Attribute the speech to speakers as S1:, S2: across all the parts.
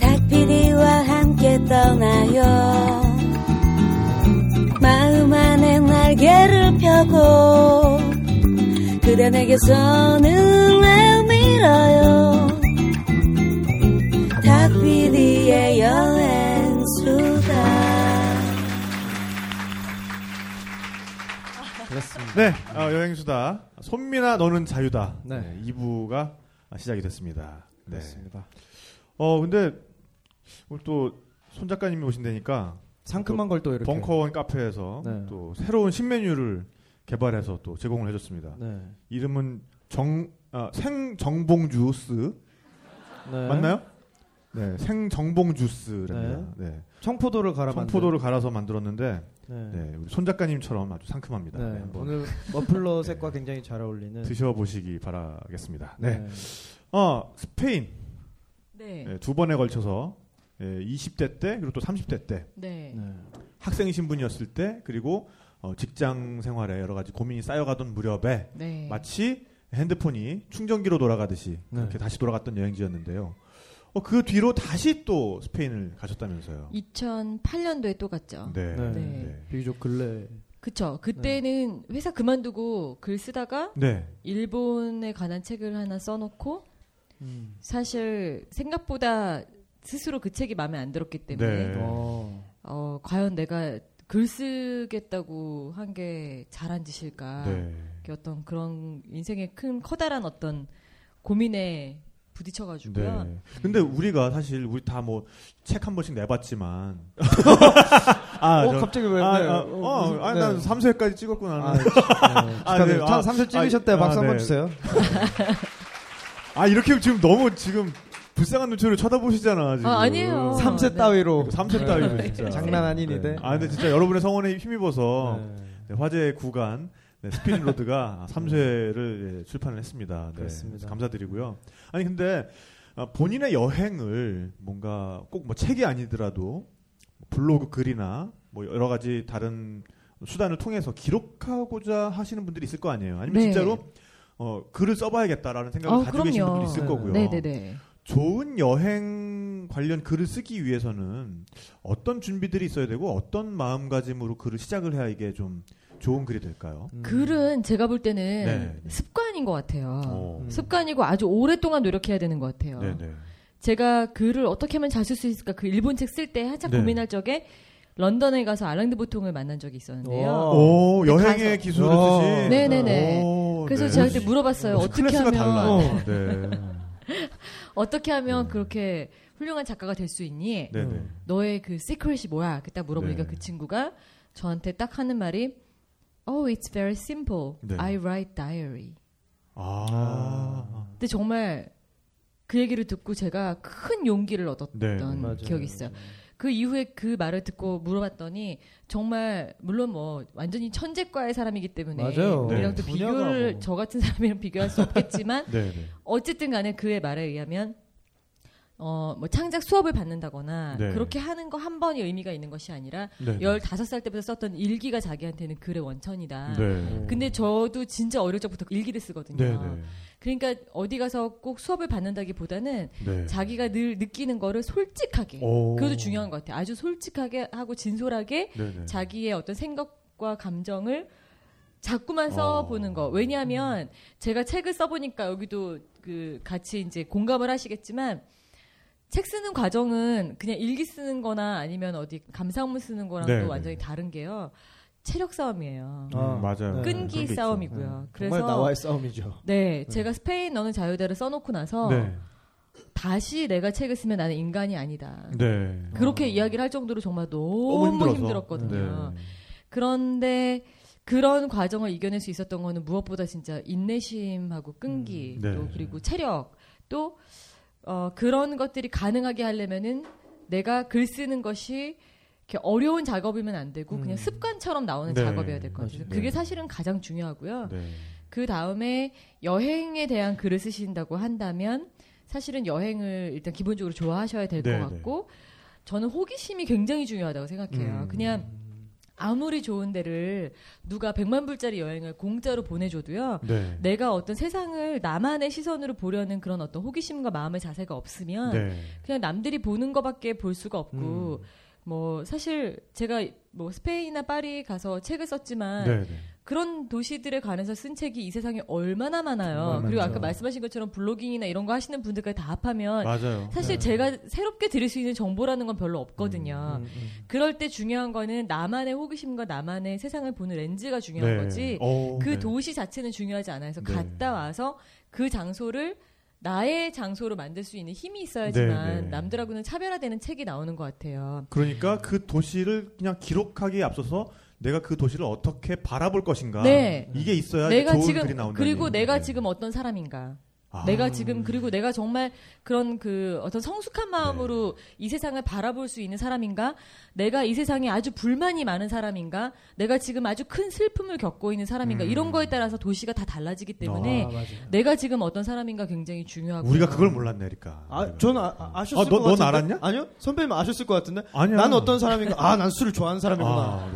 S1: 닭피디와 함께 떠나요 마음 안에 날개를 펴고 그대 내게서 눈을 밀어요 닭피디의 여행수다
S2: 그렇습니다.
S3: 네, 어, 여행수다. 손미나 너는 자유다.
S2: 네.
S3: 네, 2부가 시작이 됐습니다. 네.
S2: 그렇습니다.
S3: 어, 근데 오늘 또 손 작가님이 오신다니까
S2: 상큼한 걸 또 이렇게.
S3: 벙커원 카페에서
S2: 네.
S3: 또 새로운 신메뉴를 개발해서 또 제공을 해줬습니다.
S2: 네.
S3: 이름은 정 아, 생정봉 주스
S2: 네.
S3: 맞나요? 네, 생정봉 주스랍니다. 네.
S2: 청포도를 갈아.
S3: 청포도를 갈아서 만들었는데
S2: 네.
S3: 네, 우리 손 작가님처럼 아주 상큼합니다.
S2: 네.
S3: 네,
S2: 오늘 머플러 색과 굉장히 잘 어울리는.
S3: 드셔보시기 바라겠습니다. 네.
S2: 네.
S3: 어, 스페인
S4: 네.
S3: 네, 두 번에 걸쳐서 예, 20대 때 그리고 또 30대 때
S4: 네.
S2: 네.
S3: 학생 신분이었을 때 그리고 어, 직장 생활에 여러 가지 고민이 쌓여가던 무렵에
S4: 네.
S3: 마치 핸드폰이 충전기로 돌아가듯이
S2: 네.
S3: 그렇게 다시 돌아갔던 여행지였는데요. 어, 그 뒤로 다시 또 스페인을 가셨다면서요.
S4: 2008년도에 또 갔죠.
S3: 네.
S2: 네.
S3: 네.
S2: 비교적 근래.
S4: 그쵸. 그때는 회사 그만두고 글 쓰다가
S3: 네.
S4: 일본에 관한 책을 하나 써놓고
S2: 음.
S4: 사실 생각보다 스스로 그 책이 마음에 안 들었기 때문에
S3: 네.
S2: 어.
S4: 어, 과연 내가 글 쓰겠다고 한 게 잘한 짓일까?
S3: 네.
S4: 어떤 그런 인생의 큰 커다란 어떤 고민에 부딪혀가지고요.
S3: 네. 근데 우리가 사실 우리 다 뭐 책 한 번씩 내봤지만 아,
S2: 어,
S3: 저-
S2: 갑자기 왜?
S3: 아,
S2: 네.
S3: 아,
S2: 어,
S3: 어,
S2: 무슨-
S3: 아,
S2: 네.
S3: 난 3세까지 찍었구나.
S2: 아. 네.
S3: 아, 네.
S2: 삼-
S3: 아,
S2: 삼세 찍으셨대요.
S3: 아,
S2: 박수 한번
S3: 네.
S2: 주세요.
S3: 아, 이렇게 지금 너무 지금 불쌍한 눈초리로 쳐다보시잖아. 지금.
S4: 아, 아니에요.
S2: 삼세
S4: 네.
S2: 따위로.
S3: 3세 따위로 진짜.
S2: 장난 아니니데.
S3: 네. 아, 근데 진짜 여러분의 성원에 힘입어서
S2: 네.
S3: 네, 화제의 구간 네, 스피릿 로드가 3쇄를 예, 출판을 했습니다. 네,
S2: 그렇습니다.
S3: 감사드리고요. 아니 근데 아, 본인의 여행을 뭔가 꼭 뭐 책이 아니더라도 블로그 글이나 뭐 여러 가지 다른 수단을 통해서 기록하고자 하시는 분들이 있을 거 아니에요. 아니면
S4: 네.
S3: 진짜로 어, 글을 써봐야겠다라는 생각을
S4: 어,
S3: 가지고
S4: 그럼요.
S3: 분도 있을
S2: 네.
S3: 거고요.
S4: 네네네.
S3: 좋은 여행 관련 글을 쓰기 위해서는 어떤 준비들이 있어야 되고 어떤 마음가짐으로 글을 시작을 해야 이게 좀 좋은 글이 될까요?
S2: 음.
S4: 글은 제가 볼 때는
S3: 네.
S4: 습관인 것 같아요.
S3: 어.
S2: 음.
S4: 습관이고 아주 오랫동안 노력해야 되는 것 같아요.
S3: 네네.
S4: 제가 글을 어떻게 하면 잘 쓸 수 있을까 그 일본 책 쓸 때 한참
S3: 네.
S4: 고민할 적에 런던에 가서 알랭 드 보통을 만난 적이 있었는데요.
S2: 와.
S3: 오
S4: 근데
S3: 여행의
S4: 가서-
S3: 기술을
S2: 어.
S3: 쓰신.
S4: 네네네.
S3: 오,
S4: 그래서
S3: 네.
S4: 제가 그때 물어봤어요.
S3: 역시
S4: 어떻게
S3: 클래스가
S4: 하면
S3: 달라요. 네.
S4: 어떻게 하면
S3: 네.
S4: 그렇게 훌륭한 작가가 될 수 있니?
S3: 네네.
S4: 너의 그 secret이 뭐야? 이렇게 딱 물어보니까
S3: 네.
S4: 그 친구가 저한테 딱 하는 말이 Oh, it's very simple.
S3: 네.
S4: I write diary.
S3: 아.
S4: 근데 정말 그 얘기를 듣고 제가 큰 용기를 얻었던
S3: 네.
S2: 맞아요.
S4: 기억이 있어요. 그 이후에 그 말을 듣고 물어봤더니 정말 물론 뭐 완전히 천재과의 사람이기 때문에
S2: 맞아요.
S4: 우리랑
S3: 네.
S4: 또 비교를
S2: 뭐.
S4: 저 같은 사람이랑 비교할 수 없겠지만
S3: 네네.
S4: 어쨌든 간에 그의 말에 의하면 어 뭐 창작 수업을 받는다거나
S3: 네.
S4: 그렇게 하는 거 한 번이 의미가 있는 것이 아니라
S3: 네.
S4: 15살 때부터 썼던 일기가 자기한테는 글의 원천이다.
S3: 네.
S4: 근데 저도 진짜 어릴 적부터 일기를 쓰거든요.
S3: 네네.
S4: 그러니까 어디 가서 꼭 수업을 받는다기보다는
S3: 네.
S4: 자기가 늘 느끼는 거를 솔직하게
S3: 오.
S4: 그것도 중요한 것 같아요. 아주 솔직하게 하고 진솔하게. 자기의 어떤 생각과 감정을 자꾸만 써보는
S3: 어.
S4: 거. 왜냐하면 제가 책을 써보니까 여기도 그 같이 이제 공감을 하시겠지만 책 쓰는 과정은 그냥 일기 쓰는 거나 아니면 어디 감상문 쓰는 거랑
S3: 네,
S4: 또
S3: 네.
S4: 완전히 다른 게요. 체력 싸움이에요.
S2: 아,
S3: 음, 맞아요.
S2: 네.
S4: 끈기 싸움이고요.
S2: 네.
S4: 그래서
S2: 정말 나와의 싸움이죠.
S4: 네, 제가 스페인 너는 자유대를 써놓고 나서.
S3: 네.
S4: 다시 내가 책을 쓰면 나는 인간이 아니다.
S3: 네.
S4: 그렇게
S2: 아.
S4: 이야기를 할 정도로 정말 너무,
S3: 너무.
S4: 힘들었거든요.
S3: 네.
S4: 그런데 그런 과정을 이겨낼 수 있었던 거는 무엇보다 진짜 인내심하고 끈기
S3: 음, 네.
S4: 또 그리고 체력 또 어, 그런 것들이 가능하게 하려면은 내가 글 쓰는 것이 이렇게 어려운 작업이면 안 되고
S2: 음.
S4: 그냥 습관처럼 나오는
S3: 네.
S4: 작업이어야 될 것 같아요.
S2: 맞아요.
S4: 그게
S3: 네.
S4: 사실은 가장 중요하고요.
S3: 네.
S4: 그 다음에 여행에 대한 글을 쓰신다고 한다면 사실은 여행을 일단 기본적으로 좋아하셔야 될것
S3: 네,
S4: 같고 저는 호기심이 굉장히 중요하다고 생각해요.
S3: 음.
S4: 그냥 아무리 좋은 데를 누가 100만 불짜리 여행을 공짜로 보내줘도요.
S3: 네.
S4: 내가 어떤 세상을 나만의 시선으로 보려는 그런 어떤 호기심과 마음의 자세가 없으면
S3: 네.
S4: 그냥 남들이 보는 것밖에 볼 수가
S3: 음.
S4: 없고 뭐 사실 제가 뭐 스페인이나 파리 가서 책을 썼지만
S3: 네. 네.
S4: 그런 도시들에 관해서 쓴 책이 이 세상에 얼마나 많아요. 그리고
S2: 많죠.
S4: 아까 말씀하신 것처럼 블로깅이나 이런 거 하시는 분들까지 다 합하면
S3: 맞아요.
S4: 사실
S2: 네.
S4: 제가 새롭게 드릴 수 있는 정보라는 건 별로 없거든요.
S2: 음, 음.
S4: 그럴 때 중요한 거는 나만의 호기심과 나만의 세상을 보는 렌즈가 중요한 거지.
S3: 어,
S4: 그
S3: 네.
S4: 도시 자체는 중요하지 않아요. 그래서
S3: 네.
S4: 갔다 와서 그 장소를 나의 장소로 만들 수 있는 힘이 있어야지만
S3: 네, 네.
S4: 남들하고는 차별화되는 책이 나오는 것 같아요.
S3: 그러니까 그 도시를 그냥 기록하기에 앞서서 내가 그 도시를 어떻게 바라볼 것인가
S4: 네.
S3: 이게 있어야
S4: 내가
S3: 좋은
S4: 지금
S3: 글이 나온다.
S4: 그리고 내가 지금 어떤 사람인가? 내가 지금 그리고 내가 정말 그런 그 어떤 성숙한 마음으로
S3: 네.
S4: 이 세상을 바라볼 수 있는 사람인가? 내가 이 세상에 아주 불만이 많은 사람인가? 내가 지금 아주 큰 슬픔을 겪고 있는 사람인가?
S3: 음.
S4: 이런 거에 따라서 도시가 다 달라지기 때문에
S2: 아.
S4: 내가 지금 어떤 사람인가 굉장히 중요하고
S3: 우리가 그걸 몰랐네, 에리카.
S2: 아, 저는 아, 아, 아셨을
S3: 아, 너- 것넌
S2: 같은데.
S3: 알았냐?
S2: 아니요, 선배님 아셨을 것 같은데.
S3: 아니야.
S2: 난 어떤 사람인가? 아, 난 술을 좋아하는 사람이구나.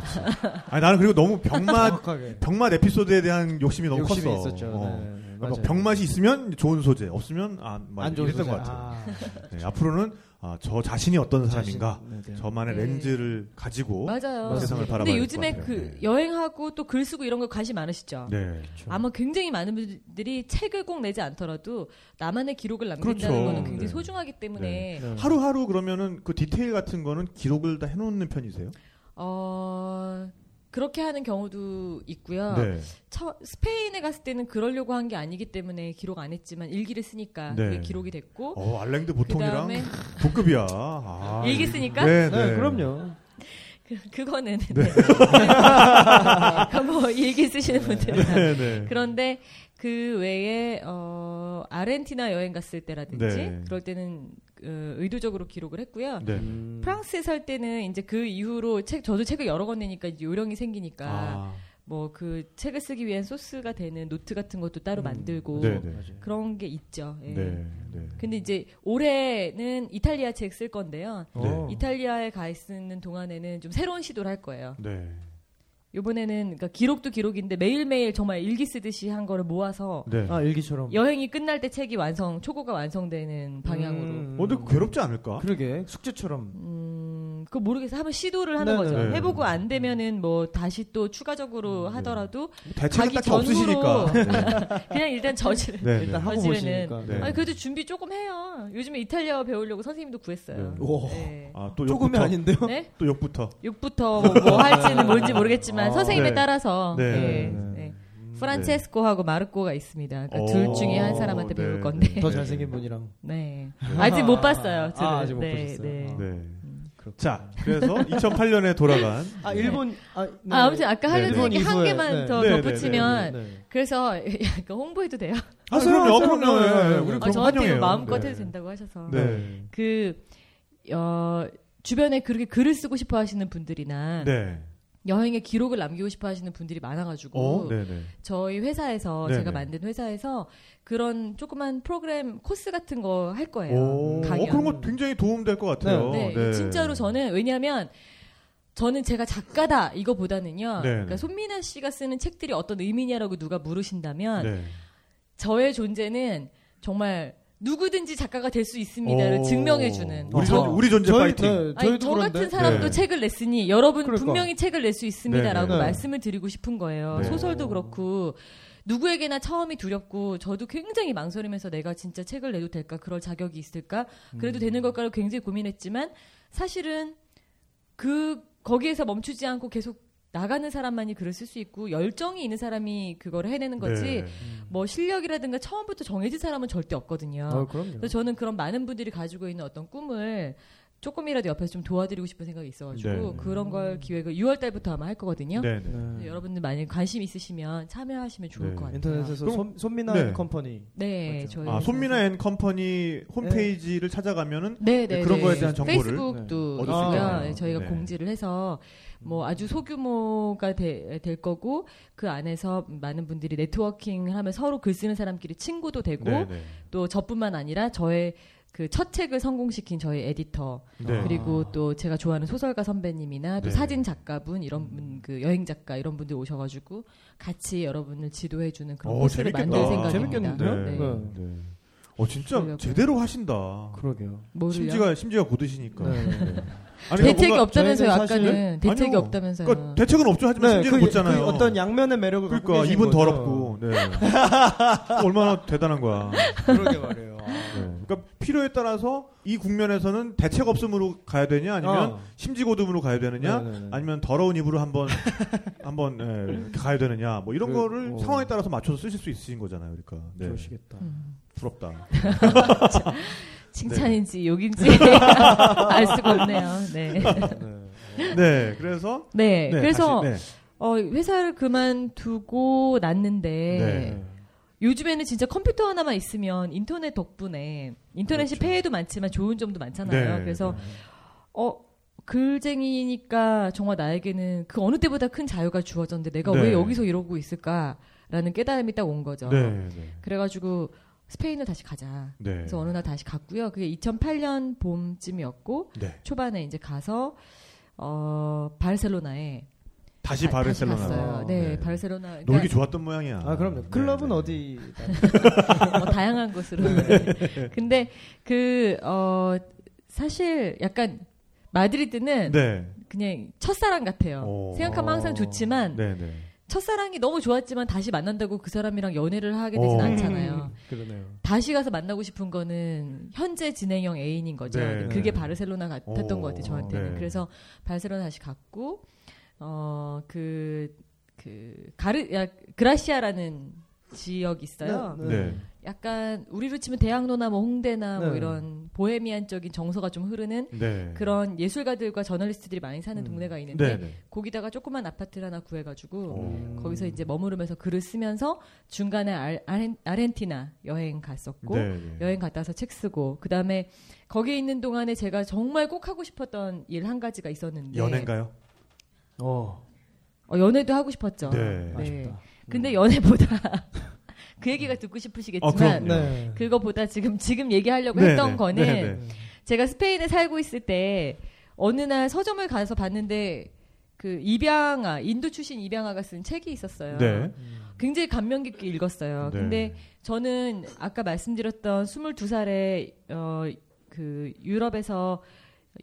S3: 아, 나는 그리고 너무 병맛. 병맛 에피소드에 대한 욕심이 너무
S2: 욕심이
S3: 컸어.
S2: 있었죠.
S3: 어.
S2: 네, 네,
S3: 뭐
S2: 맞아요.
S3: 병맛이 있으면 좋은 소재, 없으면 아,
S2: 막안 좋은 소재.
S3: 것 같아요.
S2: 아,
S3: 네, 앞으로는 아, 저 자신이 어떤 사람인가,
S2: 자신, 네, 네.
S3: 저만의
S4: 네.
S3: 렌즈를 가지고
S4: 맞아요.
S3: 세상을 바라봐야
S4: 근데 요즘에
S3: 같아요.
S4: 그
S3: 네.
S4: 여행하고 또 글 쓰고 이런 거 관심 많으시죠?
S3: 네.
S2: 그렇죠.
S4: 아마 굉장히 많은 분들이 책을 꼭 내지 않더라도 나만의 기록을 남긴다는
S3: 그렇죠.
S4: 거는 굉장히
S3: 네.
S4: 소중하기 때문에
S2: 네.
S3: 하루하루 그러면은 그 디테일 같은 거는 기록을 다 해놓는 편이세요?
S4: 어 그렇게 하는 경우도 있고요.
S3: 네.
S4: 처- 스페인에 갔을 때는 그러려고 한 게 아니기 때문에 기록 안 했지만 일기를 쓰니까
S3: 네.
S4: 그게 기록이 됐고
S3: 어, 알랭드 보통이랑
S4: 그다음에
S3: 동급이야. 아,
S4: 일기 쓰니까
S3: 네,
S2: 네,
S3: 네.
S2: 그럼요.
S4: 그, 그거는 네. 뭐 일기 쓰시는 분들은
S3: 네, 네.
S4: 그런데 그 외에 어 아르헨티나 여행 갔을 때라든지
S3: 네.
S4: 그럴 때는 어, 의도적으로 기록을 했고요.
S3: 네.
S2: 음.
S4: 프랑스에 살 때는 이제 그 이후로 책 저도 책을 여러 권 내니까 이제 요령이 생기니까
S3: 아,
S4: 뭐그 책을 쓰기 위한 소스가 되는 노트 같은 것도 따로
S2: 음.
S4: 만들고
S3: 네, 네.
S4: 그런 게 있죠. 예.
S3: 네, 네.
S4: 근데 이제 올해는 이탈리아 책 쓸 건데요.
S2: 어.
S4: 이탈리아에 가 있는 동안에는 좀 새로운 시도를 할 거예요.
S3: 네.
S4: 요번에는 그러니까 기록도 기록인데 매일매일 정말 일기 쓰듯이 한 거를 모아서
S3: 네.
S2: 아, 일기처럼.
S4: 여행이 끝날 때 책이 완성 초고가 완성되는 방향으로
S2: 음.
S3: 어, 근데 괴롭지 않을까?
S2: 그러게 숙제처럼.
S4: 음, 그거 모르겠어. 한번 시도를 하는
S2: 네네.
S4: 거죠.
S3: 네.
S4: 해보고 안 되면은 뭐 다시 또 추가적으로 하더라도
S3: 대책은
S4: 가기
S3: 딱히
S4: 전후로-
S3: 없으시니까. 네.
S4: 그냥 일단 저질.
S3: 네, 네.
S2: 일단. 보시니까.
S3: 네.
S4: 아니 그래도 준비 조금 해요. 요즘에 이탈리아 배우려고 선생님도 구했어요.
S3: 네.
S2: 오.
S4: 네.
S3: 아, 또
S2: 조금이
S3: 욕부터.
S2: 아닌데요?
S4: 네?
S3: 또 욕부터.
S4: 욕부터 뭐, 뭐 할지는 뭔지 모르겠지만
S2: 아,
S4: 선생님에
S3: 네.
S4: 따라서
S3: 네.
S4: 네.
S2: 네.
S4: 네. 프란체스코하고 마르코가 있습니다. 그러니까
S3: 오.
S4: 둘 중에 한 사람한테
S3: 네,
S4: 배울 건데.
S3: 네.
S2: 더 잘생긴 분이랑.
S4: 네. 아직 못 봤어요. 둘은.
S2: 아, 아직 못
S4: 네,
S2: 보셨어요?
S4: 네.
S2: 아.
S3: 네.
S2: 그렇구나.
S3: 자, 그래서 2008년에 돌아간
S2: 아, 일본. 아, 네.
S4: 아, 아무튼 아까
S3: 네,
S4: 하려던
S3: 네.
S4: 얘기 한 개만
S2: 네.
S4: 더
S3: 네, 네,
S4: 덧붙이면
S2: 네, 네.
S4: 그래서 약간 홍보해도 돼요.
S3: 아, 그럼요, 그럼요. 네, 네. 우리
S4: 아,
S3: 그럼
S4: 저한테
S3: 환영해요.
S4: 마음껏
S3: 네.
S4: 해도 된다고 하셔서
S3: 네.
S4: 그 어, 주변에 그렇게 글을 쓰고 싶어 하시는 분들이나
S3: 네.
S4: 여행에 기록을 남기고 싶어 하시는 분들이 많아가지고
S3: 어, 네, 네.
S4: 저희 회사에서
S3: 네네.
S4: 제가 만든 회사에서 그런 조그만 프로그램 코스 같은 거 할 거예요.
S3: 오, 어,
S4: 강연.
S3: 그런 거 굉장히 도움될 것 같아요.
S4: 네, 진짜로 저는 왜냐하면 저는 제가 작가다 이거보다는요.
S3: 네,
S4: 그러니까
S3: 네.
S4: 손민아 씨가 쓰는 책들이 어떤 의미냐라고 누가 물으신다면
S3: 네.
S4: 저의 존재는 정말 누구든지 작가가 될 수 있습니다를
S3: 오.
S4: 증명해주는
S3: 우리,
S2: 저-
S3: 존, 우리 존재
S2: 저희,
S3: 파이팅.
S2: 네,
S4: 아니,
S2: 저 그런데.
S4: 같은 사람도
S3: 네.
S4: 책을 냈으니 여러분
S2: 그러니까.
S4: 분명히 책을 낼 수 있습니다라고
S3: 네,
S2: 네.
S4: 말씀을 드리고 싶은 거예요.
S3: 네.
S4: 소설도 그렇고 누구에게나 처음이 두렵고 저도 굉장히 망설이면서 내가 진짜 책을 내도 될까 그럴 자격이 있을까 그래도 되는 걸까를 굉장히 고민했지만 사실은 그 거기에서 멈추지 않고 계속 나가는 사람만이 글을 쓸 수 있고 열정이 있는 사람이 그걸 해내는 거지
S3: 네.
S4: 뭐 실력이라든가 처음부터 정해진 사람은 절대 없거든요.
S2: 어, 그럼요.
S4: 그래서 저는 그런 많은 분들이 가지고 있는 어떤 꿈을 조금이라도 옆에서 좀 도와드리고 싶은 생각이 있어가지고
S3: 네.
S4: 그런 걸 기획을 6월 달부터 아마 할 거거든요.
S3: 네, 네.
S2: 네.
S4: 그래서 여러분들 만약 관심 있으시면 참여하시면 좋을
S3: 네.
S4: 것 같아요.
S2: 인터넷에서
S3: 그럼-
S2: 손, 손미나
S3: 네.
S2: 컴퍼니.
S4: 네. 저희
S3: 아, 손미나 앤 컴퍼니 홈페이지를 찾아가면은
S4: 네, 네,
S3: 그런
S4: 네.
S3: 거에 대한 정보를
S4: 페이스북도
S3: 얻을
S2: 수
S4: 있고요.
S2: 네,
S4: 저희가
S3: 네.
S4: 공지를 해서 뭐 아주 소규모가 되- 될 거고 그 안에서 많은 분들이 네트워킹을 하면 서로 글 쓰는 사람끼리 친구도 되고
S3: 네, 네.
S4: 또 저뿐만 아니라 저의 그첫 책을 성공시킨 저희 에디터
S3: 네.
S4: 그리고 또 제가 좋아하는 소설가 선배님이나 또
S3: 네.
S4: 사진 작가분 이런 분, 그 여행 작가 이런 분들 오셔가지고 같이 여러분을 지도해주는 그런
S3: 어,
S4: 코스를
S3: 재밌겠다.
S4: 만들 생각입니다.
S2: 재밌겠는데요?
S3: 네.
S4: 네.
S3: 네. 어 진짜
S4: 그러려고.
S3: 제대로 하신다.
S2: 그러게요.
S3: 심지가 심지가 고드시니까.
S2: 네.
S3: 아니,
S4: 대책이
S3: 뭔가-
S4: 없다면서요 아까는 대책이
S3: 아니요.
S4: 없다면서요.
S3: 그러니까 대책은 없죠. 하지만 심지는
S2: 그,
S3: 못잖아요.
S2: 그 어떤 양면의 매력을
S3: 그러니까 입은
S2: 거죠.
S3: 더럽고. 네. 얼마나 대단한 거야.
S2: 그러게 말이에요. 아.
S3: 네. 그러니까 필요에 따라서 이 국면에서는 대책 없음으로 가야 되냐 아니면
S2: 어.
S3: 심지고듬으로 가야 되느냐
S2: 네네네.
S3: 아니면 더러운 입으로 한번 한번 예, 이렇게 가야 되느냐 뭐 이런
S2: 그,
S3: 거를
S2: 어.
S3: 상황에 따라서 맞춰서 쓰실 수 있으신 거잖아요. 그러니까 네.
S2: 그러시겠다.
S4: 음.
S3: 부럽다.
S4: 칭찬인지 욕인지 알 수가 없네요. 네.
S2: 네.
S3: 네, 그래서
S4: 네.
S3: 네,
S4: 그래서
S3: 다시,
S4: 어, 회사를 그만두고 났는데
S3: 네.
S4: 요즘에는 진짜 컴퓨터 하나만 있으면 인터넷 덕분에 인터넷이
S3: 그렇죠.
S4: 폐해도 많지만 좋은 점도 많잖아요.
S3: 네,
S4: 그래서
S3: 네.
S4: 어 글쟁이니까 정말 나에게는 그 어느 때보다 큰 자유가 주어졌는데 내가
S3: 네.
S4: 왜 여기서 이러고 있을까라는 깨달음이 딱 온 거죠.
S3: 네, 네,
S4: 그래가지고 스페인을 다시 가자.
S3: 네.
S4: 그래서 어느 날 다시 갔고요. 그게 2008년 봄쯤이었고
S3: 네.
S4: 초반에 이제 가서 어 바르셀로나에
S3: 다시
S4: 가-
S3: 바르셀로나.
S4: 갔어요. 네,
S3: 네.
S4: 바르셀로나.
S3: 놀기
S4: 그러니까
S3: 좋았던 모양이야.
S2: 아 그럼요. 클럽은
S3: 네, 네.
S2: 어디?
S4: 뭐 다양한 곳으로. 근데 그 어 사실 약간 마드리드는
S3: 네.
S4: 그냥 첫사랑 같아요.
S3: 오.
S4: 생각하면 항상 좋지만
S3: 네, 네.
S4: 첫사랑이 너무 좋았지만 다시 만난다고 그 사람이랑 연애를 하게 되진
S3: 오.
S4: 않잖아요.
S2: 그러네요.
S4: 다시 가서 만나고 싶은 거는 현재 진행형 애인인 거죠.
S3: 네,
S4: 그게
S3: 네.
S4: 바르셀로나 같았던
S3: 오,
S4: 것 같아요, 저한테는.
S3: 네.
S4: 그래서 바르셀로나 다시 갔고, 어, 그, 그, 가르, 야, 그라시아라는 지역이 있어요.
S3: 네.
S4: 약간, 우리로 치면 대학로나 뭐 홍대나 뭐
S2: 네.
S4: 이런 보헤미안적인 정서가 좀 흐르는
S3: 네.
S4: 그런 예술가들과 저널리스트들이 많이 사는
S2: 음.
S4: 동네가 있는데,
S3: 네, 네.
S4: 거기다가 조그만 아파트를 하나 구해가지고,
S3: 오.
S4: 거기서 이제 머무르면서 글을 쓰면서 중간에 알, 아렌, 아르헨티나 여행 갔었고,
S3: 네, 네.
S4: 여행 갔다 와서 책 쓰고 그 다음에 거기에 있는 동안에 제가 정말 꼭 하고 싶었던 일 한 가지가 있었는데
S3: 연애인가요?
S2: 어.
S4: 어, 연애도 하고 싶었죠.
S3: 네.
S2: 아쉽다.
S4: 근데 연애보다 그 얘기가 듣고 싶으시겠지만
S3: 어.
S2: 네.
S4: 그거보다 지금 지금 얘기하려고
S3: 네,
S4: 했던
S3: 네.
S4: 거는
S3: 네, 네.
S4: 제가 스페인에 살고 있을 때 어느 날 서점을 가서 봤는데 그 입양아 인도 출신 입양아가 쓴 책이 있었어요.
S3: 네.
S4: 굉장히 감명 깊게 읽었어요.
S3: 네.
S4: 근데 저는 아까 말씀드렸던 22살에 어, 그 유럽에서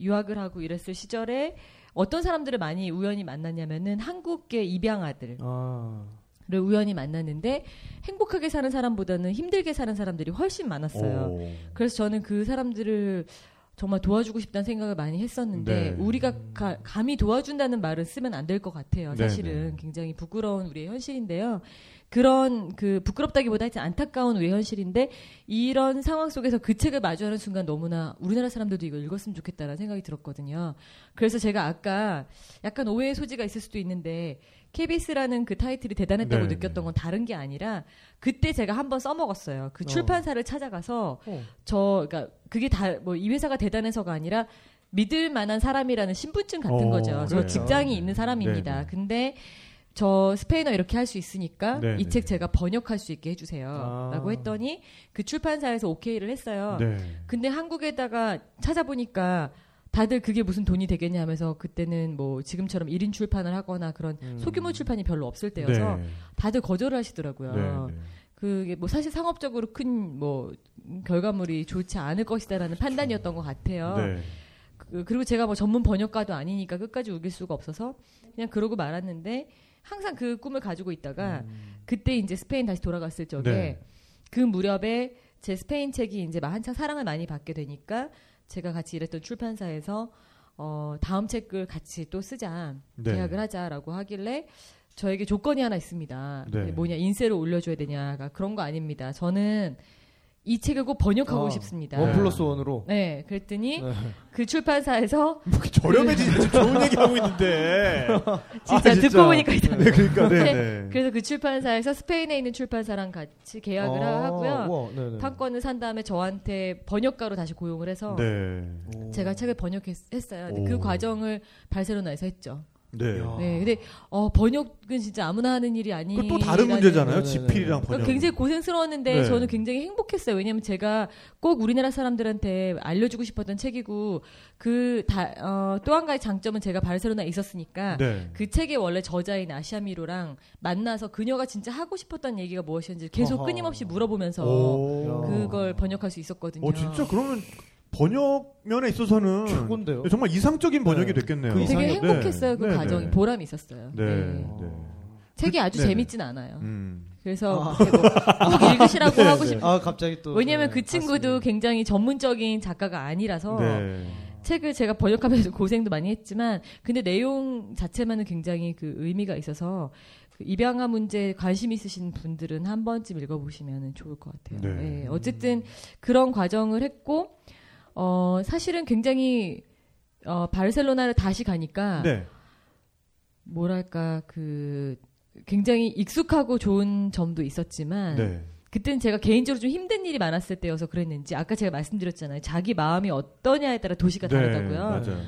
S4: 유학을 하고 이랬을 시절에 어떤 사람들을 많이 우연히 만났냐면은 한국계 입양아들을
S2: 아.
S4: 우연히 만났는데 행복하게 사는 사람보다는 힘들게 사는 사람들이 훨씬 많았어요.
S3: 오.
S4: 그래서 저는 그 사람들을 정말 도와주고 싶다는 생각을 많이 했었는데
S3: 네.
S4: 우리가 가- 감히 도와준다는 말을 쓰면 안 될 것 같아요.
S3: 네,
S4: 사실은
S3: 네.
S4: 굉장히 부끄러운 우리의 현실인데요. 그런 그 부끄럽다기보다 하여튼 안타까운 우리의 현실인데 이런 상황 속에서 그 책을 마주하는 순간 너무나 우리나라 사람들도 이거 읽었으면 좋겠다라는 생각이 들었거든요. 그래서 제가 아까 약간 오해의 소지가 있을 수도 있는데 KBS라는 그 타이틀이 대단했다고
S3: 네,
S4: 느꼈던
S3: 네.
S4: 건 다른 게 아니라 그때 제가 한번 써먹었어요. 그
S2: 어.
S4: 출판사를 찾아가서
S2: 어.
S4: 저 그러니까 그게 다 뭐 이 회사가 대단해서가 아니라 믿을 만한 사람이라는 신분증 같은
S3: 어,
S4: 거죠. 저
S2: 그래요.
S4: 직장이 있는 사람입니다.
S3: 네, 네.
S4: 근데 저 스페인어 이렇게 할 수 있으니까
S3: 네,
S4: 이
S3: 네.
S4: 책 제가 번역할 수 있게 해주세요.
S2: 아.
S4: 라고 했더니 그 출판사에서 오케이를 했어요.
S3: 네.
S4: 근데 한국에다가 찾아보니까 다들 그게 무슨 돈이 되겠냐 하면서 그때는 뭐 지금처럼 1인 출판을 하거나 그런
S2: 음.
S4: 소규모 출판이 별로 없을 때여서
S3: 네.
S4: 다들 거절을 하시더라고요.
S3: 네, 네.
S4: 그게 뭐 사실 상업적으로 큰 뭐 결과물이 좋지 않을 것이다라는 판단이었던 것 같아요.
S3: 네.
S4: 그, 그리고 제가 뭐 전문 번역가도 아니니까 끝까지 우길 수가 없어서 그냥 그러고 말았는데 항상 그 꿈을 가지고 있다가 그때 이제 스페인 다시 돌아갔을 적에
S3: 네.
S4: 그 무렵에 제 스페인 책이 이제 막 한창 사랑을 많이 받게 되니까 제가 같이 일했던 출판사에서 어 다음 책을 같이 또 쓰자
S3: 네.
S4: 계약을 하자라고 하길래 저에게 조건이 하나 있습니다.
S3: 네.
S4: 뭐냐 인쇄를 올려줘야 되냐가 그런 거 아닙니다. 저는 이 책을 꼭 번역하고
S2: 아,
S4: 싶습니다.
S2: 원 플러스 원으로.
S4: 네, 그랬더니
S2: 네.
S4: 그 출판사에서
S3: 뭐 저렴해지지 지금 좋은 얘기 하고 있는데.
S4: 진짜
S3: 아, 진짜.
S4: 듣고 보니까 이상.
S3: 네, 그러니까 네,
S4: 네.
S3: 네.
S4: 그래서 그 출판사에서 스페인에 있는 출판사랑 같이 계약을
S2: 아,
S4: 하고요.
S2: 우와, 네네.
S4: 판권을 산 다음에 저한테 번역가로 다시 고용을 해서
S3: 네.
S2: 오.
S4: 제가 책을 번역했어요. 그 과정을 바르셀로나에서 했죠.
S3: 네.
S2: 야.
S4: 네, 근데 어, 번역은 진짜 아무나 하는 일이 아니.
S3: 그또 다른 문제잖아요. 지필이랑 번역.
S4: 그러니까 굉장히 고생스러웠는데
S3: 네.
S4: 저는 굉장히 행복했어요. 왜냐하면 제가 꼭 우리나라 사람들한테 알려주고 싶었던 책이고 그또 한 가지 장점은 제가 바르셀로나에 있었으니까
S3: 네.
S4: 그 책의 원래 저자인 아시아미로랑 만나서 그녀가 진짜 하고 싶었던 얘기가 무엇이었는지 계속
S2: 어허.
S4: 끊임없이 물어보면서
S3: 오.
S4: 그걸 번역할 수 있었거든요.
S3: 어 진짜 그러면 번역 면에 있어서는
S2: 최고인데요.
S3: 정말 이상적인 번역이
S2: 네.
S3: 됐겠네요.
S2: 그
S4: 되게 행복했어요. 그
S3: 네,
S4: 과정이
S3: 네.
S4: 보람이 있었어요.
S3: 네.
S4: 네.
S3: 네.
S4: 책이 아주
S3: 네, 네.
S4: 재밌진 않아요.
S3: 음.
S4: 그래서
S2: 아.
S4: 뭐 꼭 읽으시라고
S3: 네,
S4: 하고
S3: 네.
S4: 싶.
S2: 아 갑자기 또
S4: 왜냐하면
S2: 네,
S4: 그 친구도
S2: 맞습니다.
S4: 굉장히 전문적인 작가가 아니라서
S3: 네.
S4: 책을 제가 번역하면서 고생도 많이 했지만 근데 내용 자체만은 굉장히 그 의미가 있어서 그 입양아 문제에 관심 있으신 분들은 한 번쯤 읽어보시면 좋을 것 같아요.
S3: 네.
S4: 예, 어쨌든 그런 과정을 했고 어 사실은 굉장히 어 바르셀로나를 다시 가니까
S3: 네.
S4: 뭐랄까 그 굉장히 익숙하고 좋은 점도 있었지만
S3: 네.
S4: 그때는 제가 개인적으로 좀 힘든 일이 많았을 때여서 그랬는지 아까 제가 말씀드렸잖아요. 자기 마음이 어떠냐에 따라 도시가
S3: 네,
S4: 다르다고요.
S3: 맞아요.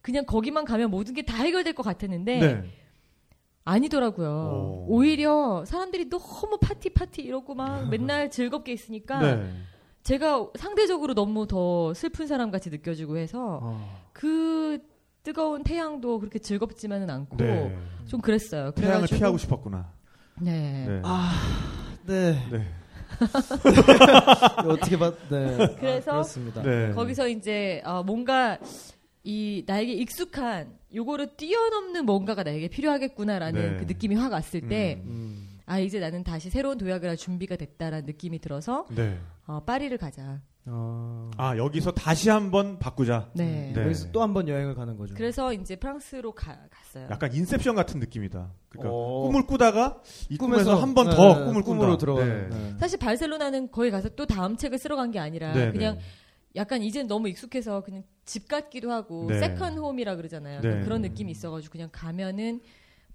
S4: 그냥 거기만 가면 모든 게 다 해결될 것 같았는데
S3: 네.
S4: 아니더라고요.
S3: 오.
S4: 오히려 사람들이 너무 파티 파티 이러고 막 맨날 즐겁게 있으니까
S3: 네.
S4: 제가 상대적으로 너무 더 슬픈 사람 같이 느껴지고 해서
S2: 어.
S4: 그 뜨거운 태양도 그렇게 즐겁지만은 않고
S3: 네.
S4: 좀 그랬어요.
S3: 태양을
S4: 그래가지고-
S3: 피하고 싶었구나.
S4: 네.
S3: 네.
S2: 아, 네.
S3: 네.
S2: 어떻게 봤? 네.
S4: 그래서
S2: 아, 그렇습니다.
S3: 네.
S4: 거기서 이제 어, 뭔가 이 나에게 익숙한 요거를 뛰어넘는 뭔가가 나에게 필요하겠구나라는
S3: 네.
S4: 그 느낌이 확 왔을 때
S2: 음.
S4: 아 이제 나는 다시 새로운 도약을 할 준비가 됐다라는 느낌이 들어서
S3: 네.
S4: 어, 파리를 가자.
S2: 어.
S3: 아 여기서 다시 한번 바꾸자.
S4: 네.
S3: 네.
S2: 여기서 또 한 번 여행을 가는 거죠.
S4: 그래서 이제 프랑스로 가, 갔어요.
S3: 약간 인셉션 같은 느낌이다. 그러니까
S2: 오.
S3: 꿈을 꾸다가 이 꿈에서,
S2: 꿈에서
S3: 한번
S2: 네,
S3: 더
S2: 네,
S3: 꿈을
S2: 꿈으로
S3: 꾼다.
S2: 들어가는.
S3: 네.
S2: 네.
S4: 사실 바르셀로나는 거기 가서 또 다음 책을 쓰러 간 게 아니라
S3: 네,
S4: 그냥
S3: 네.
S4: 약간 이젠 너무 익숙해서 그냥 집 같기도 하고
S3: 네.
S4: second home이라 그러잖아요.
S3: 네.
S4: 그런 느낌이 있어가지고 그냥 가면은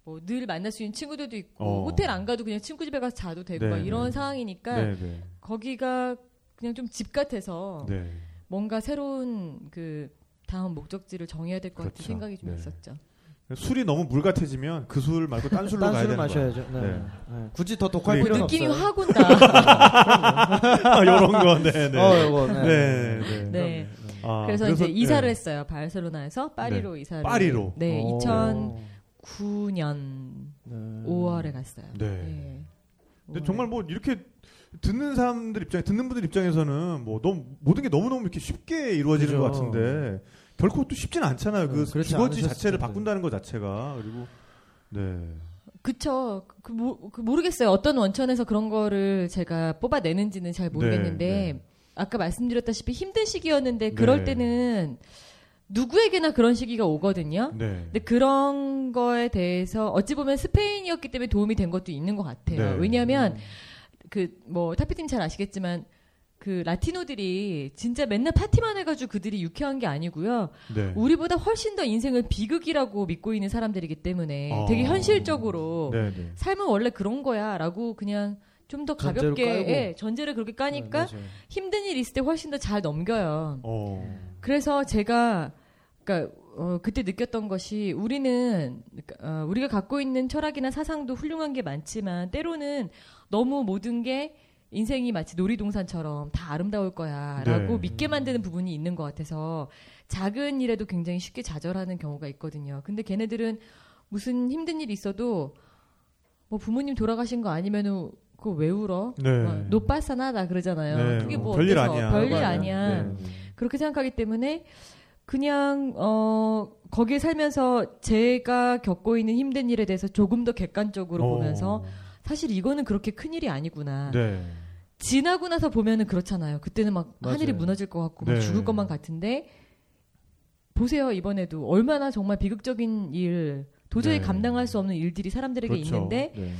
S4: 뭐 늘 만날 수 있는 친구들도 있고
S3: 어.
S4: 호텔 안 가도 그냥 친구 집에 가서 자도 되고
S3: 네,
S4: 막 이런
S3: 네.
S4: 상황이니까
S3: 네, 네.
S4: 거기가 그냥 좀 집 같아서
S3: 네.
S4: 뭔가 새로운 그 다음 목적지를 정해야 될것 같은
S3: 그렇죠.
S4: 생각이 좀
S3: 네.
S4: 있었죠.
S3: 술이 너무 물 같아지면 그 술 말고 딴 술로
S2: 딴
S3: 가야 되는.
S2: 마셔야죠. 네.
S3: 네.
S2: 네. 굳이 더 독할 필요는
S4: 느낌이
S2: 없어요.
S4: 확 온다.
S3: 아, 이런 거, 네, 네.
S2: 어, 이거, 네.
S3: 네, 네.
S4: 네.
S3: 아,
S4: 그래서, 이제 이사를
S3: 네.
S4: 했어요. 바르셀로나에서 파리로 이사를.
S3: 파리로?
S4: 네,
S2: 오.
S4: 2009년
S2: 네.
S4: 5월에 갔어요.
S3: 네.
S4: 네.
S3: 근데
S4: 5월에.
S3: 정말 뭐 이렇게 듣는 사람들 입장에 듣는 분들 입장에서는 뭐 너무 모든 게 너무 너무 이렇게 쉽게 이루어지는
S2: 그죠.
S3: 것 같은데 결코 또 쉽지는 않잖아요. 그
S2: 네, 그렇지
S3: 주거지 자체를. 바꾼다는 것 자체가 그리고 네.
S4: 그쵸. 그, 모, 그 모르겠어요. 어떤 원천에서 그런 거를 제가 뽑아내는지는 잘 모르겠는데,
S3: 네, 네.
S4: 아까 말씀드렸다시피 힘든 시기였는데, 그럴
S3: 네.
S4: 때는 누구에게나 그런 시기가 오거든요.
S3: 네.
S4: 근데 그런 거에 대해서 어찌 보면 스페인이었기 때문에 도움이 된 것도 있는 것 같아요.
S3: 네.
S4: 왜냐하면 그 뭐 타피팀 잘 아시겠지만 그 라티노들이 진짜 맨날 파티만 해가지고 그들이 유쾌한 게 아니고요.
S3: 네.
S4: 우리보다 훨씬 더 인생을 비극이라고 믿고 있는 사람들이기 때문에
S3: 어.
S4: 되게 현실적으로
S3: 네, 네.
S4: 삶은 원래 그런 거야라고 그냥 좀 더 가볍게. 예, 전제를 그렇게 까니까
S2: 네.
S4: 힘든 일 있을 때 훨씬 더 잘 넘겨요.
S3: 어.
S4: 그래서 제가 그러니까 어, 그때 느꼈던 것이 우리는 그러니까, 어, 우리가 갖고 있는 철학이나 사상도 훌륭한 게 많지만 때로는 너무 모든 게 인생이 마치 놀이동산처럼 다 아름다울 거야라고
S3: 네.
S4: 믿게 만드는 부분이 있는 것 같아서 작은 일에도 굉장히 쉽게 좌절하는 경우가 있거든요. 근데 걔네들은 무슨 힘든 일이 있어도 뭐 부모님 돌아가신 거 아니면은 그거 왜 울어?
S3: 네.
S4: 어, 노빠사나다 그러잖아요.
S3: 네.
S4: 그게 뭐
S3: 별일
S4: 어때서?
S3: 아니야.
S4: 별일
S2: 맞아요.
S4: 아니야.
S3: 네.
S4: 그렇게 생각하기 때문에 그냥 어 거기에 살면서 제가 겪고 있는 힘든 일에 대해서 조금 더 객관적으로
S3: 어.
S4: 보면서 사실 이거는 그렇게 큰 일이 아니구나.
S3: 네.
S4: 지나고 나서 보면은 그렇잖아요. 그때는 막
S2: 맞아요.
S4: 하늘이 무너질 것 같고 막
S3: 네.
S4: 죽을 것만 같은데 보세요 이번에도 얼마나 정말 비극적인 일 도저히
S3: 네.
S4: 감당할 수 없는 일들이 사람들에게
S3: 그렇죠.
S4: 있는데
S2: 네.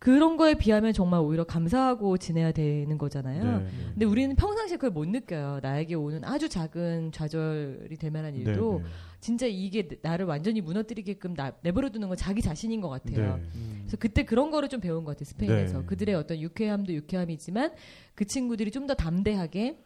S4: 그런 거에 비하면 정말 오히려 감사하고 지내야 되는 거잖아요.
S3: 네.
S4: 근데 우리는 평상시에 그걸 못 느껴요. 나에게 오는 아주 작은 좌절이 될 만한 일도
S3: 네.
S4: 진짜 이게 나를 완전히 무너뜨리게끔 나, 내버려 두는 건 자기 자신인 것 같아요.
S3: 네.
S2: 음.
S4: 그래서 그때 그런 거를 좀 배운 것 같아요. 스페인에서.
S3: 네.
S4: 그들의 어떤 유쾌함도 유쾌함이지만 그 친구들이 좀 더 담대하게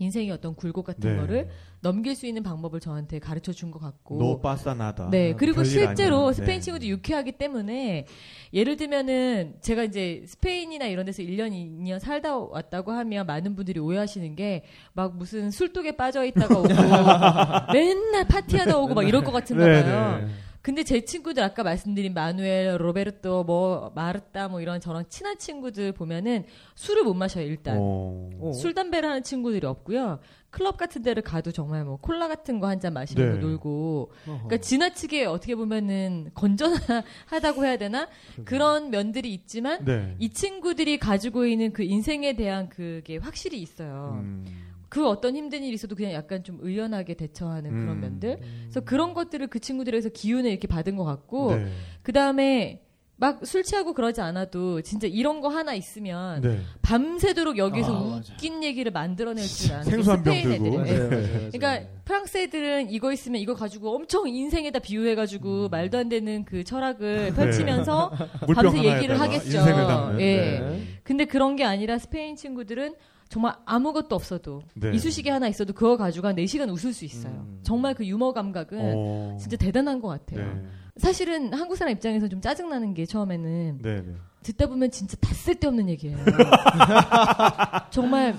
S4: 인생의 어떤 굴곡 같은
S3: 네.
S4: 거를 넘길 수 있는 방법을 저한테 가르쳐 준 것 같고
S3: no pasa nada다.
S4: 네, 그리고 실제로
S3: 아니야.
S4: 스페인
S3: 네.
S4: 친구도 유쾌하기 때문에 예를 들면은 제가 이제 스페인이나 이런 데서 1년, 2년 살다 왔다고 하면 많은 분들이 오해하시는 게 막 무슨 술독에 빠져 있다가 오고 맨날 파티하다 오고 막 이럴 것 같은가
S3: 네,
S4: 봐요.
S3: 네.
S4: 근데 제 친구들 아까 말씀드린 마누엘, 로베르토, 뭐 마르타 뭐 이런 저랑 친한 친구들 보면은 술을 못 마셔요, 일단.
S3: 어.
S2: 어.
S4: 술 담배를 하는 친구들이 없고요. 클럽 같은 데를 가도 정말 뭐 콜라 같은 거 한 잔 마시면서
S3: 네.
S4: 놀고
S2: 어허.
S4: 그러니까 지나치게 어떻게 보면은 건전하다고 해야 되나 그런 면들이 있지만
S3: 네.
S4: 이 친구들이 가지고 있는 그 인생에 대한 그게 확실히 있어요.
S3: 음.
S4: 그 어떤 힘든 일이 있어도 그냥 약간 좀 의연하게 대처하는 그런
S3: 음.
S4: 면들. 그래서 그런 것들을 그 친구들에서 기운을 이렇게 받은 것 같고
S3: 네.
S4: 그 다음에 막 술 취하고 그러지 않아도 진짜 이런 거 하나 있으면
S3: 네.
S4: 밤새도록 여기서
S2: 아, 맞아.
S4: 웃긴 얘기를 만들어낼 줄 아는 게
S3: 생수 한병
S4: 스페인
S3: 들고.
S4: 애들이. 예.
S2: 맞아요, 맞아요, 맞아요.
S4: 그러니까 프랑스 애들은 이거 있으면 이거 가지고 엄청 인생에다 비유해가지고
S3: 음.
S4: 말도 안 되는 그 철학을 펼치면서
S3: 물병
S4: 밤새
S3: 하나에다가
S4: 얘기를 하겠죠. 예.
S3: 네.
S4: 근데 그런 게 아니라 스페인 친구들은 정말 아무것도 없어도
S3: 네.
S4: 이쑤시개 하나 있어도 그거 가지고 한 4시간 웃을 수 있어요.
S2: 음.
S4: 정말 그 유머 감각은
S3: 어.
S4: 진짜 대단한 것 같아요.
S3: 네.
S4: 사실은 한국 사람 입장에서 좀 짜증나는 게 처음에는
S3: 네. 네.
S4: 듣다 보면 진짜 다 쓸데없는 얘기예요. 정말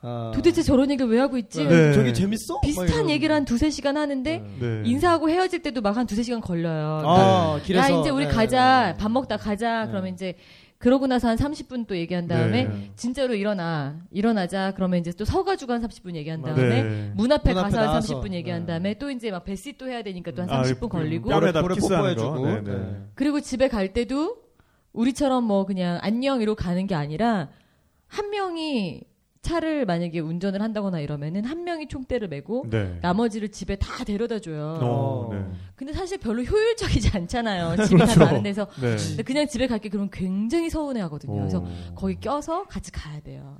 S2: 아.
S4: 도대체 저런 얘기를 왜 하고 있지?
S3: 네.
S2: 저기 재밌어? 막
S4: 비슷한. 얘기를 한 두세 시간 하는데
S3: 네.
S4: 인사하고 헤어질 때도 막 한 두세 시간 걸려요.
S2: 아, 길에서.
S4: 야, 이제 우리
S2: 네,
S4: 가자.
S2: 네.
S4: 밥 먹다 가자.
S2: 네.
S4: 그러면 이제 그러고 나서 한 30분 또 얘기한 다음에
S3: 네.
S4: 진짜로 일어나. 일어나자. 그러면 이제 또 서가지고 한 30분 얘기한 다음에
S3: 네.
S4: 문 앞에
S2: 문 앞에
S4: 가서 한
S2: 나와서.
S4: 30분 얘기한
S2: 네.
S4: 다음에 또 이제 막 베시 또 해야 되니까 또한
S3: 아,
S4: 30분
S3: 그
S4: 걸리고
S3: 뺨에다. 네, 네.
S2: 네.
S4: 그리고 집에 갈 때도 우리처럼 뭐 그냥 안녕 이러고 가는 게 아니라 한 명이 차를 만약에 운전을 한다거나 이러면은 한 명이 총대를 메고
S3: 네.
S4: 나머지를 집에 다 데려다 줘요.
S3: 어, 네.
S4: 근데 사실 별로 효율적이지 않잖아요. 집이 다
S3: 그렇죠.
S4: 많은 데서.
S3: 네.
S4: 그냥 집에 갈게 그러면 굉장히 서운해 하거든요. 그래서
S3: 어.
S4: 거기 껴서 같이 가야 돼요.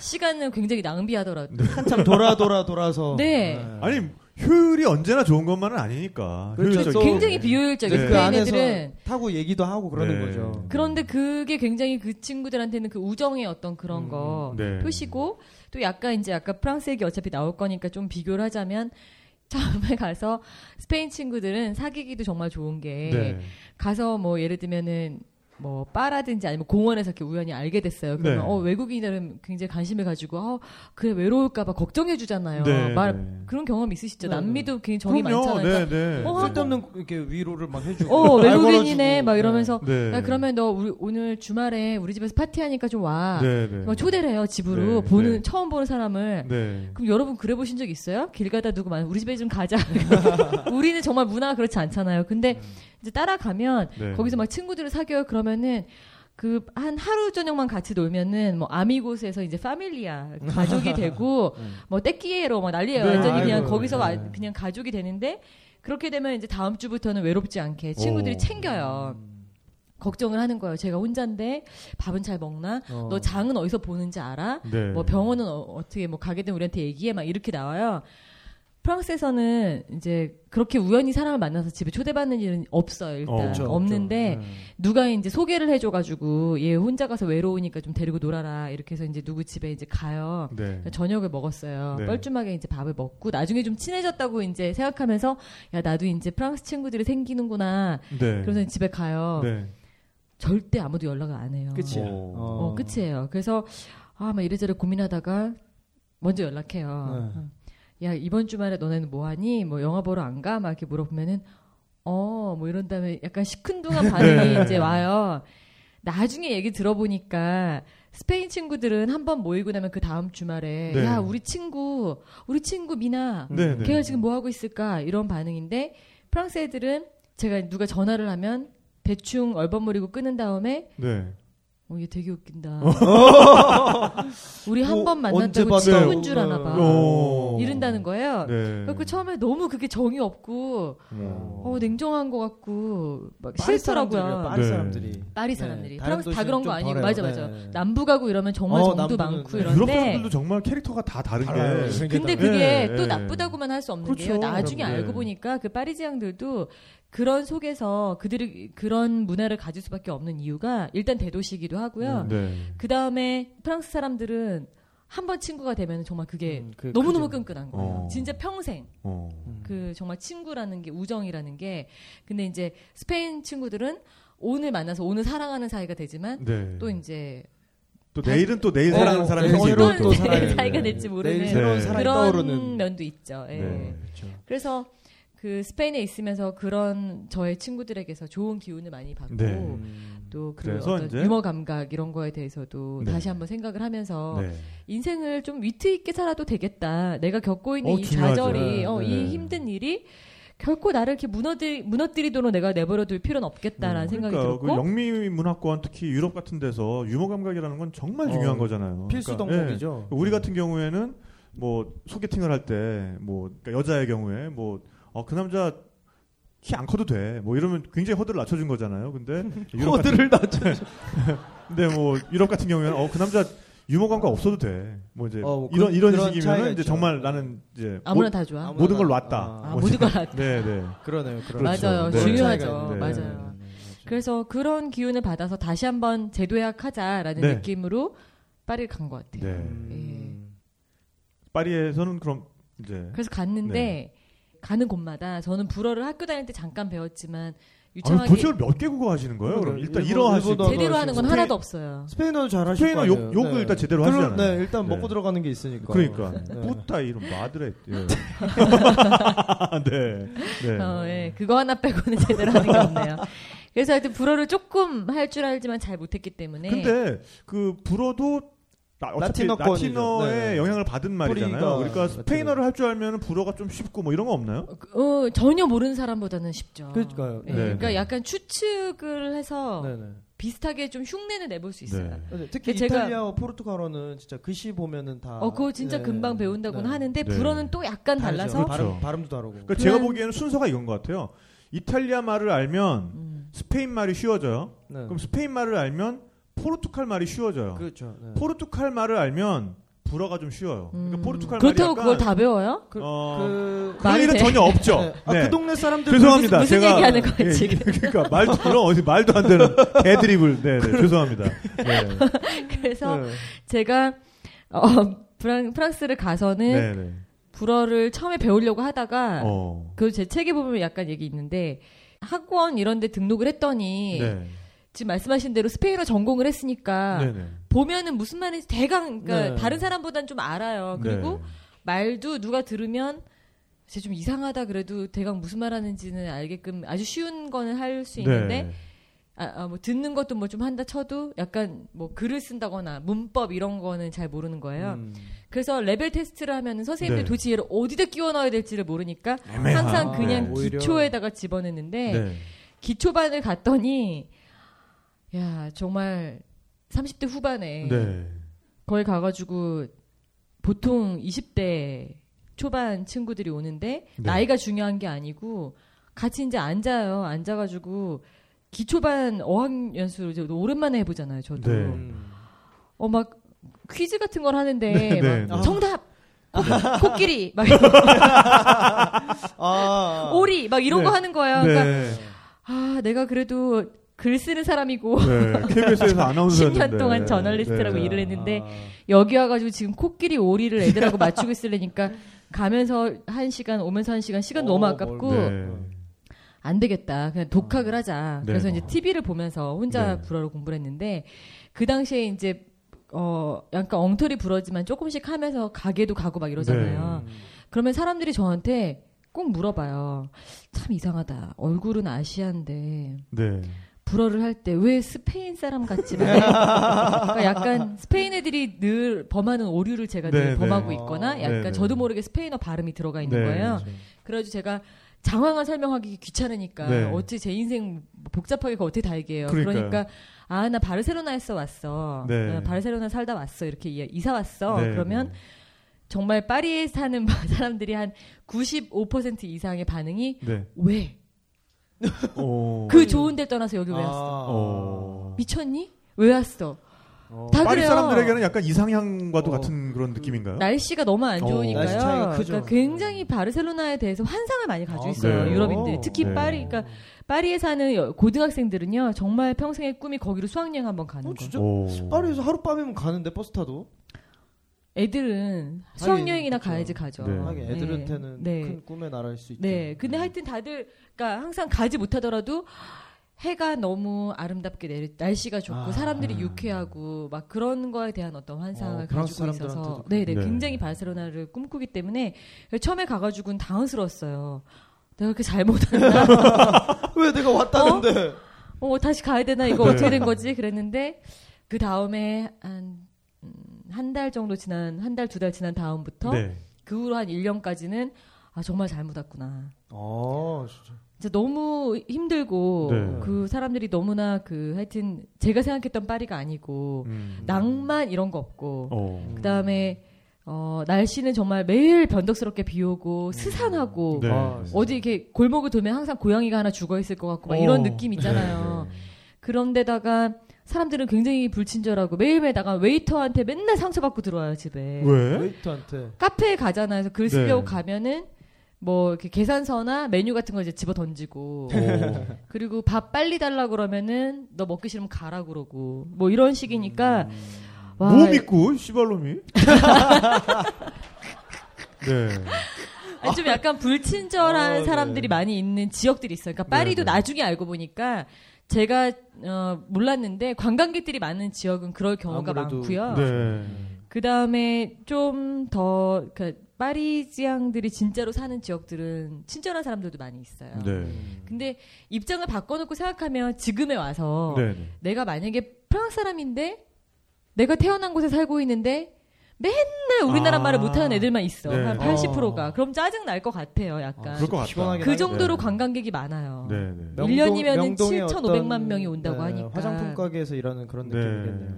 S4: 시간을 굉장히 낭비하더라도.
S2: 한참 돌아 돌아 돌아서.
S4: 네.
S3: 아니 효율이 언제나 좋은 것만은 아니니까.
S2: 그렇죠.
S4: 굉장히 비효율적이에요.
S3: 네.
S2: 그 안에서
S4: 애들은.
S2: 타고 얘기도 하고 그러는
S3: 네.
S2: 거죠.
S4: 그런데 그게 굉장히 그 친구들한테는 그 우정의 어떤 그런
S2: 음,
S4: 거
S3: 네.
S4: 표시고 또 약간 이제 아까 프랑스 얘기 어차피 나올 거니까 좀 비교를 하자면 처음에 가서 스페인 친구들은 사귀기도 정말 좋은 게
S3: 네.
S4: 가서 뭐 예를 들면은 뭐 바라든지 아니면 공원에서 이렇게 우연히 알게 됐어요. 그러면
S3: 네.
S4: 어 외국인들은 굉장히 관심을 가지고 어 그래 외로울까봐 걱정해 주잖아요.
S3: 네,
S4: 말
S3: 네.
S4: 그런 경험 있으시죠?
S2: 네,
S4: 남미도 굉장히 정이
S3: 그럼요.
S4: 많잖아요.
S3: 네, 네.
S4: 어,
S2: 쓸데없는 이렇게 위로를 막 해주고. 어말
S4: 외국인이네. 막 이러면서
S3: 네.
S4: 야 그러면 너 우리 오늘 주말에 우리 집에서 파티하니까 좀 와.
S3: 네, 네.
S4: 뭐 초대를 해요 집으로
S3: 네,
S4: 보는
S3: 네.
S4: 처음 보는 사람을.
S3: 네.
S4: 그럼 여러분 그래 보신 적 있어요? 길 가다 누구 만 우리 집에 좀 가자. 우리는 정말 문화가 그렇지 않잖아요. 근데 이제 따라가면
S3: 네.
S4: 거기서 막 친구들을 사귀어요. 그러면은 그 한 하루 저녁만 같이 놀면은 뭐 아미곳에서 이제 파밀리아 가족이 되고
S2: 음.
S4: 뭐 떼끼에로 막 난리예요.
S3: 네,
S4: 완전히 그냥
S3: 아이고,
S4: 거기서
S2: 네.
S4: 와- 그냥 가족이 되는데 그렇게 되면 이제 다음 주부터는 외롭지 않게 친구들이
S3: 오.
S4: 챙겨요. 걱정을 하는 거예요. 제가 혼자인데 밥은 잘 먹나?
S2: 어.
S4: 너 장은 어디서 보는지 알아?
S3: 네.
S4: 뭐 병원은 어, 떻게뭐 가게 되면 우리한테 얘기해 막 이렇게 나와요. 프랑스에서는 이제 그렇게 우연히 사람을 만나서 집에 초대받는 일은 없어요 일단
S3: 어,
S2: 없죠,
S4: 없는데.
S2: 네.
S4: 누가 이제 소개를 해줘가지고 얘 혼자 가서 외로우니까 좀 데리고 놀아라 이렇게 해서 이제 누구 집에 이제 가요
S3: 네.
S4: 저녁을 먹었어요
S3: 네.
S4: 뻘쭘하게 이제 밥을 먹고 나중에 좀 친해졌다고 이제 생각하면서 야 나도 이제 프랑스 친구들이 생기는구나
S3: 네.
S4: 그래서 집에 가요
S3: 네.
S4: 절대 아무도 연락을 안 해요
S2: 끝이야.
S3: 어.
S4: 어, 끝이에요. 그래서 아, 막 이래저래 고민하다가 먼저 연락해요.
S2: 네.
S4: 야, 이번 주말에 너네는 뭐 하니? 뭐 영화 보러 안 가? 막 이렇게 물어보면은 어, 뭐 이런 다음에 약간 시큰둥한 반응이
S3: 네.
S4: 이제 와요. 나중에 얘기 들어보니까 스페인 친구들은 한 번 모이고 나면 그 다음 주말에
S3: 네.
S4: 야, 우리 친구, 우리 친구 미나
S3: 네, 네.
S4: 걔가 지금 뭐 하고 있을까? 이런 반응인데 프랑스 애들은 제가 누가 전화를 하면 대충 얼버무리고 끊은 다음에
S3: 네.
S4: 어, 얘 되게 웃긴다. 우리 한
S2: 어,
S4: 번 만났다고. 친구인 줄 아나 봐.
S3: 어.
S4: 이른다는 거예요.
S3: 네.
S4: 그래서 처음에 너무 그게 정이 없고,
S3: 어.
S4: 어, 냉정한 것 같고, 막 싫더라고요.
S2: 파리
S3: 네.
S2: 사람들이.
S4: 파리
S2: 네,
S4: 사람들이.
S2: 다른
S4: 프랑스 다 그런 거
S2: 덜해요.
S4: 맞아, 맞아.
S2: 네.
S4: 남부 가고 이러면 정말
S2: 어,
S4: 정도 많고
S2: 네.
S3: 유럽
S4: 이런데,
S3: 사람들도 정말 캐릭터가 다 다른. 게.
S4: 근데. 그게
S3: 네,
S4: 또
S3: 네.
S4: 나쁘다고만 할 수 없는
S3: 그렇죠.
S4: 게요. 나중에
S3: 네.
S4: 알고 보니까 그 파리지앙들도 그런 속에서 그들이 그런 문화를 가질 수밖에 없는 이유가 일단 대도시이기도 하고요.
S3: 네.
S4: 그 다음에 프랑스 사람들은 한 번 친구가 되면 정말 그게
S2: 음, 그
S4: 너무너무
S2: 크죠.
S4: 끈끈한 거예요.
S3: 어.
S4: 진짜 평생.
S3: 어.
S2: 음.
S4: 그 정말 친구라는 게 우정이라는 게 근데 이제 스페인 친구들은 오늘 만나서 오늘 사랑하는 사이가 되지만
S3: 네.
S4: 또 이제
S3: 또 내일은 또 내일
S2: 어,
S3: 사랑하는 사람이
S2: 내일
S3: 생기고
S2: 새로운
S3: 또.
S2: 또 사랑이
S4: 사이가
S3: 네.
S4: 될지 모르는
S3: 네.
S2: 사랑이
S4: 그런
S2: 떠오르는
S4: 면도 있죠. 예.
S3: 네.
S2: 그렇죠.
S4: 그래서 그 스페인에 있으면서 그런 저의 친구들에게서 좋은 기운을 많이 받고
S3: 네.
S2: 음.
S4: 또그
S3: 그래서
S4: 어떤
S3: 이제-
S4: 유머 감각 이런 거에 대해서도
S3: 네.
S4: 다시 한번 생각을 하면서
S3: 네.
S4: 인생을 좀 위트 있게 살아도 되겠다. 내가 겪고 있는
S3: 어,
S4: 이
S3: 중요하죠.
S4: 좌절이, 어,
S3: 네.
S4: 이 힘든 일이 결코 나를 이렇게 무너뜨리, 무너뜨리도록 내가 내버려둘 필요는 없겠다라는 생각이
S3: 그러니까
S4: 들었고.
S3: 그 영미 문화권 특히 유럽 같은 데서 유머 감각이라는 건 정말
S2: 어,
S3: 중요한 거잖아요.
S2: 필수
S3: 그러니까,
S2: 덕목이죠.
S3: 예. 우리 같은 경우에는 뭐 소개팅을 할 때뭐 여자의 경우에 뭐 어, 그 남자 키 안 커도 돼. 뭐 이러면 굉장히 허들을 낮춰준 거잖아요. 근데
S2: 허들을 낮춰.
S3: 근데 뭐 유럽 같은 경우에는 어 그 남자 유머 감각 없어도 돼. 뭐 이제
S2: 어, 뭐
S3: 이런
S2: 그-
S3: 이런 식이면 이제. 정말 나는 이제
S4: 아무나
S3: 모,
S4: 다 좋아.
S3: 모든 걸 놨다.
S2: 아,
S4: 아,
S3: 뭐
S4: 모든 걸 놨다.
S3: 네, 네.
S2: 그러네요. 그렇죠.
S4: 맞아요.
S3: 네.
S4: 중요하죠.
S3: 네.
S4: 맞아요. 그래서 그런 기운을 받아서 다시 한번 재도약하자라는
S3: 네.
S4: 느낌으로 파리를 간 것 같아요.
S3: 네.
S2: 음.
S3: 파리에서는 그럼 이제
S4: 그래서 갔는데
S3: 네.
S4: 가는 곳마다 저는 불어를 학교 다닐 때 잠깐 배웠지만
S3: 아,
S4: 유창하게
S3: 도대체 몇 개국어 하시는 거예요? 그럼 일단
S2: 일본-
S3: 일어 하시고
S2: 일본어
S4: 제대로 하는 건
S3: 스페인-
S4: 하나도 없어요.
S2: 스페인어 잘하실
S3: 스페인어
S2: 거
S3: 욕. 욕을
S2: 네.
S3: 일단 제대로
S2: 그럼,
S3: 하시잖아요.
S2: 네, 일단
S3: 네.
S2: 먹고 들어가는 게 있으니까.
S3: 그러니까
S2: 네.
S3: 뿌타 이름 마드레. 예. 네. 네.
S4: 어, 예. 그거 하나 빼고는 제대로 하는 게 없네요. 그래서 하여튼 불어를 조금 할 줄 알지만 잘 못했기 때문에
S3: 근데 그 불어도
S2: 라틴어권이죠.
S3: 라틴어의
S2: 네.
S3: 영향을 받은 말이잖아요. 그러니까
S2: 라틴어.
S3: 스페인어를 할 줄 알면 불어가 좀 쉽고 뭐 이런 거 없나요?
S4: 어, 전혀 모르는 사람보다는 쉽죠.
S2: 그러니까요.
S4: 예,
S3: 네,
S4: 그러니까
S3: 네.
S4: 약간 추측을 해서
S2: 네네.
S4: 비슷하게 좀 흉내는 내볼 수 있어요.
S3: 네.
S2: 네, 특히
S4: 제가-
S2: 이탈리아어, 포르투갈어는 진짜 글씨 보면은 다.
S4: 어, 그거 진짜
S2: 네.
S4: 금방 배운다고는
S2: 네.
S4: 하는데
S3: 네.
S4: 불어는 또 약간
S2: 다르죠.
S4: 달라서
S2: 발음,
S3: 그렇죠.
S2: 발음 도 다르고.
S3: 그러니까 제가 보기에는 순서가 이건 것 같아요. 이탈리아 말을 알면
S4: 음.
S3: 스페인 말이 쉬워져요.
S2: 네.
S3: 그럼 스페인 말을 알면 포르투갈 말이 쉬워져요.
S2: 그렇죠. 네.
S3: 포르투갈 말을 알면 불어가 좀 쉬워요. 그러니까
S4: 음.
S3: 포르투갈
S4: 그렇다고
S3: 말이
S4: 그걸
S3: 약간
S4: 다 배워요?
S2: 그,
S3: 어,
S2: 그,
S3: 그럴
S4: 말이
S3: 일은
S4: 돼?
S3: 전혀 없죠.
S2: 네. 아,
S3: 네.
S2: 그 동네 사람들
S3: 죄송합니다.
S4: 무슨
S3: 제가
S4: 얘기하는 거예요,
S3: 예,
S4: 지금?
S3: 그러니까 말도 이런 어디 말도 안 되는 개드립을 네, 네 죄송합니다. 네.
S4: 그래서
S2: 네.
S4: 제가 어, 프랑, 프랑스를 가서는
S3: 네, 네.
S4: 불어를 처음에 배우려고 하다가
S3: 어.
S4: 그제 책에 보면 약간 얘기 있는데 학원 이런 데 등록을 했더니
S3: 네.
S4: 지금 말씀하신 대로 스페인어 전공을 했으니까
S3: 네, 네.
S4: 보면은 무슨 말인지 대강 그러니까
S2: 네.
S4: 다른 사람보단 좀 알아요. 그리고
S3: 네.
S4: 말도 누가 들으면 진짜 좀 이상하다 그래도 대강 무슨 말 하는지는 알게끔 아주 쉬운 거는 할 수 있는데
S3: 네.
S4: 아, 아, 뭐 듣는 것도 뭐 좀 한다 쳐도 약간 뭐 글을 쓴다거나 문법 이런 거는 잘 모르는 거예요.
S2: 음.
S4: 그래서 레벨 테스트를 하면은 선생님들이
S3: 네.
S4: 도대체 얘를 어디다 끼워 넣어야 될지를 모르니까. 항상 그냥
S2: 네.
S4: 기초에다가 집어넣는데
S3: 네.
S4: 기초반을 갔더니 야 정말 30대 후반에
S3: 네.
S4: 거기 가가지고 보통 20대 초반 친구들이 오는데
S3: 네.
S4: 나이가 중요한 게 아니고 같이 이제 앉아요. 앉아가지고 기초반 어학 연수를 이제 오랜만에 해보잖아요. 저도
S3: 네.
S2: 음.
S4: 어막 퀴즈 같은 걸 하는데
S3: 네, 네,
S4: 막
S3: 네.
S4: 정답 아, 코끼리 막
S2: 아.
S4: 오리 막 이런
S3: 네.
S4: 거 하는 거예요. 그러니까
S3: 네.
S4: 아 내가 그래도 글 쓰는 사람이고
S3: 네. KBS에서 아나운서였는데
S4: 10년 동안 저널리스트라고
S3: 네.
S4: 일을 했는데
S2: 아.
S4: 여기 와가지고 지금 코끼리 오리를 애들하고 맞추고 있으려니까 가면서 한 시간 오면서 한 시간 시간 너무
S2: 어,
S4: 아깝고
S3: 네.
S4: 안 되겠다 그냥 독학을 하자
S3: 네.
S4: 그래서 이제 TV를 보면서 혼자
S3: 네.
S4: 불어를 공부를 했는데 그 당시에 이제 어 약간 엉터리 불어지만 조금씩 하면서 가게도 가고 막 이러잖아요
S3: 네.
S4: 그러면 사람들이 저한테 꼭 물어봐요 참 이상하다 얼굴은 아시아인데
S3: 네.
S4: 불어를 할 때 왜 스페인 사람 같지만 해? 그러니까 약간 스페인 애들이 늘 범하는 오류를 제가 늘
S3: 네, 네.
S4: 범하고 있거나
S2: 아,
S4: 약간
S3: 네, 네.
S4: 저도 모르게 스페인어 발음이 들어가 있는
S3: 네.
S4: 거예요. 그래가지고 제가 장황한 설명하기 귀찮으니까
S3: 네.
S4: 어찌 제 인생 뭐 복잡하게 그거 어떻게 다 얘기해요.
S3: 그러니까요.
S4: 그러니까 아 나 바르셀로나에서 왔어.
S3: 네.
S4: 어, 바르셀로나 살다 왔어. 이렇게 이- 이사 왔어.
S3: 네,
S4: 그러면 정말 파리에 사는 사람들이 한 95% 이상의 반응이
S3: 네.
S4: 왜?
S3: 어.
S4: 그 좋은 데 떠나서 여기 왜
S2: 아.
S4: 왔어?
S3: 어.
S4: 미쳤니? 왜 왔어?
S2: 어.
S4: 다
S3: 파리
S4: 그래요.
S3: 사람들에게는 약간 이상향과도
S2: 어.
S3: 같은 그런 느낌인가요?
S4: 날씨가 너무 안
S3: 어.
S4: 좋으니까요.
S2: 날씨 차이가 크죠.
S4: 그러니까 굉장히 바르셀로나에 대해서 환상을 많이 가지고
S2: 아,
S4: 있어요.
S3: 네.
S4: 유럽인들이 특히
S3: 네.
S4: 파리, 그러니까 파리에 사는 여- 고등학생들은요 정말 평생의 꿈이 거기로 수학여행 한번 가는
S2: 어,
S4: 거.
S2: 진짜?
S3: 오.
S2: 파리에서 하룻밤이면 가는데 버스 타도?
S4: 애들은 수학여행이나 가야지 가죠.
S3: 네.
S2: 하긴
S4: 네.
S2: 애들한테는
S4: 네.
S2: 큰 꿈의 나라일 수 있죠.
S4: 네. 근데 하여튼 다들, 그러니까 항상 가지 못하더라도 해가 너무 아름답게 내리, 날씨가 좋고
S2: 아.
S4: 사람들이 유쾌하고 막 그런 거에 대한 어떤 환상을
S2: 어,
S4: 가지고 있어서 네네
S3: 네.
S4: 굉장히 바르셀로나를 꿈꾸기 때문에 처음에 가가지고는 당황스러웠어요. 내가 그렇게 잘못했나?
S2: 왜 내가 왔다는데?
S4: 어 다시 가야 되나 이거
S3: 네.
S4: 어떻게 된 거지? 그랬는데 그 다음에 한 한 달 정도 지난 한 달두달 지난 다음부터
S3: 네.
S4: 그 후로 한 1년까지는 아 정말 잘못 왔구나.
S2: 어, 진짜.
S4: 진짜 너무 힘들고
S3: 네.
S4: 그 사람들이 너무나 그 하여튼 제가 생각했던 파리가 아니고
S3: 음.
S4: 낭만 이런 거 없고
S3: 어.
S4: 그다음에 어 날씨는 정말 매일 변덕스럽게 비 오고 스산하고
S3: 네.
S2: 아,
S4: 어디 이렇게 골목을 돌면 항상 고양이가 하나 죽어 있을 것 같고 막
S3: 어.
S4: 이런 느낌 있잖아요. 그런데다가 사람들은 굉장히 불친절하고 매일매일 나가 웨이터한테 맨날 상처받고 들어와요 집에.
S3: 왜?
S2: 웨이터한테.
S4: 카페에 가잖아요. 그래서 글 쓰려고
S3: 네.
S4: 가면은 뭐 이렇게 계산서나 메뉴 같은 거 이제 집어 던지고
S3: 어.
S4: 그리고 밥 빨리 달라 그러면은 너 먹기 싫으면 가라 그러고 뭐 이런 식이니까 와,
S3: 뭐 믿고 씨발놈이? 네.
S4: 아니, 좀 약간 불친절한
S2: 어, 네.
S4: 사람들이 많이 있는 지역들이 있어요. 그러니까 파리도
S3: 네, 네.
S4: 나중에 알고 보니까 제가 어, 몰랐는데 관광객들이 많은 지역은 그럴 경우가
S2: 아무래도
S4: 많고요.
S3: 네.
S4: 그 다음에 좀 더 그 파리지앙들이 진짜로 사는 지역들은 친절한 사람들도 많이 있어요.
S3: 네.
S4: 근데 입장을 바꿔놓고 생각하면 지금에 와서
S3: 네. 네.
S4: 내가 만약에 프랑스 사람인데 내가 태어난 곳에 살고 있는데 맨날 우리나라
S3: 아.
S4: 말을 못하는 애들만 있어
S3: 네.
S4: 한 80%가 그럼 짜증 날 것 같아요 약간
S3: 그럴 것 같다.
S4: 그. 정도로
S3: 네.
S4: 관광객이 많아요
S3: 네. 네.
S2: 명동-
S4: 1년이면은
S2: 명동의
S4: 7,500만
S2: 어떤,
S4: 명이 온다고
S2: 네,
S4: 하니까.
S2: 화장품 가게에서 일하는 그런 느낌이겠네요.
S3: 네.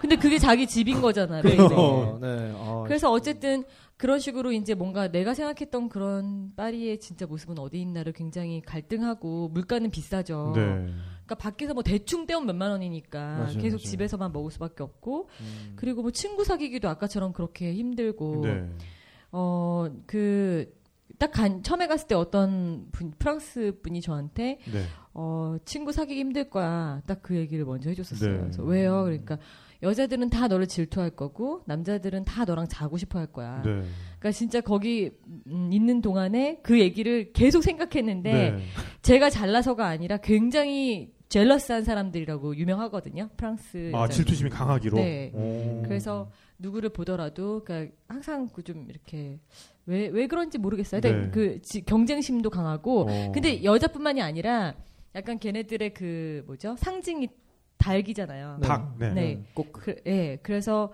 S4: 근데 그게 자기 집인 거잖아요.
S2: 어, 네. 아,
S4: 그래서 어쨌든 그런 식으로 이제 뭔가 내가 생각했던 그런 파리의 진짜 모습은 어디 있나를 굉장히 갈등하고 물가는 비싸죠.
S3: 네.
S4: 그러니까 밖에서 뭐 대충 떼면 몇만 원이니까
S2: 맞아요,
S4: 계속
S2: 맞아요.
S4: 집에서만 먹을 수밖에 없고
S2: 음.
S4: 그리고 뭐 친구 사귀기도 아까처럼 그렇게 힘들고
S3: 네.
S4: 어그 딱 간, 처음에 갔을 때 어떤 분, 프랑스 분이 저한테
S3: 네.
S4: 어, 친구 사귀기 힘들 거야. 딱 그 얘기를 먼저 해줬었어요.
S3: 네.
S4: 그래서 왜요? 그러니까 여자들은 다 너를 질투할 거고 남자들은 다 너랑 자고 싶어 할 거야.
S3: 네.
S4: 그러니까 진짜 거기 음, 있는 동안에 그 얘기를 계속 생각했는데
S3: 네.
S4: 제가 잘나서가 아니라 굉장히 젤러스한 사람들이라고 유명하거든요. 프랑스.
S3: 아. 질투심이 강하기로.
S4: 네.
S3: 오.
S4: 그래서 누구를 보더라도 그러니까 항상 그 좀 이렇게 왜 왜 그런지 모르겠어요.
S3: 네.
S4: 근데 그 지- 경쟁심도 강하고
S3: 어.
S4: 근데 여자뿐만이 아니라 약간 걔네들의 그 뭐죠 상징이 닭이잖아요.
S2: 네.
S3: 닭. 네.
S4: 네.
S2: 꼭
S4: 그, 예, 그래서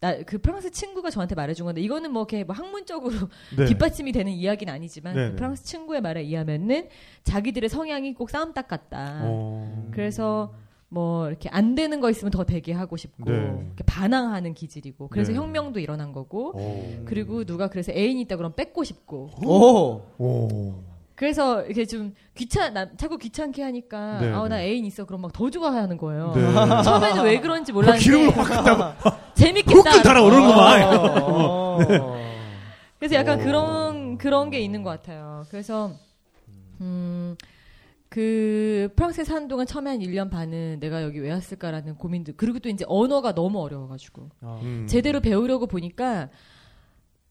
S4: 나 그 프랑스 친구가 저한테 말해준 건데 이거는 뭐 이렇게 뭐 학문적으로
S3: 네.
S4: 뒷받침이 되는 이야기는 아니지만
S3: 네,
S4: 그
S3: 네.
S4: 프랑스 친구의 말에 의하면은 자기들의 성향이 꼭 싸움닭 같다.
S3: 어.
S4: 그래서 뭐 이렇게 안 되는 거 있으면 더 되게 하고 싶고
S3: 네.
S4: 이렇게 반항하는 기질이고 그래서
S3: 네.
S4: 혁명도 일어난 거고
S3: 오.
S4: 그리고 누가 그래서 애인 있다 그러면 뺏고 싶고
S2: 오.
S3: 오.
S4: 그래서 이렇게 좀 귀찮 나 자꾸 귀찮게 하니까
S3: 네,
S4: 아우 나
S3: 네.
S4: 애인 있어 그럼 막 더 좋아하는 거예요.
S3: 네.
S4: 처음에는 왜 그런지
S3: 뭐 기름을
S4: 몰랐는데
S3: 확 갖다가
S4: 재밌겠다.
S3: 훅 달아오르는구만.
S2: 어.
S4: 그래서 약간
S3: 오.
S4: 그런 그런 게 있는 것 같아요. 그래서 음. 그 프랑스에 사는 동안 처음에 한 1년 반은 내가 여기 왜 왔을까라는 고민도 그리고 또 이제 언어가 너무 어려워가지고
S2: 아.
S3: 음.
S4: 제대로 배우려고 보니까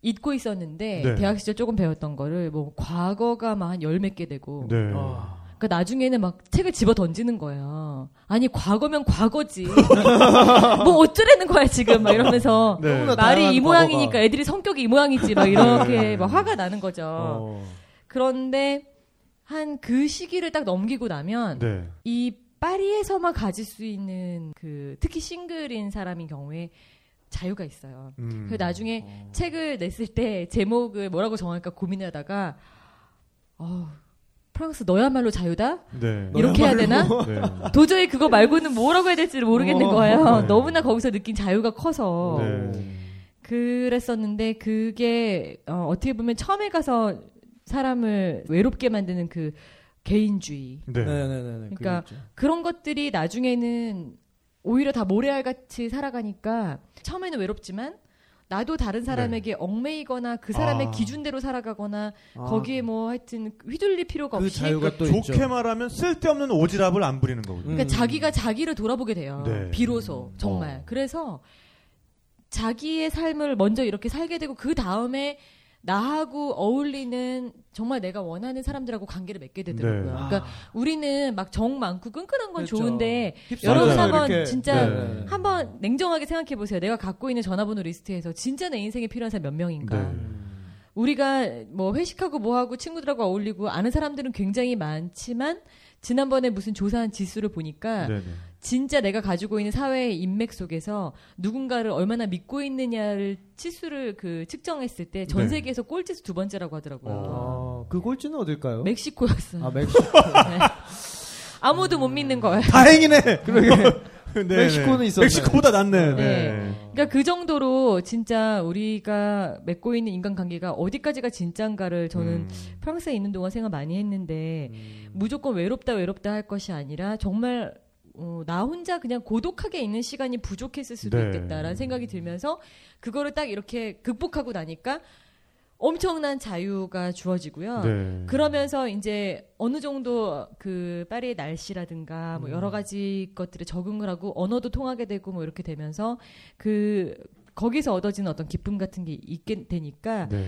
S4: 잊고 있었는데
S3: 네.
S4: 대학 시절 조금 배웠던 거를 뭐 과거가 막 한 열 몇 개 되고
S3: 네.
S2: 아.
S4: 그러니까 나중에는 막 책을 집어 던지는 거예요. 아니 과거면 과거지. 뭐 어쩌라는 거야 지금 막 이러면서
S3: 네.
S4: 말이 이 모양이니까
S2: 과거가.
S4: 애들이 성격이 이 모양이지 막 이렇게
S3: 네.
S4: 막 화가 나는 거죠.
S2: 어.
S4: 그런데 한 그 시기를 딱 넘기고 나면
S3: 네.
S4: 이 파리에서만 가질 수 있는 그 특히 싱글인 사람인 경우에 자유가 있어요.
S3: 음.
S4: 그 나중에
S2: 어.
S4: 책을 냈을 때 제목을 뭐라고 정할까 고민하다가 어, 프랑스 너야말로 자유다?
S3: 네.
S4: 이렇게 해야 되나?
S3: 네.
S4: 도저히 그거 말고는 뭐라고 해야 될지를 모르겠는
S2: 어.
S4: 거예요.
S3: 네.
S4: 너무나 거기서 느낀 자유가 커서.
S3: 네.
S4: 그랬었는데 그게 어, 어떻게 보면 처음에 가서 사람을 외롭게 만드는 그 개인주의
S3: 네.
S2: 네 네네.
S4: 그러니까 그런 것들이 나중에는 오히려 다 모래알 같이 살아가니까 처음에는 외롭지만 나도 다른 사람에게 얽매이거나 그 사람의
S3: 아.
S4: 기준대로 살아가거나
S2: 아,
S4: 거기에 뭐 하여튼 휘둘릴 필요가
S2: 그
S4: 없이
S2: 자유가 또
S3: 그러니까 좋게
S2: 있죠.
S3: 말하면 쓸데없는 오지랖을 안 부리는 거거든요.
S4: 그러니까
S2: 음.
S4: 자기가 자기를 돌아보게 돼요.
S3: 네.
S4: 비로소 정말.
S3: 어.
S4: 그래서 자기의 삶을 먼저 이렇게 살게 되고 그 다음에 나하고 어울리는 정말 내가 원하는 사람들하고 관계를 맺게 되더라고요.
S3: 네.
S4: 그러니까 우리는 막 정 많고 끈끈한 건
S2: 그렇죠.
S4: 좋은데 여러분 한번
S2: 이렇게-
S4: 진짜
S2: 네.
S4: 한번 냉정하게 생각해 보세요. 내가 갖고 있는 전화번호 리스트에서 진짜 내 인생에 필요한 사람 몇 명인가?
S3: 네.
S4: 우리가 뭐 회식하고 뭐하고 친구들하고 어울리고 아는 사람들은 굉장히 많지만 지난번에 무슨 조사한 지수를 보니까. 진짜 내가 가지고 있는 사회의 인맥 속에서 누군가를 얼마나 믿고 있느냐를 치수를 그 측정했을 때전
S3: 네.
S4: 세계에서 꼴찌수 두 번째라고 하더라고요.
S2: 어, 그 꼴찌는 어딜까요?
S4: 멕시코였어요.
S2: 아, 멕시코.
S4: 네. 아무도 못 믿는 거예요.
S3: 다행이네. 그러게. 네,
S2: 멕시코는
S3: 네.
S2: 있었네.
S3: 멕시코보다 낫네. 네.
S4: 네. 그러니까 그 정도로 진짜 우리가 맺고 있는 인간관계가 어디까지가 진짠가를 저는
S3: 음.
S4: 프랑스에 있는 동안 생각 많이 했는데
S2: 음.
S4: 무조건 외롭다 외롭다 할 것이 아니라 정말 어, 나 혼자 그냥 고독하게 있는 시간이 부족했을 수도
S3: 네.
S4: 있겠다라는 생각이 들면서 그거를 딱 이렇게 극복하고 나니까 엄청난 자유가 주어지고요.
S3: 네.
S4: 그러면서 이제 어느 정도 그 파리의 날씨라든가 뭐 여러 가지 것들에 적응을 하고 언어도 통하게 되고 뭐 이렇게 되면서 그 거기서 얻어지는 어떤 기쁨 같은 게 있게 되니까
S3: 네.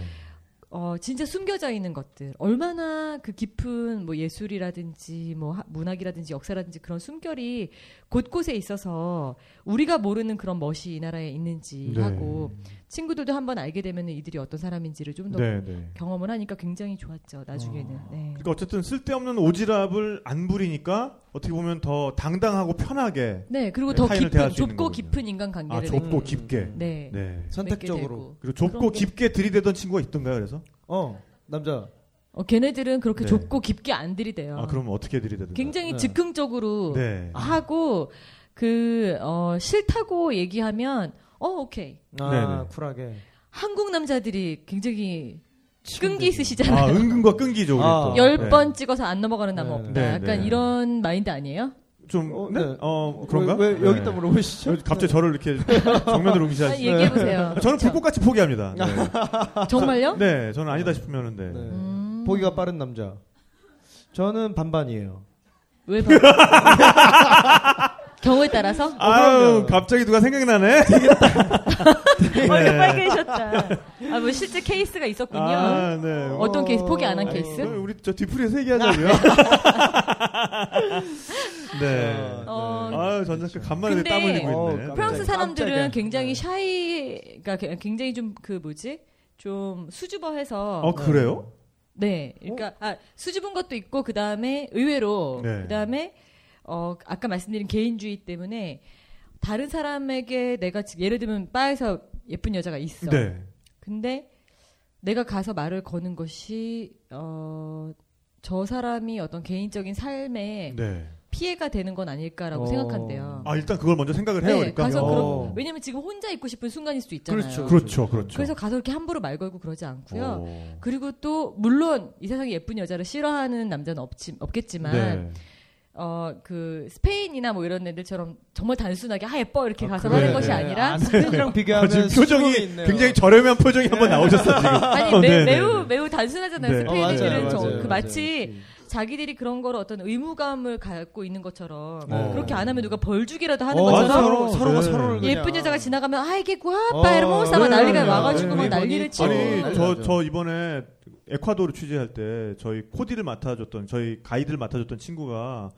S4: 어 진짜 숨겨져 있는 것들 얼마나 그 깊은 뭐 예술이라든지 뭐 하- 문학이라든지 역사라든지 그런 숨결이 곳곳에 있어서 우리가 모르는 그런 멋이 이 나라에 있는지
S3: 네.
S4: 하고 친구들도 한번 알게 되면 이들이 어떤 사람인지를 좀더
S3: 네, 네.
S4: 경험을 하니까 굉장히 좋았죠 나중에는 네.
S3: 그러니까 어쨌든 쓸데없는 오지랖을 안 부리니까 어떻게 보면 더 당당하고 편하게
S4: 네 그리고
S3: 네,
S4: 더 깊은 좁고
S3: 거군요.
S4: 깊은 인간관계를
S3: 아 좁고
S2: 음.
S3: 깊게.
S4: 네,
S3: 네.
S2: 선택적으로.
S3: 그리고 좁고 깊게 들이대던 친구가 있던가요? 그래서?
S2: 어, 남자.
S4: 어, 걔네들은 그렇게
S3: 네.
S4: 좁고 깊게 안 들이대요.
S3: 아 그럼 어떻게 들이대든?
S4: 굉장히
S2: 네.
S4: 즉흥적으로
S3: 네.
S4: 하고 그 어, 싫다고 얘기하면 어 오케이
S2: 아,
S3: 네네.
S2: 쿨하게.
S4: 한국 남자들이 굉장히 끈기. 있으시잖아요.
S3: 아 은근과 끈기죠. 우리
S2: 아.
S3: 또.
S4: 열
S3: 네.
S4: 번 찍어서 안 넘어가는 남
S2: 네.
S4: 없다.
S3: 네,
S4: 약간
S3: 네.
S4: 이런 마인드 아니에요?
S3: 좀
S2: 어,
S3: 네?
S2: 네.
S3: 어 그런가?
S2: 왜, 왜 여기다
S3: 네.
S2: 물어보시죠?
S3: 갑자기 저를 이렇게 정면으로
S4: 아,
S3: 응시하시죠.
S4: 얘기해 보세요.
S3: 저는 불꽃같이 포기합니다. 네.
S4: 정말요?
S3: 네, 저는 아니다 싶으면은 네.
S2: 네.
S4: 음.
S2: 포기가 빠른 남자. 저는 반반이에요.
S4: 왜 봐? 경우에 따라서
S3: 아유,
S2: 그럼요.
S3: 갑자기 누가 생각나네?
S4: 얼굴 빨개지셨다. 아 뭐 실제 케이스가 있었군요.
S3: 아, 네.
S4: 어떤 케이스? 포기 안 한. 케이스?
S3: 우리 저 뒤풀이에서 얘기하자고요. 네.
S4: 어,
S3: 아유, 전 작가 간만에
S4: 근데-
S3: 땀 흘리고
S2: 어,
S3: 있네.
S4: 프랑스
S3: 네.
S4: 사람들은
S2: 깜짝이야.
S4: 굉장히 샤이가 굉장히 좀 그 뭐지? 좀 수줍어해서
S3: 어, 그래요?
S4: 네. 그러니까 아, 수줍은 것도 있고 그다음에 의외로
S3: 네.
S4: 그다음에 어 아까 말씀드린 개인주의 때문에 다른 사람에게 내가 지- 예를 들면 바에서 예쁜 여자가 있어.
S3: 네.
S4: 근데 내가 가서 말을 거는 것이 어 저 사람이 어떤 개인적인 삶에
S3: 네.
S4: 피해가 되는 건 아닐까라고
S2: 어.
S4: 생각한대요.
S3: 아, 일단 그걸 먼저 생각을 해요,
S4: 네,
S3: 그러니까.
S4: 가서
S2: 어.
S4: 그런 왜냐면 지금 혼자 있고 싶은 순간일 수도 있잖아요.
S2: 그렇죠.
S3: 그렇죠, 그렇죠.
S4: 그래서 가서 이렇게 함부로 말 걸고 그러지 않고요.
S3: 오.
S4: 그리고 또 물론 이 세상에 예쁜 여자를 싫어하는 남자는 없지, 없겠지만
S3: 네.
S4: 어 그 스페인이나 뭐 이런 애들처럼 정말 단순하게 아 예뻐 이렇게
S3: 아,
S4: 가서
S3: 그래.
S4: 하는 것이
S3: 네.
S4: 아니라
S2: 아, 스페인이랑
S3: 아,
S2: 비교하면
S3: 지금
S2: 수줍음이
S3: 표정이
S2: 있네요.
S3: 굉장히 저렴한 표정이 한번 나오셨어, 지금.
S4: 아니
S3: 어,
S4: 매,
S3: 네, 네,
S4: 매우
S3: 네.
S4: 매우 단순하잖아요.
S3: 네.
S2: 어,
S4: 스페인인들은
S2: 맞아요,
S4: 저-
S2: 맞아요,
S4: 그
S2: 맞아요.
S4: 마치 자기들이 그런 거를 어떤 의무감을 갖고 있는 것처럼
S3: 어.
S4: 그렇게 안 하면 누가 벌주기라도 하는
S2: 어,
S4: 것처럼
S3: 맞아요.
S2: 서로, 서로가
S3: 네.
S2: 서로를 그냥-
S4: 예쁜 여자가 지나가면 아 이게
S2: 어,
S4: 구아빠 에르모사 막
S2: 네,
S4: 난리가
S2: 네,
S4: 와가지고
S2: 네,
S4: 막
S2: 네,
S4: 난리를
S2: 네,
S4: 치고
S3: 아니,
S2: 맞아요,
S3: 저,
S2: 맞아요.
S3: 저 이번에 에콰도르 취재할 때 저희 코디를 맡아줬던, 저희 가이드를 맡아줬던 친구가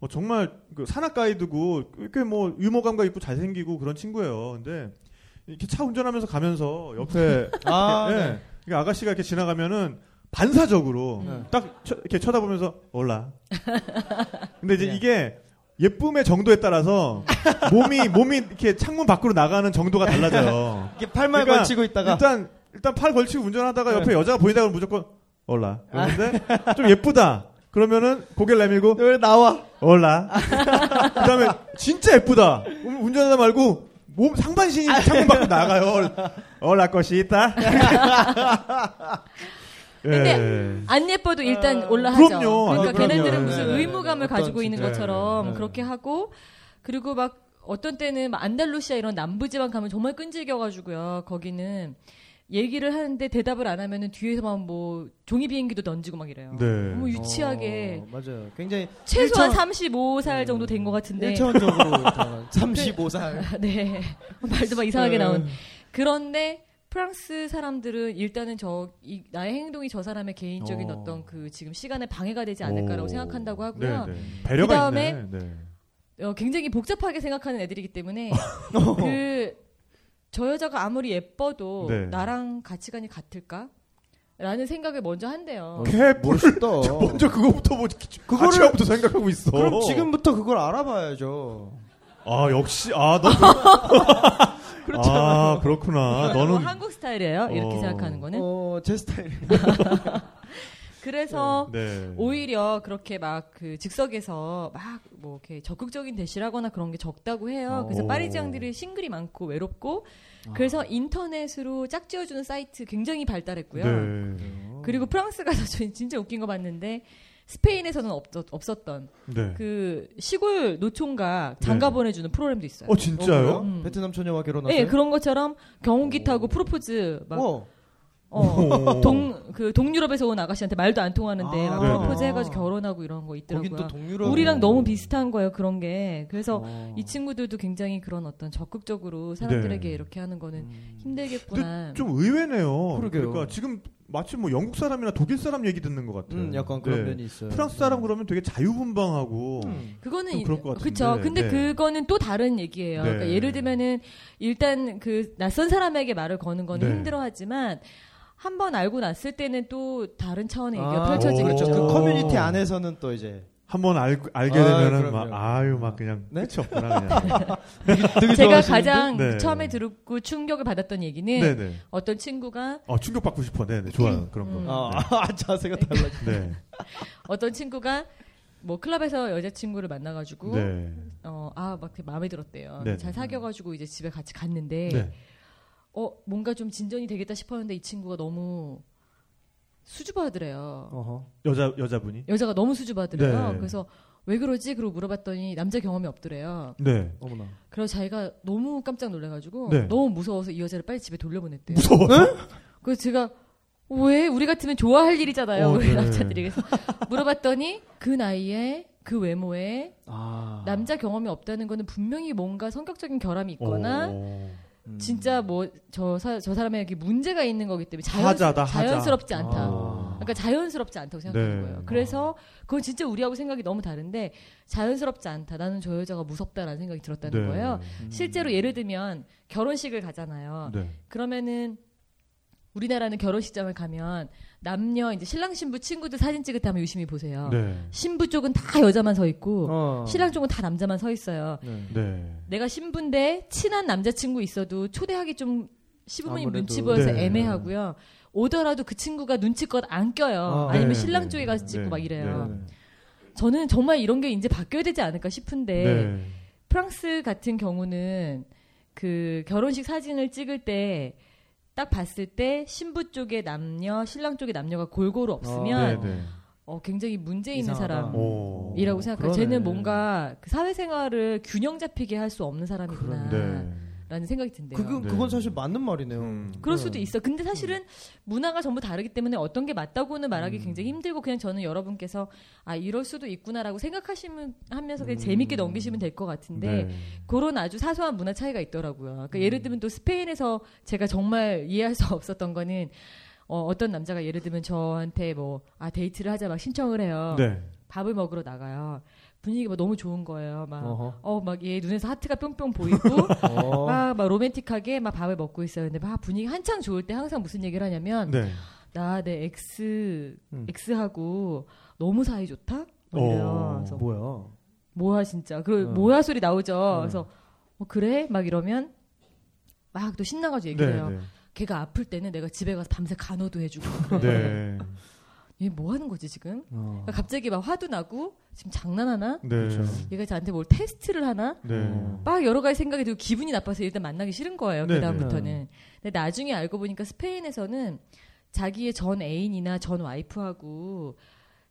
S3: 어, 정말 그 산악 가이드고 꽤 뭐 유머감각 있고 잘생기고 그런 친구예요. 근데 이렇게 차 운전하면서 가면서 옆에
S2: 아,
S3: 예.
S2: 네.
S3: 그러니까 아가씨가 이렇게 지나가면은 반사적으로
S2: 네.
S3: 딱 쳐- 이렇게 쳐다보면서 올라. 근데 이제
S2: 그냥.
S3: 이게 예쁨의 정도에 따라서 몸이 몸이 이렇게 창문 밖으로 나가는 정도가 달라져요.
S2: 이렇게 팔만
S3: 그러니까
S2: 걸치고 있다가
S3: 일단 일단 팔 걸치고 운전하다가
S2: 네.
S3: 옆에 여자가 보인다 그러면 무조건 올라. 그런데 좀 예쁘다. 그러면은 고개를 내밀고
S2: 왜 나와?
S3: 올라. 그다음에 진짜 예쁘다. 운전하다 말고 몸 상반신이 창문 밖으로 나가요. 올라, 올라 것이 있다.
S4: 근데 안 예뻐도 일단
S2: 아,
S4: 올라하죠.
S3: 그럼요.
S4: 그러니까
S3: 아, 그럼요.
S4: 걔네들은
S3: 네,
S4: 무슨
S2: 네, 네,
S4: 의무감을
S2: 네.
S4: 가지고 있는 것처럼
S2: 네.
S4: 그렇게 하고 그리고 막 어떤 때는 막 안달루시아 이런 남부 지방 가면 정말 끈질겨가지고요. 거기는 얘기를 하는데 대답을 안 하면은 뒤에서만 뭐 종이 비행기도 던지고 막 이래요.
S3: 네.
S4: 너무 유치하게
S2: 어, 맞아요. 굉장히
S4: 최소한
S2: 일차-
S4: 35살 정도 된 것 같은데
S2: 1차원적으로 35살.
S4: 네 말도 막 이상하게
S2: 네.
S4: 나온 그런데 프랑스 사람들은 일단은 저 이, 나의 행동이 저 사람의 개인적인
S2: 어.
S4: 어. 떤그 지금 시간에 방해가 되지 않을까라고
S3: 오.
S4: 생각한다고 하고요.
S3: 네, 네. 배려가
S4: 그다음에
S3: 있네. 네.
S4: 어, 굉장히 복잡하게 생각하는 애들이기 때문에 그 저 여자가 아무리 예뻐도
S3: 네.
S4: 나랑 가치관이 같을까? 라는 생각을 먼저 한대요.
S3: 개뿔.
S2: 멋있다.
S3: 먼저 그거부터 뭐
S2: 그거를-
S3: 가치관부터 생각하고 있어.
S2: 그럼 지금부터 그걸 알아봐야죠.
S3: 아 역시 아 너
S2: 그렇잖아요.
S3: 아 그렇구나.
S4: 너무
S3: 너는
S4: 한국 스타일이에요. 이렇게
S3: 어.
S4: 생각하는 거는.
S2: 어, 제 스타일.
S4: 그래서
S3: 네.
S4: 오히려 그렇게 막 그 즉석에서 막 뭐 이렇게 적극적인 대시를 하거나 그런 게 적다고 해요. 그래서
S3: 오.
S4: 파리지앙들이 싱글이 많고 외롭고
S3: 아.
S4: 그래서 인터넷으로 짝지어주는 사이트 굉장히 발달했고요.
S3: 네.
S4: 그리고 프랑스 가서 저 진짜 웃긴 거 봤는데 스페인에서는 없, 없었던
S3: 네.
S4: 그 시골 노총각 장가
S3: 네.
S4: 보내주는 프로그램도 있어요.
S3: 어 진짜요?
S4: 음.
S2: 베트남 처녀와 결혼하세요?
S4: 네, 그런 것처럼 경운기 타고 프로포즈 막
S2: 어.
S4: 어, 동, 그, 동유럽에서 온 아가씨한테 말도 안 통하는데,
S2: 아,
S4: 막. 프로포즈 해가지고 결혼하고 이런 거 있더라고요.
S2: 또 동유럽.
S4: 우리랑 너무 비슷한 거예요, 그런 게. 그래서
S2: 어.
S4: 이 친구들도 굉장히 그런 어떤 적극적으로 사람들에게
S3: 네.
S4: 이렇게 하는 거는
S2: 음.
S4: 힘들겠구나.
S3: 좀 의외네요.
S2: 그러게요.
S3: 러니까 지금 마치 뭐 영국 사람이나 독일 사람 얘기 듣는 것 같아요.
S2: 음, 약간 그런
S3: 네.
S2: 면이 있어요.
S3: 프랑스 사람 그러면 되게 자유분방하고
S2: 음.
S4: 그거는
S3: 그럴 것
S4: 그쵸.
S3: 같은데.
S4: 근데
S3: 네.
S4: 그거는 또 다른 얘기예요.
S3: 네.
S4: 그러니까 예를 들면은 일단 그 낯선 사람에게 말을 거는 거는
S3: 네.
S4: 힘들어하지만 한 번 알고 났을 때는 또 다른 차원의 얘기가
S2: 아,
S4: 펼쳐지겠죠.
S2: 그렇죠. 그
S3: 오.
S2: 커뮤니티 안에서는 또 이제
S3: 한번 알, 알게
S2: 아,
S3: 되면은
S2: 그럼요.
S3: 막 아유 막 그냥
S2: 네?
S3: 끝이 없구나 그냥.
S2: 되게
S4: 제가? 가장
S3: 네.
S4: 처음에 듣고 충격을 받았던 얘기는
S3: 네네.
S4: 어떤 친구가
S3: 어 충격 받고 싶어. 네 네 좋아요 그런 거.
S4: 음.
S2: 아, 아, 자세가 달라.
S3: 네.
S4: 어떤 친구가 뭐 클럽에서 여자친구를 만나가지고
S3: 네.
S4: 어아막 되게 마음에 들었대요.
S3: 네네.
S4: 잘 사귀어가지고 이제 집에 같이 갔는데
S3: 네.
S4: 어 뭔가 좀 진전이 되겠다 싶었는데 이 친구가 너무 수줍어하더래요.
S2: 어허.
S3: 여자 여자분이.
S4: 여자가 너무 수줍어하더래요.
S3: 네.
S4: 그래서 왜 그러지? 그러고 물어봤더니 남자 경험이 없더래요.
S3: 네.
S2: 어머나.
S4: 그래서 자기가 너무 깜짝 놀래가지고
S3: 네.
S4: 너무 무서워서 이 여자를 빨리 집에 돌려보냈대요.
S3: 무서워.
S4: 그래서 제가 왜 우리 같으면 좋아할 일이잖아요.
S3: 어,
S4: 우리
S3: 네.
S4: 남자들이 그래서 물어봤더니 그 나이에 그 외모에
S2: 아.
S4: 남자 경험이 없다는 거는 분명히 뭔가 성격적인 결함이 있거나
S3: 어.
S2: 음.
S4: 진짜 뭐저저 사람에게 문제가 있는 거기 때문에 자연,
S3: 하자다, 하자.
S4: 자연스럽지 않다.
S2: 아.
S4: 그러니까 자연스럽지 않다고 생각하는
S3: 네.
S4: 거예요. 그래서 그건 진짜 우리하고 생각이 너무 다른데 자연스럽지 않다. 나는 저 여자가 무섭다라는 생각이 들었다는
S3: 네.
S4: 거예요.
S2: 음.
S4: 실제로 예를 들면 결혼식을 가잖아요.
S3: 네.
S4: 그러면은 우리나라는 결혼식장을 가면 남녀 이제 신랑 신부 친구들 사진 찍을 때 한번 유심히 보세요.
S3: 네.
S4: 신부 쪽은 다 여자만 서 있고
S2: 어.
S4: 신랑 쪽은 다 남자만 서 있어요.
S2: 네.
S3: 네.
S4: 내가 신부인데 친한 남자친구 있어도 초대하기 좀 시부모님
S2: 아무래도.
S4: 눈치 보여서
S3: 네.
S4: 애매하고요. 오더라도 그 친구가 눈치껏 안 껴요.
S2: 아,
S4: 아니면
S3: 네,
S4: 신랑
S3: 네,
S4: 쪽에 가서 찍고
S3: 네,
S4: 막 이래요.
S2: 네.
S4: 저는 정말 이런 게 이제 바뀌어야 되지 않을까 싶은데
S3: 네.
S4: 프랑스 같은 경우는 그 결혼식 사진을 찍을 때 딱 봤을 때 신부 쪽에 남녀, 신랑 쪽에 남녀가 골고루 없으면
S3: 네. 네.
S4: 어, 굉장히 문제 있는
S2: 이상하다.
S3: 오.
S4: 사람이라고 생각해요. 쟤는 뭔가 그 사회생활을 균형 잡히게 할 수 없는 사람이구나.
S3: 네.
S4: 라는 생각이 든대요.
S2: 그건
S3: 네.
S2: 그건 사실 맞는 말이네요.
S3: 음.
S4: 그럴
S2: 네.
S4: 수도 있어. 근데 사실은 문화가 전부 다르기 때문에 어떤 게 맞다고는 말하기
S2: 음.
S4: 굉장히 힘들고 그냥 저는 여러분께서 아 이럴 수도 있구나라고 생각하시면 하면서 그냥
S2: 음.
S4: 재밌게 넘기시면 될 것 같은데
S3: 네.
S4: 그런 아주 사소한 문화 차이가 있더라고요. 그러니까
S2: 음.
S4: 예를 들면 또 스페인에서 제가 정말 이해할 수 없었던 거는 어, 어떤 남자가 예를 들면 저한테 뭐 아 데이트를 하자 막 신청을 해요.
S3: 네.
S4: 밥을 먹으러 나가요. 분위기가 너무 좋은 거예요. 막.
S2: 어
S4: 막 얘 눈에서 하트가 뿅뿅 보이고
S2: 어.
S4: 막, 막 로맨틱하게 막 밥을 먹고 있어요. 근데 막 분위기 한창 좋을 때 항상 무슨 얘기를 하냐면
S3: 네.
S4: 나 내 ex
S2: 음.
S4: ex하고 너무 사이 좋다.
S3: 어.
S4: 그래서
S2: 뭐야?
S4: 뭐야 진짜. 그
S2: 어.
S4: 뭐야 소리 나오죠.
S2: 어.
S4: 그래서 어, 그래 막 이러면 막 또 신나가지고 얘기를
S3: 네.
S4: 해요.
S3: 네.
S4: 걔가 아플 때는 내가 집에 가서 밤새 간호도 해주고.
S3: 네.
S4: 얘뭐 하는 거지 지금?
S2: 어.
S4: 그러니까 갑자기 막 화도 나고 지금 장난하나?
S3: 네.
S2: 그렇죠.
S4: 얘가 저한테 뭘 테스트를 하나?
S3: 네.
S2: 어.
S4: 막 여러 가지 생각이 들고 기분이 나빠서 일단 만나기 싫은 거예요.
S3: 네네.
S4: 그 다음부터는. 근데 나중에 알고 보니까 스페인에서는 자기의 전 애인이나 전 와이프하고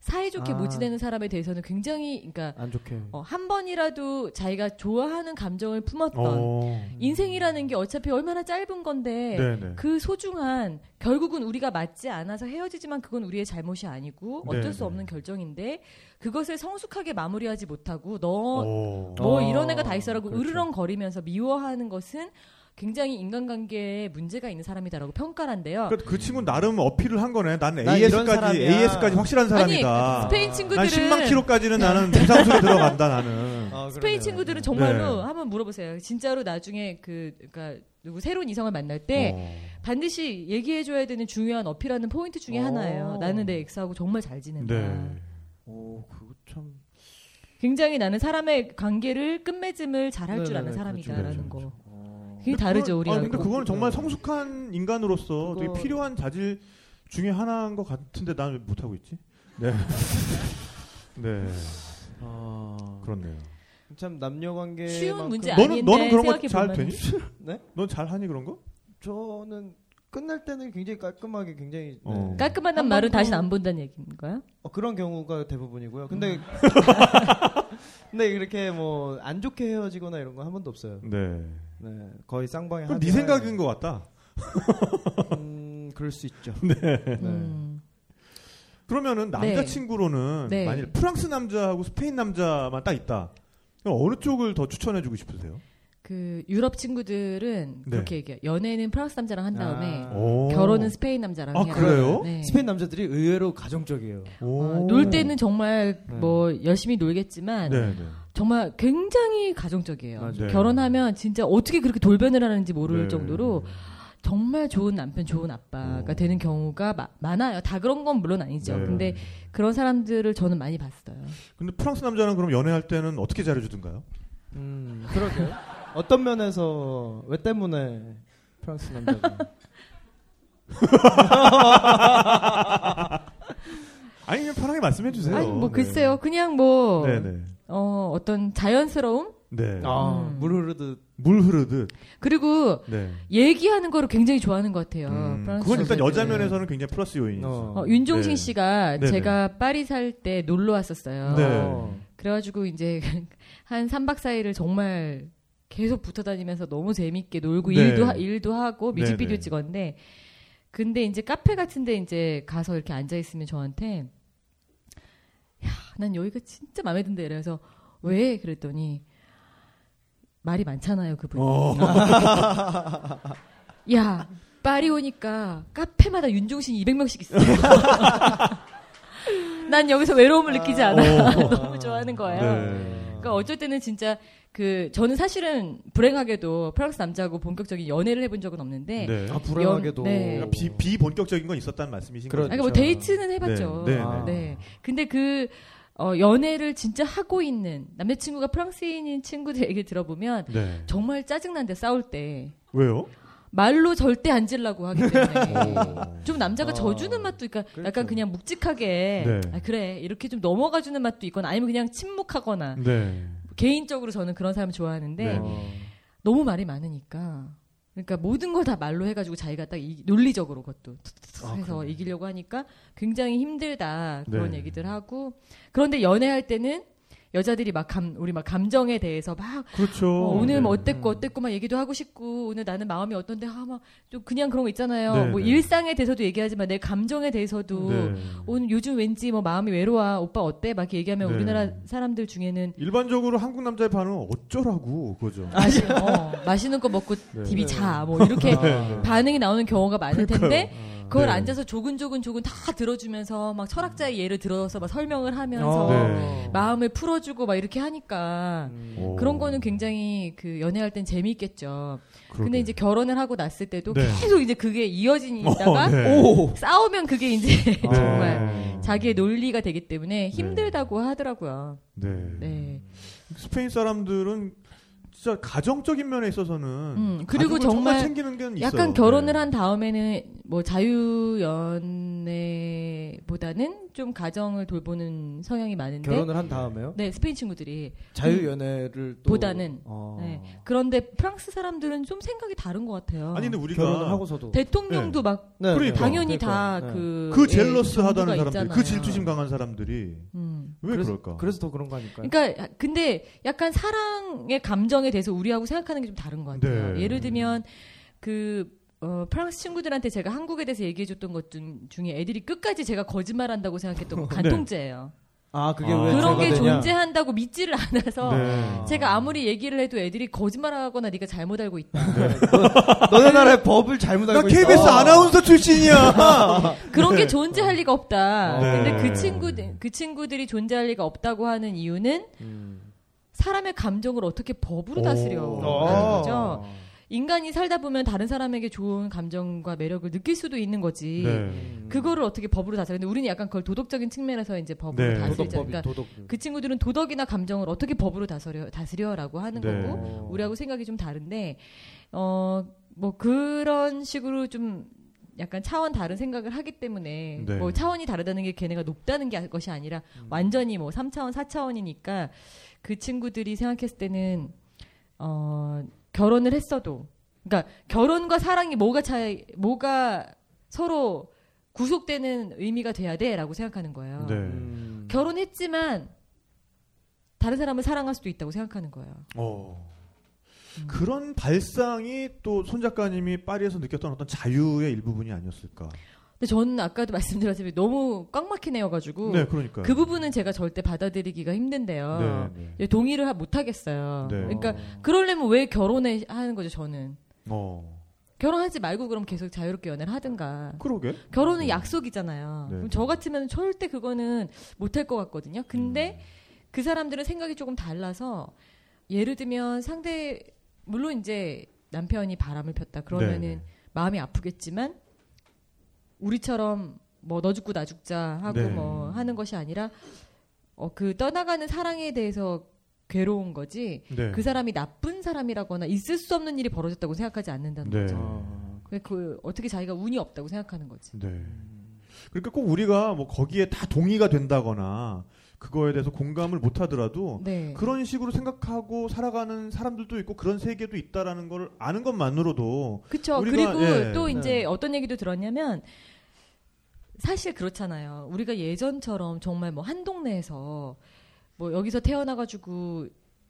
S4: 사이좋게
S2: 아.
S4: 못 지내는 사람에 대해서는 굉장히 그러니까
S2: 안 좋게.
S4: 어, 한 번이라도 자기가 좋아하는 감정을 품었던
S3: 어.
S4: 인생이라는 게 어차피 얼마나 짧은 건데
S3: 네네.
S4: 그 소중한 결국은 우리가 맞지 않아서 헤어지지만 그건 우리의 잘못이 아니고 어쩔
S3: 네,
S4: 수
S3: 네.
S4: 없는 결정인데 그것을 성숙하게 마무리하지 못하고 너
S3: 어.
S4: 뭐
S2: 어,
S4: 이런 애가 다 있어라고
S2: 그렇죠.
S4: 으르렁거리면서 미워하는 것은 굉장히 인간관계에 문제가 있는 사람이다라고 평가한대요.
S3: 그러니까 그 친구는 나름 어필을 한 거네. 난 AS까지. AS까지 확실한 사람이다.
S4: 스페인
S3: 난
S4: 친구들은
S3: 10만 킬로까지는 나는 무상수리 들어간다 나는.
S2: 아,
S4: 스페인. 친구들은 정말로
S3: 네.
S4: 한번 물어보세요. 진짜로 나중에 그 그러니까 누구 새로운 이성을 만날 때
S3: 어.
S4: 반드시 얘기해줘야 되는 중요한 어필하는 포인트 중에
S2: 어.
S4: 하나예요. 나는 내 ex하고 정말 잘 지낸다.
S3: 네.
S2: 오, 그거 참.
S4: 굉장히 나는 사람의 관계를 끝맺음을 잘할 줄
S2: 네네네,
S4: 아는 사람이다라는
S3: 그렇죠,
S4: 거.
S3: 그렇죠.
S2: 어.
S4: 그게 다르죠
S3: 아,
S4: 우리하고.
S3: 근데 그거는 정말
S2: 네.
S3: 성숙한 인간으로서 되게 필요한 자질 중에 하나인 것 같은데 난왜 못하고 있지? 네. 네.
S2: 아,
S3: 그렇네요.
S2: 참 남녀 관계
S4: 쉬운 문제
S3: 너는,
S4: 아닌데
S3: 너는 그런 거 잘. 되니?
S2: 네?
S3: 넌 잘 하니 그런 거?
S2: 저는 끝날 때는 굉장히 깔끔하게 굉장히 네.
S3: 어.
S4: 깔끔하다는
S2: 한
S4: 말은 다시는 안 본다는 얘기인가요?
S2: 어, 그런 경우가 대부분이고요. 근데
S3: 음.
S2: 근데 이렇게 뭐 안 좋게 헤어지거나 이런 건 한 번도 없어요.
S3: 네.
S2: 네, 거의 쌍방에
S3: 그럼 한네 생각인 것 같다.
S2: 음, 그럴 수 있죠.
S3: 네.
S4: 음.
S3: 그러면은 남자친구로는
S4: 네.
S3: 만일 프랑스 남자하고 스페인 남자만 딱 있다. 그럼 어느 쪽을 더 추천해주고 싶으세요?
S4: 그 유럽 친구들은
S3: 네.
S4: 그렇게 얘기해요. 연애는 프랑스 남자랑 한 다음에
S2: 아.
S3: 오.
S4: 결혼은 스페인 남자랑
S3: 아,
S4: 해야
S3: 그래요?
S4: 네.
S2: 스페인 남자들이 의외로 가정적이에요.
S3: 오.
S4: 어, 놀 때는 정말
S2: 네.
S4: 뭐 열심히 놀겠지만
S3: 네, 네.
S4: 정말 굉장히 가정적이에요.
S2: 맞아요.
S3: 네.
S4: 결혼하면 진짜 어떻게 그렇게 돌변을 하는지 모를
S3: 네.
S4: 정도로 정말 좋은 남편, 좋은 아빠가
S3: 어.
S4: 되는 경우가 마- 많아요. 다 그런 건 물론 아니죠.
S3: 네.
S4: 근데 그런 사람들을 저는 많이 봤어요.
S3: 근데 프랑스 남자는 그럼 연애할 때는 어떻게 잘해주던가요?
S2: 음, 그러게요. 어떤 면에서 왜 때문에 프랑스 남자가
S3: 아니 그냥 편하게 말씀해 주세요.
S4: 아니 뭐
S3: 네.
S4: 글쎄요. 그냥 뭐
S3: 네네.
S4: 어, 어떤 자연스러움
S3: 네.
S2: 아,
S4: 음.
S2: 물 흐르듯
S3: 물 흐르듯.
S4: 그리고
S3: 네.
S4: 얘기하는 거를 굉장히 좋아하는 것 같아요.
S3: 음,
S4: 프랑스
S3: 그건 일단.
S4: 여자
S3: 면에서는 굉장히 플러스 요인이죠.
S2: 어.
S4: 어, 윤종신
S3: 네.
S4: 씨가
S3: 네네.
S4: 제가 파리 살 때 놀러 왔었어요.
S3: 네.
S2: 어.
S4: 그래가지고 이제 한 3박 4일을 정말 계속 붙어 다니면서 너무 재밌게 놀고
S3: 네.
S4: 일도, 하, 일도 하고 뮤직비디오
S3: 네네.
S4: 찍었는데 근데 이제 카페 같은데 이제 가서 이렇게 앉아 있으면 저한테 야, 난 여기가 진짜 마음에 든다 이래서 왜 그랬더니 말이 많잖아요, 그분이.
S3: 어.
S4: 야, 파리 오니까 카페마다 윤종신 200명씩 있어. 난 여기서 외로움을 느끼지 않아.
S3: 어.
S4: 너무 좋아하는 거예요.
S3: 네.
S4: 그러니까 어쩔 때는 진짜 그 저는 사실은 불행하게도 프랑스 남자하고 본격적인 연애를 해본 적은 없는데
S3: 네.
S2: 아 불행하게도
S4: 네.
S3: 그러니까 비, 비본격적인 건 있었다는 말씀이신
S2: 그렇죠.
S3: 거죠?
S4: 아니, 뭐 데이트는 해봤죠.
S3: 네,
S2: 네, 네.
S4: 네. 근데 그 어, 연애를 진짜 하고 있는 남자친구가 프랑스인인 친구들 얘기 들어보면
S3: 네.
S4: 정말 짜증난데 싸울 때
S3: 왜요?
S4: 말로 절대 안 질라고 하기 때문에
S3: 오.
S4: 좀 남자가
S2: 아,
S4: 져주는 맛도 그러니까
S2: 그렇죠.
S4: 약간 그냥 묵직하게
S3: 네.
S4: 아, 그래 이렇게 좀 넘어가주는 맛도 있거나 아니면 그냥 침묵하거나
S3: 네.
S4: 개인적으로 저는 그런 사람 좋아하는데
S3: 네.
S2: 어.
S4: 너무 말이 많으니까 그러니까 모든 걸 다 말로 해가지고 자기가 딱 이- 논리적으로 그것도 툭툭툭
S2: 아,
S4: 해서
S2: 그래요?
S4: 이기려고 하니까 굉장히 힘들다 그런
S3: 네.
S4: 얘기들 하고 그런데 연애할 때는 여자들이 막 감, 우리 막 감정에 대해서 막
S3: 그렇죠.
S4: 어, 오늘 뭐
S3: 네.
S4: 어땠고 어땠고 막 얘기도 하고 싶고 오늘 나는 마음이 어떤데 아막좀 그냥 그런 거 있잖아요.
S3: 네,
S4: 뭐
S3: 네.
S4: 일상에 대해서도 얘기하지만 내 감정에 대해서도
S3: 네.
S4: 오늘 요즘 왠지 뭐 마음이 외로워 오빠 어때 막 얘기하면
S3: 네.
S4: 우리나라 사람들 중에는
S3: 일반적으로 한국 남자의 반응은 어쩌라고 그거죠.
S4: 마시, 어, 맛있는 거 먹고
S3: 네.
S4: TV
S2: 네.
S4: 자뭐 이렇게
S2: 아.
S4: 반응이 나오는 경우가 많을 텐데
S2: 아.
S4: 그걸
S3: 네.
S4: 앉아서 조근조근 조근 다 들어주면서 막 철학자의 예를 들어서 막 설명을 하면서
S2: 어.
S3: 네.
S4: 마음을 풀어주고 막 이렇게 하니까
S2: 음.
S3: 오.
S4: 그런 거는 굉장히 그 연애할 땐 재미있겠죠.
S3: 그러게.
S4: 근데 이제 결혼을 하고 났을 때도
S3: 네.
S4: 계속 이제 그게 이어지다가
S3: 어, 네.
S2: 오.
S4: 싸우면 그게 이제
S2: 네.
S4: 정말 자기의 논리가 되기 때문에 힘들다고 하더라고요.
S3: 네.
S4: 네.
S3: 스페인 사람들은 진짜 가정적인 면에 있어서는
S4: 음, 그리고
S3: 가족을
S4: 정말
S3: 챙기는 게 있어요.
S4: 약간 결혼을
S3: 네.
S4: 한 다음에는 뭐 자유연애보다는 좀 가정을 돌보는 성향이 많은데
S2: 결혼을 한 다음에요?
S4: 네 스페인 친구들이
S2: 자유연애를 또
S4: 보다는,
S2: 어.
S4: 네. 그런데 프랑스 사람들은 좀 생각이 다른 것 같아요.
S3: 아니 근데 우리가
S2: 결혼을 하고서도
S4: 대통령도 막
S2: 네,
S3: 그러니까.
S4: 당연히
S2: 그러니까.
S4: 다
S2: 네.
S3: 그그
S4: 예,
S3: 젤러스하다는
S4: 정도가
S3: 사람들. 그 질투심 강한 사람들이
S4: 음.
S3: 왜
S2: 그래서-
S3: 그럴까?
S2: 그래서 더 그런 거 아닐까요?
S4: 그러니까 근데 약간 사랑의 감정 에 대해서 우리하고 생각하는 게 좀 다른 것 같아요.
S3: 네.
S4: 예를 들면 그 어, 프랑스 친구들한테 제가 한국에 대해서 얘기해줬던 것 중, 중에 애들이 끝까지 제가 거짓말한다고 생각했던 거 간통죄예요.
S2: 아 그게
S3: 아.
S2: 왜
S4: 그런 게
S2: 되냐?
S4: 존재한다고 믿지를 않아서
S3: 네.
S4: 제가 아무리 얘기를 해도 애들이 거짓말하거나 네가 잘못 알고 있다.
S2: 너네 나라의 법을 잘못
S3: 나
S2: 알고
S3: KBS
S2: 있어.
S3: 아나운서 출신이야.
S4: 그런 게 존재할 리가 없다.
S3: 네.
S4: 근데 그 친구들 그 친구들이 존재할 리가 없다고 하는 이유는
S2: 음.
S4: 사람의 감정을 어떻게 법으로 다스려
S3: 오.
S4: 하는 거죠. 인간이 살다 보면 다른 사람에게 좋은 감정과 매력을 느낄 수도 있는 거지.
S3: 네.
S2: 음.
S4: 그거를 어떻게 법으로 다스려? 근데 우리는 약간 그걸 도덕적인 측면에서 이제 법으로
S3: 네.
S2: 도덕법이
S4: 그러니까
S2: 도덕.
S4: 그 친구들은 도덕이나 감정을 어떻게 법으로 다스려 다스려라고 하는
S3: 네.
S4: 거고
S2: 어.
S4: 우리하고 생각이 좀 다른데 어 뭐 그런 식으로 좀 약간 차원 다른 생각을 하기 때문에
S3: 네.
S4: 뭐 차원이 다르다는 게 걔네가 높다는 게 것이 아니라
S2: 음.
S4: 완전히 뭐 3차원 4차원이니까 그 친구들이 생각했을 때는 어 결혼을 했어도 그러니까 결혼과 사랑이 뭐가 차이 뭐가 서로 구속되는 의미가 돼야 돼라고 생각하는 거예요.
S3: 네.
S2: 음.
S4: 결혼했지만 다른 사람을 사랑할 수도 있다고 생각하는 거예요.
S3: 어.
S4: 음.
S3: 그런 발상이 또 손 작가님이 파리에서 느꼈던 어떤 자유의 일부분이 아니었을까.
S4: 근데 저는 아까도 말씀드렸지만 너무 꽉 막힌 애여가지고
S3: 네, 그러니까.
S4: 그 부분은 제가 절대 받아들이기가 힘든데요.
S3: 네, 네.
S4: 예, 동의를 하- 못 하겠어요.
S3: 네.
S4: 그러니까 그러려면 왜 결혼을 하는 거죠, 저는.
S3: 어.
S4: 결혼하지 말고 그럼 계속 자유롭게 연애를 하든가.
S3: 그러게.
S4: 결혼은
S3: 네.
S4: 약속이잖아요.
S3: 네.
S4: 그럼 저 같으면 절대 그거는 못 할 것 같거든요. 근데
S3: 음.
S4: 그 사람들은 생각이 조금 달라서 예를 들면 상대 물론 이제 남편이 바람을 폈다 그러면은
S3: 네.
S4: 마음이 아프겠지만 우리처럼 뭐 너 죽고 나 죽자 하고
S3: 네.
S4: 뭐 하는 것이 아니라 어 그 떠나가는 사랑에 대해서 괴로운 거지
S3: 네.
S4: 그 사람이 나쁜 사람이라거나 있을 수 없는 일이 벌어졌다고 생각하지 않는다는
S3: 네.
S4: 거죠. 그 어떻게 자기가 운이 없다고 생각하는 거지.
S3: 네. 그러니까 꼭 우리가 뭐 거기에 다 동의가 된다거나 그거에 대해서 공감을 못 하더라도
S4: 네.
S3: 그런 식으로 생각하고 살아가는 사람들도 있고 그런 세계도 있다라는 걸 아는 것만으로도. 우리가,
S4: 그리고
S3: 예.
S4: 또 이제
S2: 네.
S4: 어떤 얘기도 들었냐면 사실 그렇잖아요. 우리가 예전처럼 정말 뭐 한 동네에서 뭐 여기서 태어나 가지고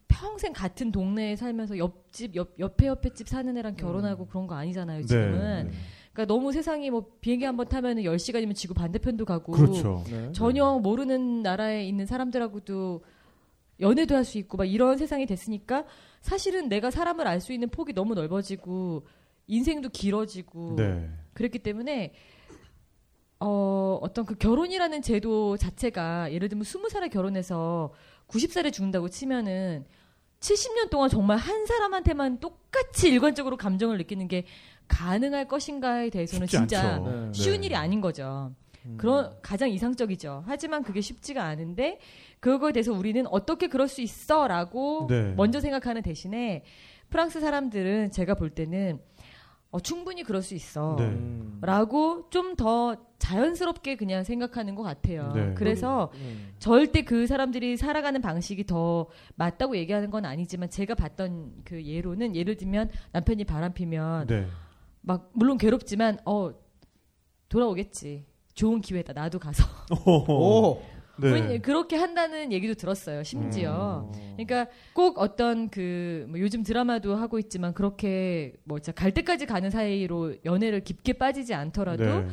S4: 평생 같은 동네에 살면서 옆집 옆 옆에 옆에 집 사는 애랑 결혼하고 그런 거 아니잖아요. 지금은.
S3: 네.
S4: 그러니까 너무 세상이 뭐 비행기 한 번 타면은 10시간이면 지구 반대편도 가고
S3: 그렇죠.
S2: 네.
S4: 전혀 모르는 나라에 있는 사람들하고도 연애도 할 수 있고 막 이런 세상이 됐으니까 사실은 내가 사람을 알 수 있는 폭이 너무 넓어지고 인생도 길어지고
S3: 네.
S4: 그랬기 때문에 어, 어떤 그 결혼이라는 제도 자체가 예를 들면 20살에 결혼해서 90살에 죽는다고 치면은 70년 동안 정말 한 사람한테만 똑같이 일관적으로 감정을 느끼는 게 가능할 것인가에 대해서는 진짜
S3: 않죠.
S2: 네.
S4: 쉬운
S3: 네.
S4: 일이 아닌 거죠.
S2: 음.
S4: 그런 가장 이상적이죠. 하지만 그게 쉽지가 않은데 그거에 대해서 우리는 어떻게 그럴 수 있어라고
S3: 네.
S4: 먼저 생각하는 대신에 프랑스 사람들은 제가 볼 때는 어, 충분히 그럴 수 있어.
S3: 네.
S2: 음.
S4: 라고 좀 더 자연스럽게 그냥 생각하는 것 같아요.
S3: 네.
S4: 그래서
S2: 음.
S4: 절대 그 사람들이 살아가는 방식이 더 맞다고 얘기하는 건 아니지만 제가 봤던 그 예로는 예를 들면 남편이 바람 피면
S3: 네.
S4: 막 물론 괴롭지만 어 돌아오겠지. 좋은 기회다. 나도 가서.
S2: 오.
S3: 네.
S4: 왜냐- 그렇게 한다는 얘기도 들었어요. 심지어. 그러니까 꼭 어떤 그 뭐 요즘 드라마도 하고 있지만 그렇게 뭐 진짜 갈 때까지 가는 사이로 연애를 깊게 빠지지 않더라도
S3: 네.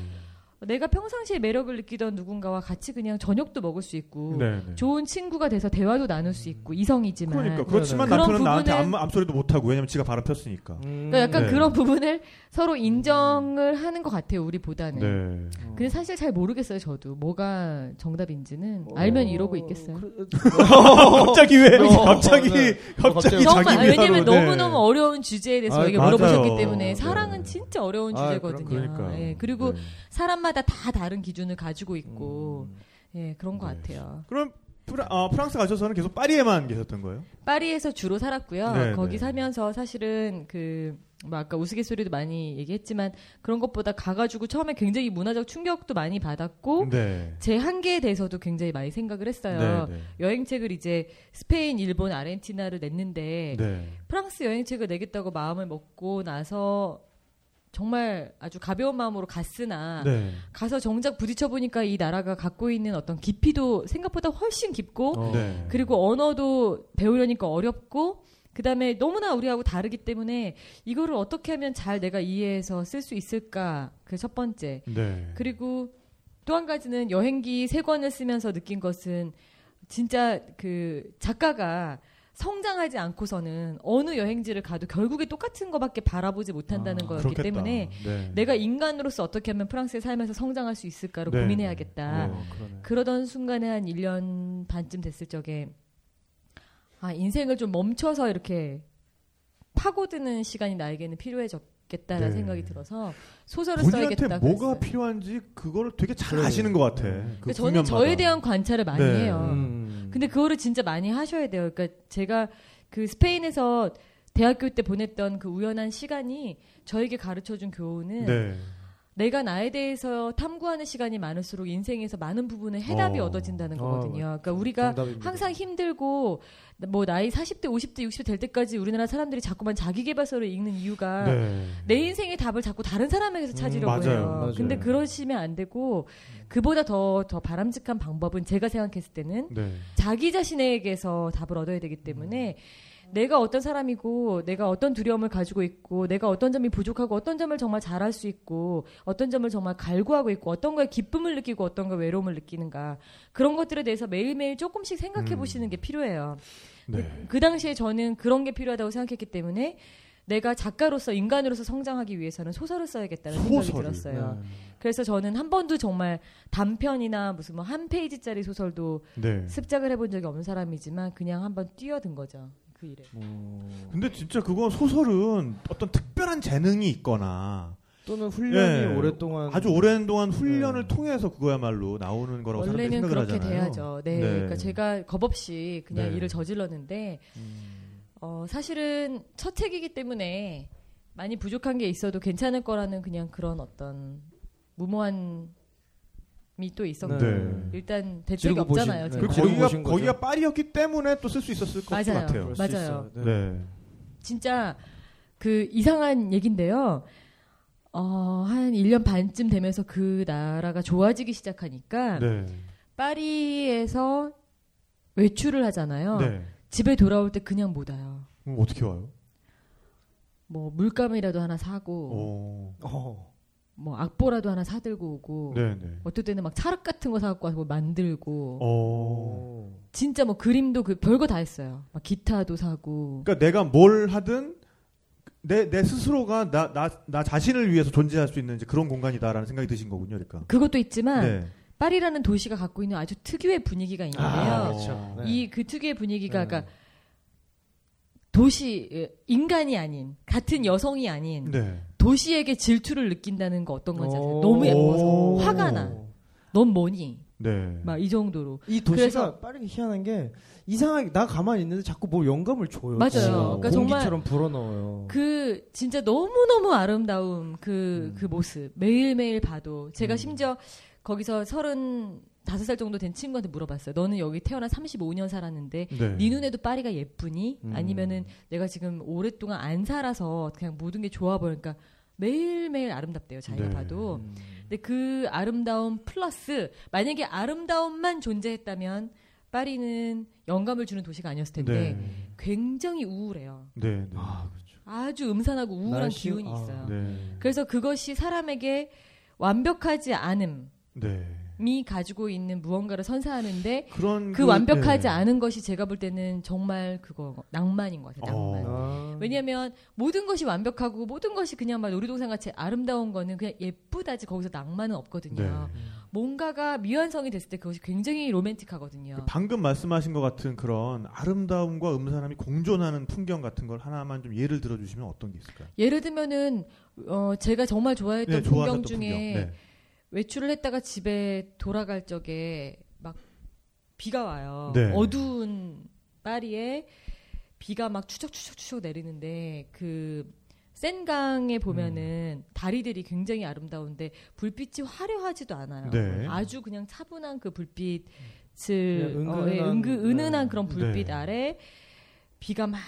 S4: 내가 평상시에 매력을 느끼던 누군가와 같이 그냥 저녁도 먹을 수 있고
S3: 네. 네.
S4: 좋은 친구가 돼서 대화도 나눌 수 있고 이성이지만
S3: 그러니까 그렇지만
S4: 그런
S3: 남편은 나한테
S4: 부분을-
S3: 암, 암소리도 못 하고 왜냐면 지가 바람 폈으니까.
S2: 음.
S4: 그러니까 약간
S3: 네.
S4: 그런 부분을 서로 인정을 하는 것 같아요 우리보다는.
S3: 네.
S4: 근데 사실 잘 모르겠어요 저도 뭐가 정답인지는
S2: 어,
S4: 알면 이러고 있겠어요.
S2: 그-
S3: 갑자기 왜?
S2: 어,
S3: 갑자기
S2: 네.
S3: 갑자기
S4: 정말
S3: 자기
S4: 아니, 왜냐면
S3: 네.
S4: 너무 너무 어려운 주제에 대해서
S2: 아.
S4: 물어보셨기 때문에
S3: 네.
S4: 사랑은 진짜 어려운
S2: 아,
S4: 주제거든요.
S2: 그럼
S3: 그러니까.
S4: 예, 그리고
S3: 네.
S4: 사람마다 다 다른 기준을 가지고 있고
S2: 음.
S4: 예 그런 것
S3: 네.
S4: 같아요.
S3: 그럼 프라, 어, 프랑스 가셔서는 계속 파리에만 계셨던 거예요?
S4: 파리에서 주로 살았고요.
S3: 네,
S4: 거기
S3: 네.
S4: 살면서 사실은 그, 뭐 아까 우스갯소리도 많이 얘기했지만 그런 것보다 가가지고 처음에 굉장히 문화적 충격도 많이 받았고
S3: 네.
S4: 제 한계에 대해서도 굉장히 많이 생각을 했어요.
S3: 네, 네.
S4: 여행책을 이제 스페인, 일본, 아르헨티나를 냈는데
S3: 네.
S4: 프랑스 여행책을 내겠다고 마음을 먹고 나서 정말 아주 가벼운 마음으로 갔으나
S3: 네.
S4: 가서 정작 부딪혀 보니까 이 나라가 갖고 있는 어떤 깊이도 생각보다 훨씬 깊고
S2: 어.
S3: 네.
S4: 그리고 언어도 배우려니까 어렵고 그다음에 너무나 우리하고 다르기 때문에 이거를 어떻게 하면 잘 내가 이해해서 쓸 수 있을까 그 첫 번째
S3: 네.
S4: 그리고 또 한 가지는 여행기 세 권을 쓰면서 느낀 것은 진짜 그 작가가 성장하지 않고서는 어느 여행지를 가도 결국에 똑같은 것밖에 바라보지 못한다는
S2: 아,
S4: 거였기
S3: 그렇겠다.
S4: 때문에
S3: 네.
S4: 내가 인간으로서 어떻게 하면 프랑스에 살면서 성장할 수 있을까를
S3: 네.
S4: 고민해야겠다.
S3: 네.
S4: 그러던 순간에 한 1년 반쯤 됐을 적에 아, 인생을 좀 멈춰서 이렇게 파고드는 시간이 나에게는 필요해졌겠다라는
S3: 네.
S4: 생각이 들어서 소설을 써야겠다.
S3: 뭐가
S4: 그랬어요.
S3: 필요한지 그거를 되게 잘
S2: 그러네.
S3: 아시는 것 같아. 그
S4: 그러니까 저는
S3: 국면마다.
S4: 저에 대한 관찰을 많이
S3: 네.
S4: 해요.
S2: 음.
S4: 근데 그거를 진짜 많이 하셔야 돼요. 그러니까 제가 그 스페인에서 대학교 때 보냈던 그 우연한 시간이 저에게 가르쳐 준 교훈은
S3: 네.
S4: 내가 나에 대해서 탐구하는 시간이 많을수록 인생에서 많은 부분에 해답이
S3: 어.
S4: 얻어진다는
S2: 어,
S4: 거거든요. 그러니까 우리가
S2: 정답입니다.
S4: 항상 힘들고 뭐 나이 40대, 50대, 60대 될 때까지 우리나라 사람들이 자꾸만 자기 개발서를 읽는 이유가
S3: 네.
S4: 내 인생의 답을 자꾸 다른 사람에게서 찾으려고
S3: 맞아요.
S4: 해요.
S2: 맞아요.
S4: 근데 그러시면 안 되고 그보다 더 더 바람직한 방법은 제가 생각했을 때는
S3: 네.
S4: 자기 자신에게서 답을 얻어야 되기 때문에 내가 어떤 사람이고 내가 어떤 두려움을 가지고 있고 내가 어떤 점이 부족하고 어떤 점을 정말 잘할 수 있고 어떤 점을 정말 갈구하고 있고 어떤 거에 기쁨을 느끼고 어떤 거에 외로움을 느끼는가 그런 것들에 대해서 매일매일 조금씩 생각해
S3: 음.
S4: 보시는 게 필요해요.
S3: 네.
S4: 그 당시에 저는 그런 게 필요하다고 생각했기 때문에 내가 작가로서 인간으로서 성장하기 위해서는 소설을 써야겠다는 생각이
S3: 소설을.
S4: 들었어요.
S2: 네.
S4: 그래서 저는 한 번도 정말 단편이나 무슨 뭐 한 페이지짜리 소설도
S3: 네.
S4: 습작을 해본 적이 없는 사람이지만 그냥 한번 뛰어든 거죠 그 일에.
S2: 뭐,
S3: 근데 진짜 그건 소설은 어떤 특별한 재능이 있거나
S2: 또는 훈련이
S3: 예,
S2: 오랫동안
S3: 아주 오랜 동안 훈련을
S2: 네.
S3: 통해서 그거야말로 나오는 거라고
S4: 원래는
S3: 생각을
S4: 그렇게
S3: 하잖아요.
S4: 돼야죠. 네.
S3: 네.
S4: 그러니까 제가 겁 없이 그냥
S3: 네.
S4: 일을 저질렀는데
S2: 음.
S4: 어, 사실은 첫 책이기 때문에 많이 부족한 게 있어도 괜찮을 거라는 그냥 그런 어떤 무모한 미 또 있었고
S3: 네.
S4: 일단 대책이
S2: 보신-
S4: 없잖아요.
S2: 네.
S3: 그리고
S2: 지르고
S3: 거기가
S2: 보신?
S3: 거기가 파리였기 때문에 또 쓸 수 있었을 것
S4: 맞아요.
S3: 같아요.
S4: 맞아요.
S2: 네.
S3: 네.
S4: 진짜 그 이상한 얘긴데요. 어, 한 1년 반쯤 되면서 그 나라가 좋아지기 시작하니까
S3: 네.
S4: 파리에서 외출을 하잖아요.
S3: 네.
S4: 집에 돌아올 때 그냥 못 와요.
S3: 그럼 어떻게 와요?
S4: 뭐 물감이라도 하나 사고
S3: 오.
S2: 어.
S4: 뭐 악보라도 하나 사들고 오고
S3: 네, 네.
S4: 어떨 때는 막 찰흙 같은 거 사갖고 와서 뭐 만들고
S3: 어.
S2: 오.
S4: 진짜 뭐 그림도 그 별거 다 했어요. 막 기타도 사고
S3: 그러니까 내가 뭘 하든 내, 내 스스로가 나, 나, 나 자신을 위해서 존재할 수 있는 이제 그런 공간이다라는 생각이 드신 거군요, 그러니까.
S4: 그것도 있지만
S3: 네.
S4: 파리라는 도시가 갖고 있는 아주 특유의 분위기가 있는데요.
S2: 아, 그렇죠. 네.
S4: 이그 특유의 분위기가
S2: 네.
S4: 그러니까 도시 예, 인간이 아닌 같은 여성이 아닌
S3: 네.
S4: 도시에게 질투를 느낀다는 거 어떤 건지 아세요?
S2: 오.
S4: 너무 예뻐서
S3: 오.
S4: 화가 나. 넌 뭐니?
S3: 네.
S4: 막 이 정도로.
S2: 이 도시가
S4: 그래서-
S2: 빠르게 희한한 게 이상하게 나 가만히 있는데 자꾸 뭐 영감을 줘요.
S4: 맞아요.
S2: 진짜.
S4: 그러니까
S2: 공기처럼 불어넣어요.
S4: 그 진짜 너무 너무 아름다움 그
S2: 음.
S4: 그 모습 매일 매일 봐도 제가
S3: 음.
S4: 심지어 거기서 서른 다섯 살 정도 된 친구한테 물어봤어요. 너는 여기 태어나 35년 살았는데
S3: 네.
S4: 네 눈에도 파리가 예쁘니?
S2: 음.
S4: 아니면은 내가 지금 오랫동안 안 살아서 그냥 모든 게 좋아 보니까 매일매일 아름답대요. 자기가
S3: 네.
S4: 봐도.
S2: 음.
S4: 근데 그 아름다움 플러스 만약에 아름다움만 존재했다면 파리는 영감을 주는 도시가 아니었을 텐데
S3: 네.
S4: 굉장히 우울해요.
S3: 네. 네.
S2: 아, 그렇죠.
S4: 아주 음산하고 우울한
S2: 날씨-
S4: 기운이
S2: 아,
S4: 있어요.
S3: 네.
S4: 그래서 그것이 사람에게 완벽하지 않음이
S3: 네.
S4: 가지고 있는 무언가를 선사하는데
S3: 그런
S4: 그 완벽하지
S3: 네.
S4: 않은 것이 제가 볼 때는 정말 그거 낭만인 것 같아요. 낭만.
S3: 어.
S2: 아.
S4: 왜냐하면 모든 것이 완벽하고 모든 것이 그냥 막 놀이동산 같이 아름다운 거는 그냥 예쁘다지 거기서 낭만은 없거든요.
S3: 네.
S4: 뭔가가 미완성이 됐을 때 그것이 굉장히 로맨틱하거든요.
S3: 그 방금 말씀하신 것 같은 그런 아름다움과 음산함이 공존하는 풍경 같은 걸 하나만 좀 예를 들어주시면 어떤 게 있을까요?
S4: 예를 들면은 어 제가 정말 좋아했던
S3: 네,
S4: 풍경 중에
S3: 풍경. 네.
S4: 외출을 했다가 집에 돌아갈 적에 막 비가 와요.
S3: 네.
S4: 어두운 파리에 비가 막 추적추적추적 내리는데 그 센강에 보면은 다리들이 굉장히 아름다운데 불빛이 화려하지도 않아요.
S3: 네.
S4: 아주 그냥 차분한 그 불빛을 어, 예,
S2: 은근한,
S4: 은근, 은은한
S2: 네.
S4: 그런 불빛
S3: 네.
S4: 아래 비가 막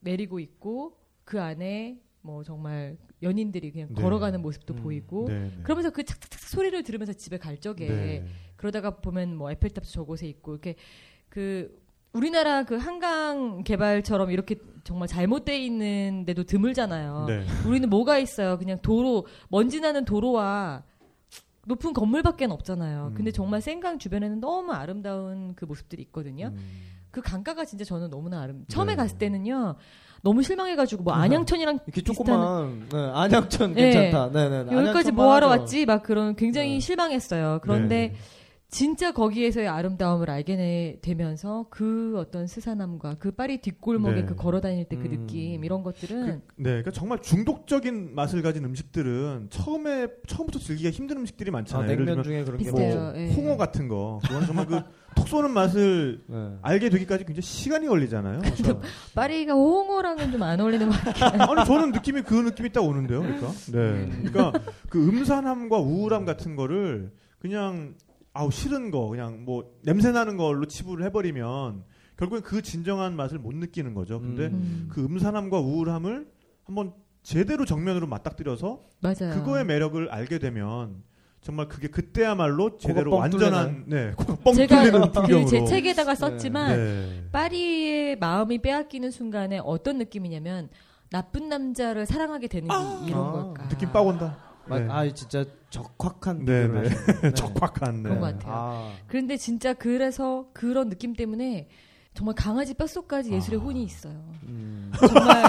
S4: 내리고 있고 그 안에 뭐 정말 연인들이 그냥
S3: 네.
S4: 걸어가는 모습도
S2: 음.
S4: 보이고
S3: 네, 네.
S4: 그러면서 그 착착착 소리를 들으면서 집에 갈 적에
S3: 네.
S4: 그러다가 보면 뭐 에펠탑도 저곳에 있고 이렇게 그 우리나라 그 한강 개발처럼 이렇게 정말 잘못돼 있는데도 드물잖아요.
S3: 네.
S4: 우리는 뭐가 있어요? 그냥 도로 먼지 나는 도로와 높은 건물밖에 없잖아요.
S3: 음.
S4: 근데 정말 센강 주변에는 너무 아름다운 그 모습들이 있거든요.
S3: 음.
S4: 그 강가가 진짜 저는 너무나 아름. 처음에
S3: 네.
S4: 갔을 때는요. 너무 실망해가지고 뭐
S2: 음.
S4: 안양천이랑
S2: 이렇게 조그만 네, 안양천
S4: 네.
S2: 괜찮다. 네네.
S4: 여기까지
S2: 안양천만
S4: 뭐 하러. 왔지? 막 그런 굉장히
S2: 네.
S4: 실망했어요. 그런데
S3: 네.
S4: 진짜 거기에서의 아름다움을 알게 내- 되면서 그 어떤 스산함과 그 파리 뒷골목에
S3: 네.
S4: 그 걸어 다닐 때그
S2: 음.
S4: 느낌 이런 것들은
S3: 네, 그러니까 정말 중독적인 맛을 가진 음식들은 처음에 처음부터 즐기기가 힘든 음식들이
S2: 아,
S3: 많잖아요. 예를
S2: 냉면
S3: 들면
S2: 중에 그런 게. 뭐.
S4: 예.
S3: 홍어 같은 거, 그건 정말 그 톡 쏘는 맛을
S2: 네.
S3: 알게 되기까지 굉장히 시간이 걸리잖아요.
S2: 그렇죠.
S4: 파리가 홍어랑은 좀 안 어울리는 것 같아요.
S3: 아니 저는 느낌이 그 느낌이 딱 오는데요. 그러니까, 네, 그러니까 그 음산함과 우울함 같은 거를 그냥 아우 싫은 거, 그냥 뭐 냄새 나는 걸로 치부를 해버리면 결국엔 그 진정한 맛을 못 느끼는 거죠. 근데
S4: 음,
S3: 그 음산함과 우울함을 한번 제대로 정면으로 맞닥뜨려서
S4: 맞아요.
S3: 그거의 매력을 알게 되면 정말 그게 그때야말로 제대로
S2: 뻥
S3: 완전한 네, 코가 뻥
S4: 제가
S3: 뚫리는 풍경으로.
S4: 그제 책에다가 썼지만
S3: 네.
S4: 파리의 마음이 빼앗기는 순간에 어떤 느낌이냐면 나쁜 남자를 사랑하게 되는 게 이런
S2: 아,
S4: 걸까?
S3: 느낌 빡 온다.
S2: 막,
S3: 네.
S2: 아 진짜 적확한
S3: 네,
S2: 비교를
S3: 네.
S2: 네.
S3: 적확한 네.
S4: 그런 것 같아요.
S2: 아,
S4: 그런데 진짜 그래서 그런 느낌 때문에 정말 강아지 뼛속까지 예술의
S3: 아.
S4: 혼이 있어요.
S2: 음.
S4: 정말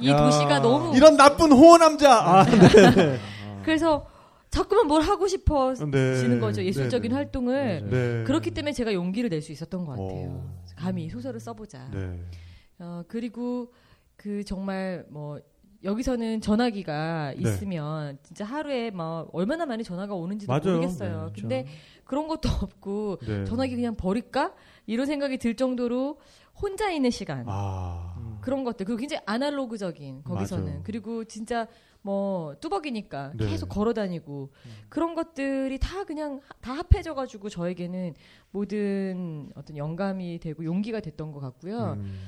S4: 이
S2: 야.
S4: 도시가 너무
S3: 이런 나쁜 호호 남자. 아, 네.
S4: 그래서 자꾸만 뭘 하고 싶어지는
S3: 네.
S4: 거죠 예술적인
S3: 네, 네.
S4: 활동을
S3: 네.
S4: 그렇기 때문에 제가 용기를 낼 수 있었던 것 같아요.
S3: 어.
S4: 감히 소설을 써보자.
S3: 네.
S4: 어, 그리고 그 정말 뭐 여기서는 전화기가
S3: 네.
S4: 있으면 진짜 하루에 뭐 얼마나 많이 전화가 오는지도
S3: 맞아요.
S4: 모르겠어요.
S3: 네,
S4: 근데 그런 것도 없고
S3: 네.
S4: 전화기 그냥 버릴까 이런 생각이 들 정도로 혼자 있는 시간
S3: 아.
S2: 음.
S4: 그런 것들 그리고 굉장히 아날로그적인 거기서는
S3: 맞아요.
S4: 그리고 진짜 뭐 뚜벅이니까
S3: 네.
S4: 계속 걸어 다니고
S2: 음.
S4: 그런 것들이 다 그냥 하- 다 합해져 가지고 저에게는 모든 어떤 영감이 되고 용기가 됐던 것 같고요.
S3: 음.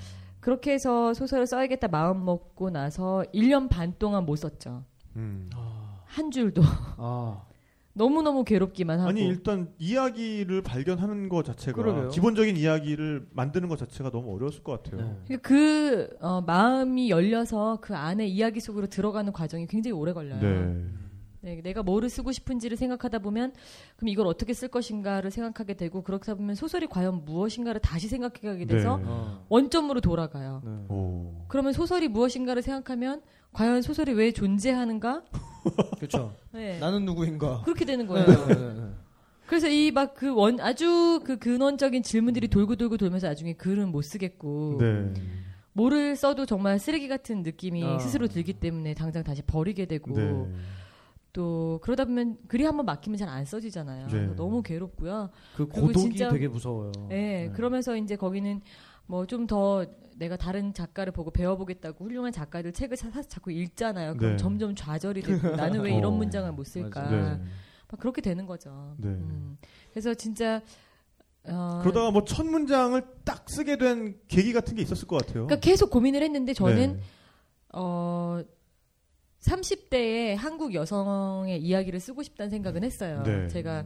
S4: 그렇게 해서 소설을 써야겠다 마음 먹고 나서 1년 반 동안 못 썼죠.
S3: 음.
S2: 아,
S4: 한 줄도
S2: 아,
S4: 너무너무 괴롭기만 하고
S3: 아니 일단 이야기를 발견하는 것 자체가
S2: 그러게요.
S3: 기본적인 이야기를 만드는 것 자체가 너무 어려웠을 것 같아요.
S2: 네.
S4: 그러니까 그 어, 마음이 열려서 그 안에 이야기 속으로 들어가는 과정이 굉장히 오래 걸려요.
S3: 네.
S4: 네, 내가 뭐를 쓰고 싶은지를 생각하다 보면 그럼 이걸 어떻게 쓸 것인가를 생각하게 되고 그렇다 보면 소설이 과연 무엇인가를 다시 생각하게 돼서
S3: 네.
S2: 어,
S4: 원점으로 돌아가요.
S2: 네.
S3: 오.
S4: 그러면 소설이 무엇인가를 생각하면 과연 소설이 왜 존재하는가?
S2: 그렇죠.
S4: 네.
S2: 나는 누구인가?
S4: 그렇게 되는
S2: 네,
S4: 거예요.
S2: 네, 네, 네.
S4: 그래서 이 막 그 원 아주 그 근원적인 질문들이 돌고 돌고 돌면서 나중에 글은 못 쓰겠고
S3: 네.
S4: 뭐를 써도 정말 쓰레기 같은 느낌이
S2: 아.
S4: 스스로 들기 때문에 당장 다시 버리게 되고
S3: 네.
S4: 또 그러다 보면 글이 한번 막히면 잘 안 써지잖아요.
S3: 네.
S4: 너무 괴롭고요.
S2: 그 고독이
S4: 진짜-
S2: 되게 무서워요.
S4: 네, 그러면서 이제 거기는 뭐 좀 더 내가 다른 작가를 보고 배워보겠다고 훌륭한 작가들 책을 사, 서 자꾸 읽잖아요. 그럼
S3: 네.
S4: 점점 좌절이 되고 나는 왜 이런
S3: 어.
S4: 문장을 못 쓸까?
S3: 네.
S4: 막 그렇게 되는 거죠.
S3: 네.
S4: 음. 그래서 진짜 어,
S3: 그러다가 뭐 첫 문장을 딱 쓰게 된 계기 같은 게 있었을 것 같아요.
S4: 그러니까 계속 고민을 했는데 저는
S3: 네.
S4: 어 30대의 한국 여성의 이야기를 쓰고 싶다는 생각은 했어요.
S3: 네.
S4: 제가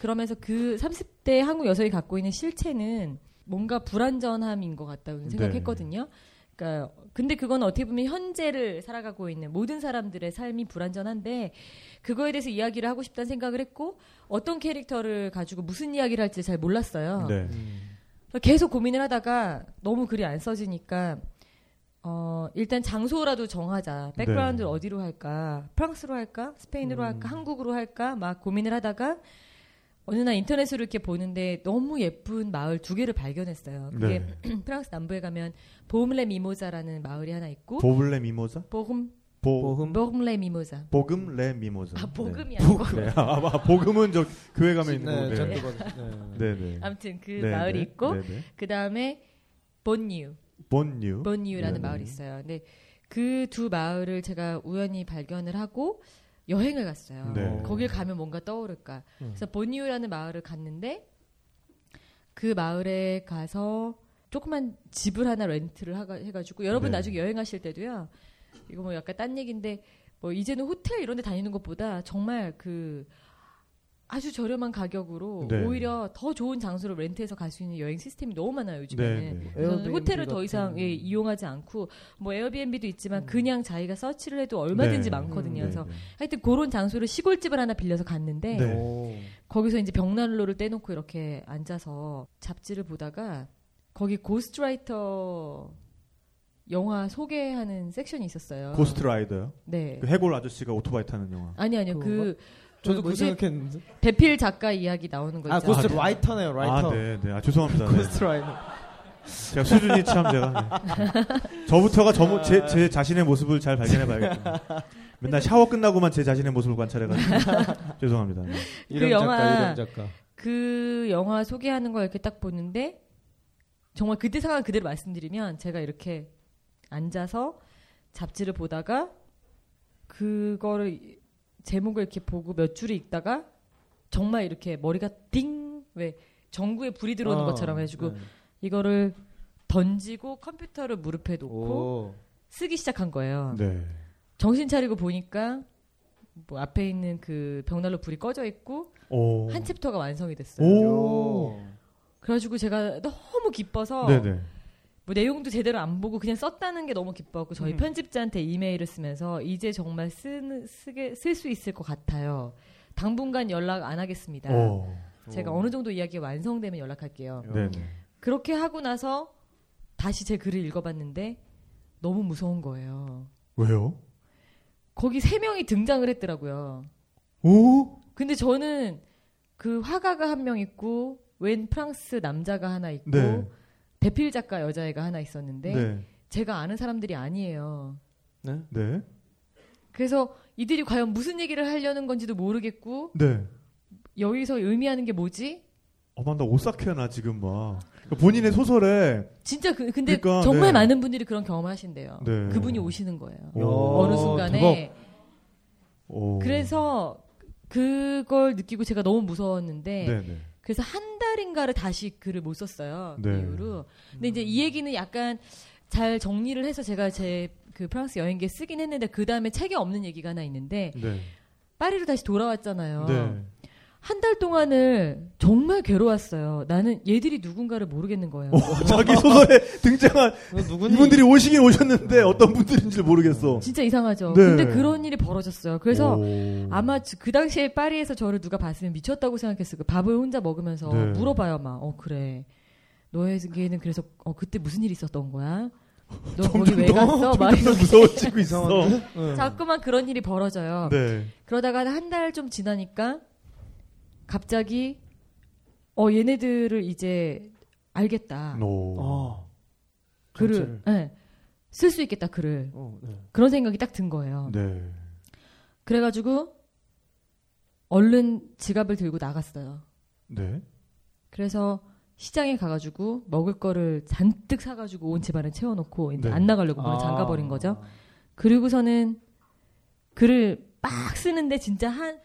S4: 그러면서 그 30대 한국 여성이 갖고 있는 실체는 뭔가 불안전함인 것 같다고
S3: 네.
S4: 생각했거든요. 그러니까 근데 그건 어떻게 보면 현재를 살아가고 있는 모든 사람들의 삶이 불안전한데 그거에 대해서 이야기를 하고 싶다는 생각을 했고 어떤 캐릭터를 가지고 무슨 이야기를 할지 잘 몰랐어요.
S3: 네.
S2: 음.
S4: 그래서 계속 고민을 하다가 너무 글이 안 써지니까 어 일단 장소라도 정하자. 백그라운드를
S3: 네.
S4: 어디로 할까? 프랑스로 할까? 스페인으로
S2: 음.
S4: 할까? 한국으로 할까? 막 고민을 하다가 어느 날 인터넷으로 이렇게 보는데 너무 예쁜 마을 두 개를 발견했어요. 그게
S3: 네.
S4: 프랑스 남부에 가면 보음레 미모자라는 마을이 하나 있고
S3: 보블레 미모자?
S4: 보음
S3: 보,
S2: 보흠.
S4: 복음레 미모자.
S3: 복음 레 미모자.
S4: 아 복음이
S3: 네.
S4: 아니고.
S3: 네. 아, 아, 복음은 저 교회 가면 있는
S2: 네. 전
S3: 네.
S2: 네.
S3: 네, 네.
S4: 아무튼 그
S3: 네,
S4: 마을이
S3: 네.
S4: 있고
S3: 네, 네.
S4: 그 다음에 본뉴,
S3: 본뉴.
S4: 본뉴라는
S3: 네, 네.
S4: 마을이 있어요. 근데 그 두 마을을 제가 우연히 발견을 하고 여행을 갔어요.
S3: 네.
S4: 거길 가면 뭔가 떠오를까.
S2: 음.
S4: 그래서 본뉴라는 마을을 갔는데 그 마을에 가서 조그만 집을 하나 렌트를 하가, 해가지고 여러분
S3: 네.
S4: 나중에 여행하실 때도요. 이거 뭐 약간 딴 얘기인데 뭐 이제는 호텔 이런 데 다니는 것보다 정말 그 아주 저렴한 가격으로
S3: 네.
S4: 오히려 더 좋은 장소를 렌트해서 갈 수 있는 여행 시스템이 너무 많아요 요즘에는.
S3: 네, 네.
S4: 호텔을 더 이상 예, 이용하지 않고 뭐 에어비앤비도 있지만 그냥 자기가 서치를 해도 얼마든지
S3: 네.
S4: 많거든요.
S3: 네,
S4: 그래서
S3: 네.
S4: 하여튼 그런 장소를 시골집을 하나 빌려서 갔는데
S3: 네.
S2: 오.
S4: 거기서 이제 벽난로를 떼놓고 이렇게 앉아서 잡지를 보다가 거기 Ghost Writer 영화 소개하는 섹션이 있었어요.
S3: Ghost Rider요.
S4: 네.
S3: 그 해골 아저씨가 오토바이 타는 영화.
S4: 아니 아니요. 그
S2: 저도 그
S4: 뭐지?
S2: 생각했는데.
S4: 대필 작가 이야기 나오는 거
S2: 아,
S4: 있잖아요.
S2: Ghost
S3: 아, 네.
S2: Writer네요, Writer.
S3: 아, 네, 네. 아, 죄송합니다. 네.
S2: Ghost Writer.
S3: 제가 수준이 참 제가 네. 저부터가 저, 모- 제, 제 자신의 모습을 잘 발견해 봐야겠다. 맨날 샤워 끝나고만 제 자신의 모습을 관찰해가지고 죄송합니다. 네.
S2: 이름
S4: 영화-
S2: 작가, 이름 작가.
S4: 그 영화 소개하는 걸 이렇게 딱 보는데 정말 그때 상황 그대로 말씀드리면 제가 이렇게 앉아서 잡지를 보다가 그거를 제목을 이렇게 보고 몇 줄을 읽다가 정말 이렇게 머리가 띵 왜 전구에 불이 들어오는
S2: 어,
S4: 것처럼 해가지고
S2: 네.
S4: 이거를 던지고 컴퓨터를 무릎에 놓고
S2: 오.
S4: 쓰기 시작한 거예요.
S3: 네.
S4: 정신 차리고 보니까 뭐 앞에 있는 그 벽난로 불이 꺼져 있고
S3: 오.
S4: 한 챕터가 완성이 됐어요.
S3: 오.
S4: 그래가지고 제가 너무 기뻐서
S3: 네네.
S4: 뭐 내용도 제대로 안 보고 그냥 썼다는 게 너무 기뻐갖고 저희
S2: 음.
S4: 편집자한테 이메일을 쓰면서 이제 정말 쓰는 쓰게 쓸 수 있을 것 같아요. 당분간 연락 안 하겠습니다.
S3: 오.
S4: 제가
S2: 오.
S4: 어느 정도 이야기가 완성되면 연락할게요.
S3: 네네.
S4: 그렇게 하고 나서 다시 제 글을 읽어봤는데 너무 무서운 거예요.
S3: 왜요?
S4: 거기 세 명이 등장을 했더라고요.
S3: 오.
S4: 근데 저는 그 화가가 한 명 있고 웬 프랑스 남자가 하나 있고
S3: 네.
S4: 대필 작가 여자애가 하나 있었는데
S3: 네.
S4: 제가 아는 사람들이 아니에요.
S2: 네?
S3: 네.
S4: 그래서 이들이 과연 무슨 얘기를 하려는 건지도 모르겠고
S3: 네.
S4: 여기서 의미하는 게 뭐지?
S3: 어만 나 오싹해 나 지금 막 그러니까 본인의 소설에
S4: 진짜 그, 근데
S3: 그러니까,
S4: 정말
S3: 네.
S4: 많은 분들이 그런 경험을 하신대요.
S3: 네.
S4: 그분이 오시는 거예요.
S3: 오.
S4: 어느 순간에
S3: 오.
S4: 그래서 그걸 느끼고 제가 너무 무서웠는데
S3: 네네.
S4: 그래서 한 달인가를 다시 글을 못 썼어요. 그
S3: 네.
S4: 이후로. 근데 이제 이 얘기는 약간 잘 정리를 해서 제가 제 그 프랑스 여행기에 쓰긴 했는데 그 다음에 책에 없는 얘기가 하나 있는데
S3: 네.
S4: 파리로 다시 돌아왔잖아요.
S3: 네.
S4: 한 달 동안을 정말 괴로웠어요. 나는 얘들이 누군가를 모르겠는 거예요.
S3: 어, 자기 소설에 등장한
S2: 누군지
S3: 이분들이 오시긴 오셨는데 어떤 분들인지 모르겠어.
S4: 진짜 이상하죠.
S3: 네.
S4: 근데 그런 일이 벌어졌어요. 그래서
S3: 오.
S4: 아마 그- 그 당시에 파리에서 저를 누가 봤으면 미쳤다고 생각했을 거예요. 밥을 혼자 먹으면서
S3: 네.
S4: 물어봐요, 막. 어, 그래. 너에게는 그래서 어 그때 무슨 일이 있었던 거야? 너 거기 왜 갔어?
S3: 막더 무서워지고 있어.
S2: 이상한데? 네.
S4: 자꾸만 그런 일이 벌어져요.
S3: 네.
S4: 그러다가 한 달 좀 지나니까 갑자기 어 얘네들을 이제 알겠다.
S3: 오.
S2: 아.
S4: 글을
S2: 전체를.
S4: 예. 쓸수 있겠다 글을
S2: 어, 네.
S4: 그런 생각이 딱 든 거예요.
S3: 네.
S4: 그래가지고 얼른 지갑을 들고 나갔어요.
S3: 네.
S4: 그래서 시장에 가가지고 먹을 거를 잔뜩 사가지고 온 집안에 채워놓고 이제
S3: 네.
S4: 안 나가려고 문을
S2: 아.
S4: 잠가버린 거죠. 그리고서는 글을 막 쓰는데 진짜 한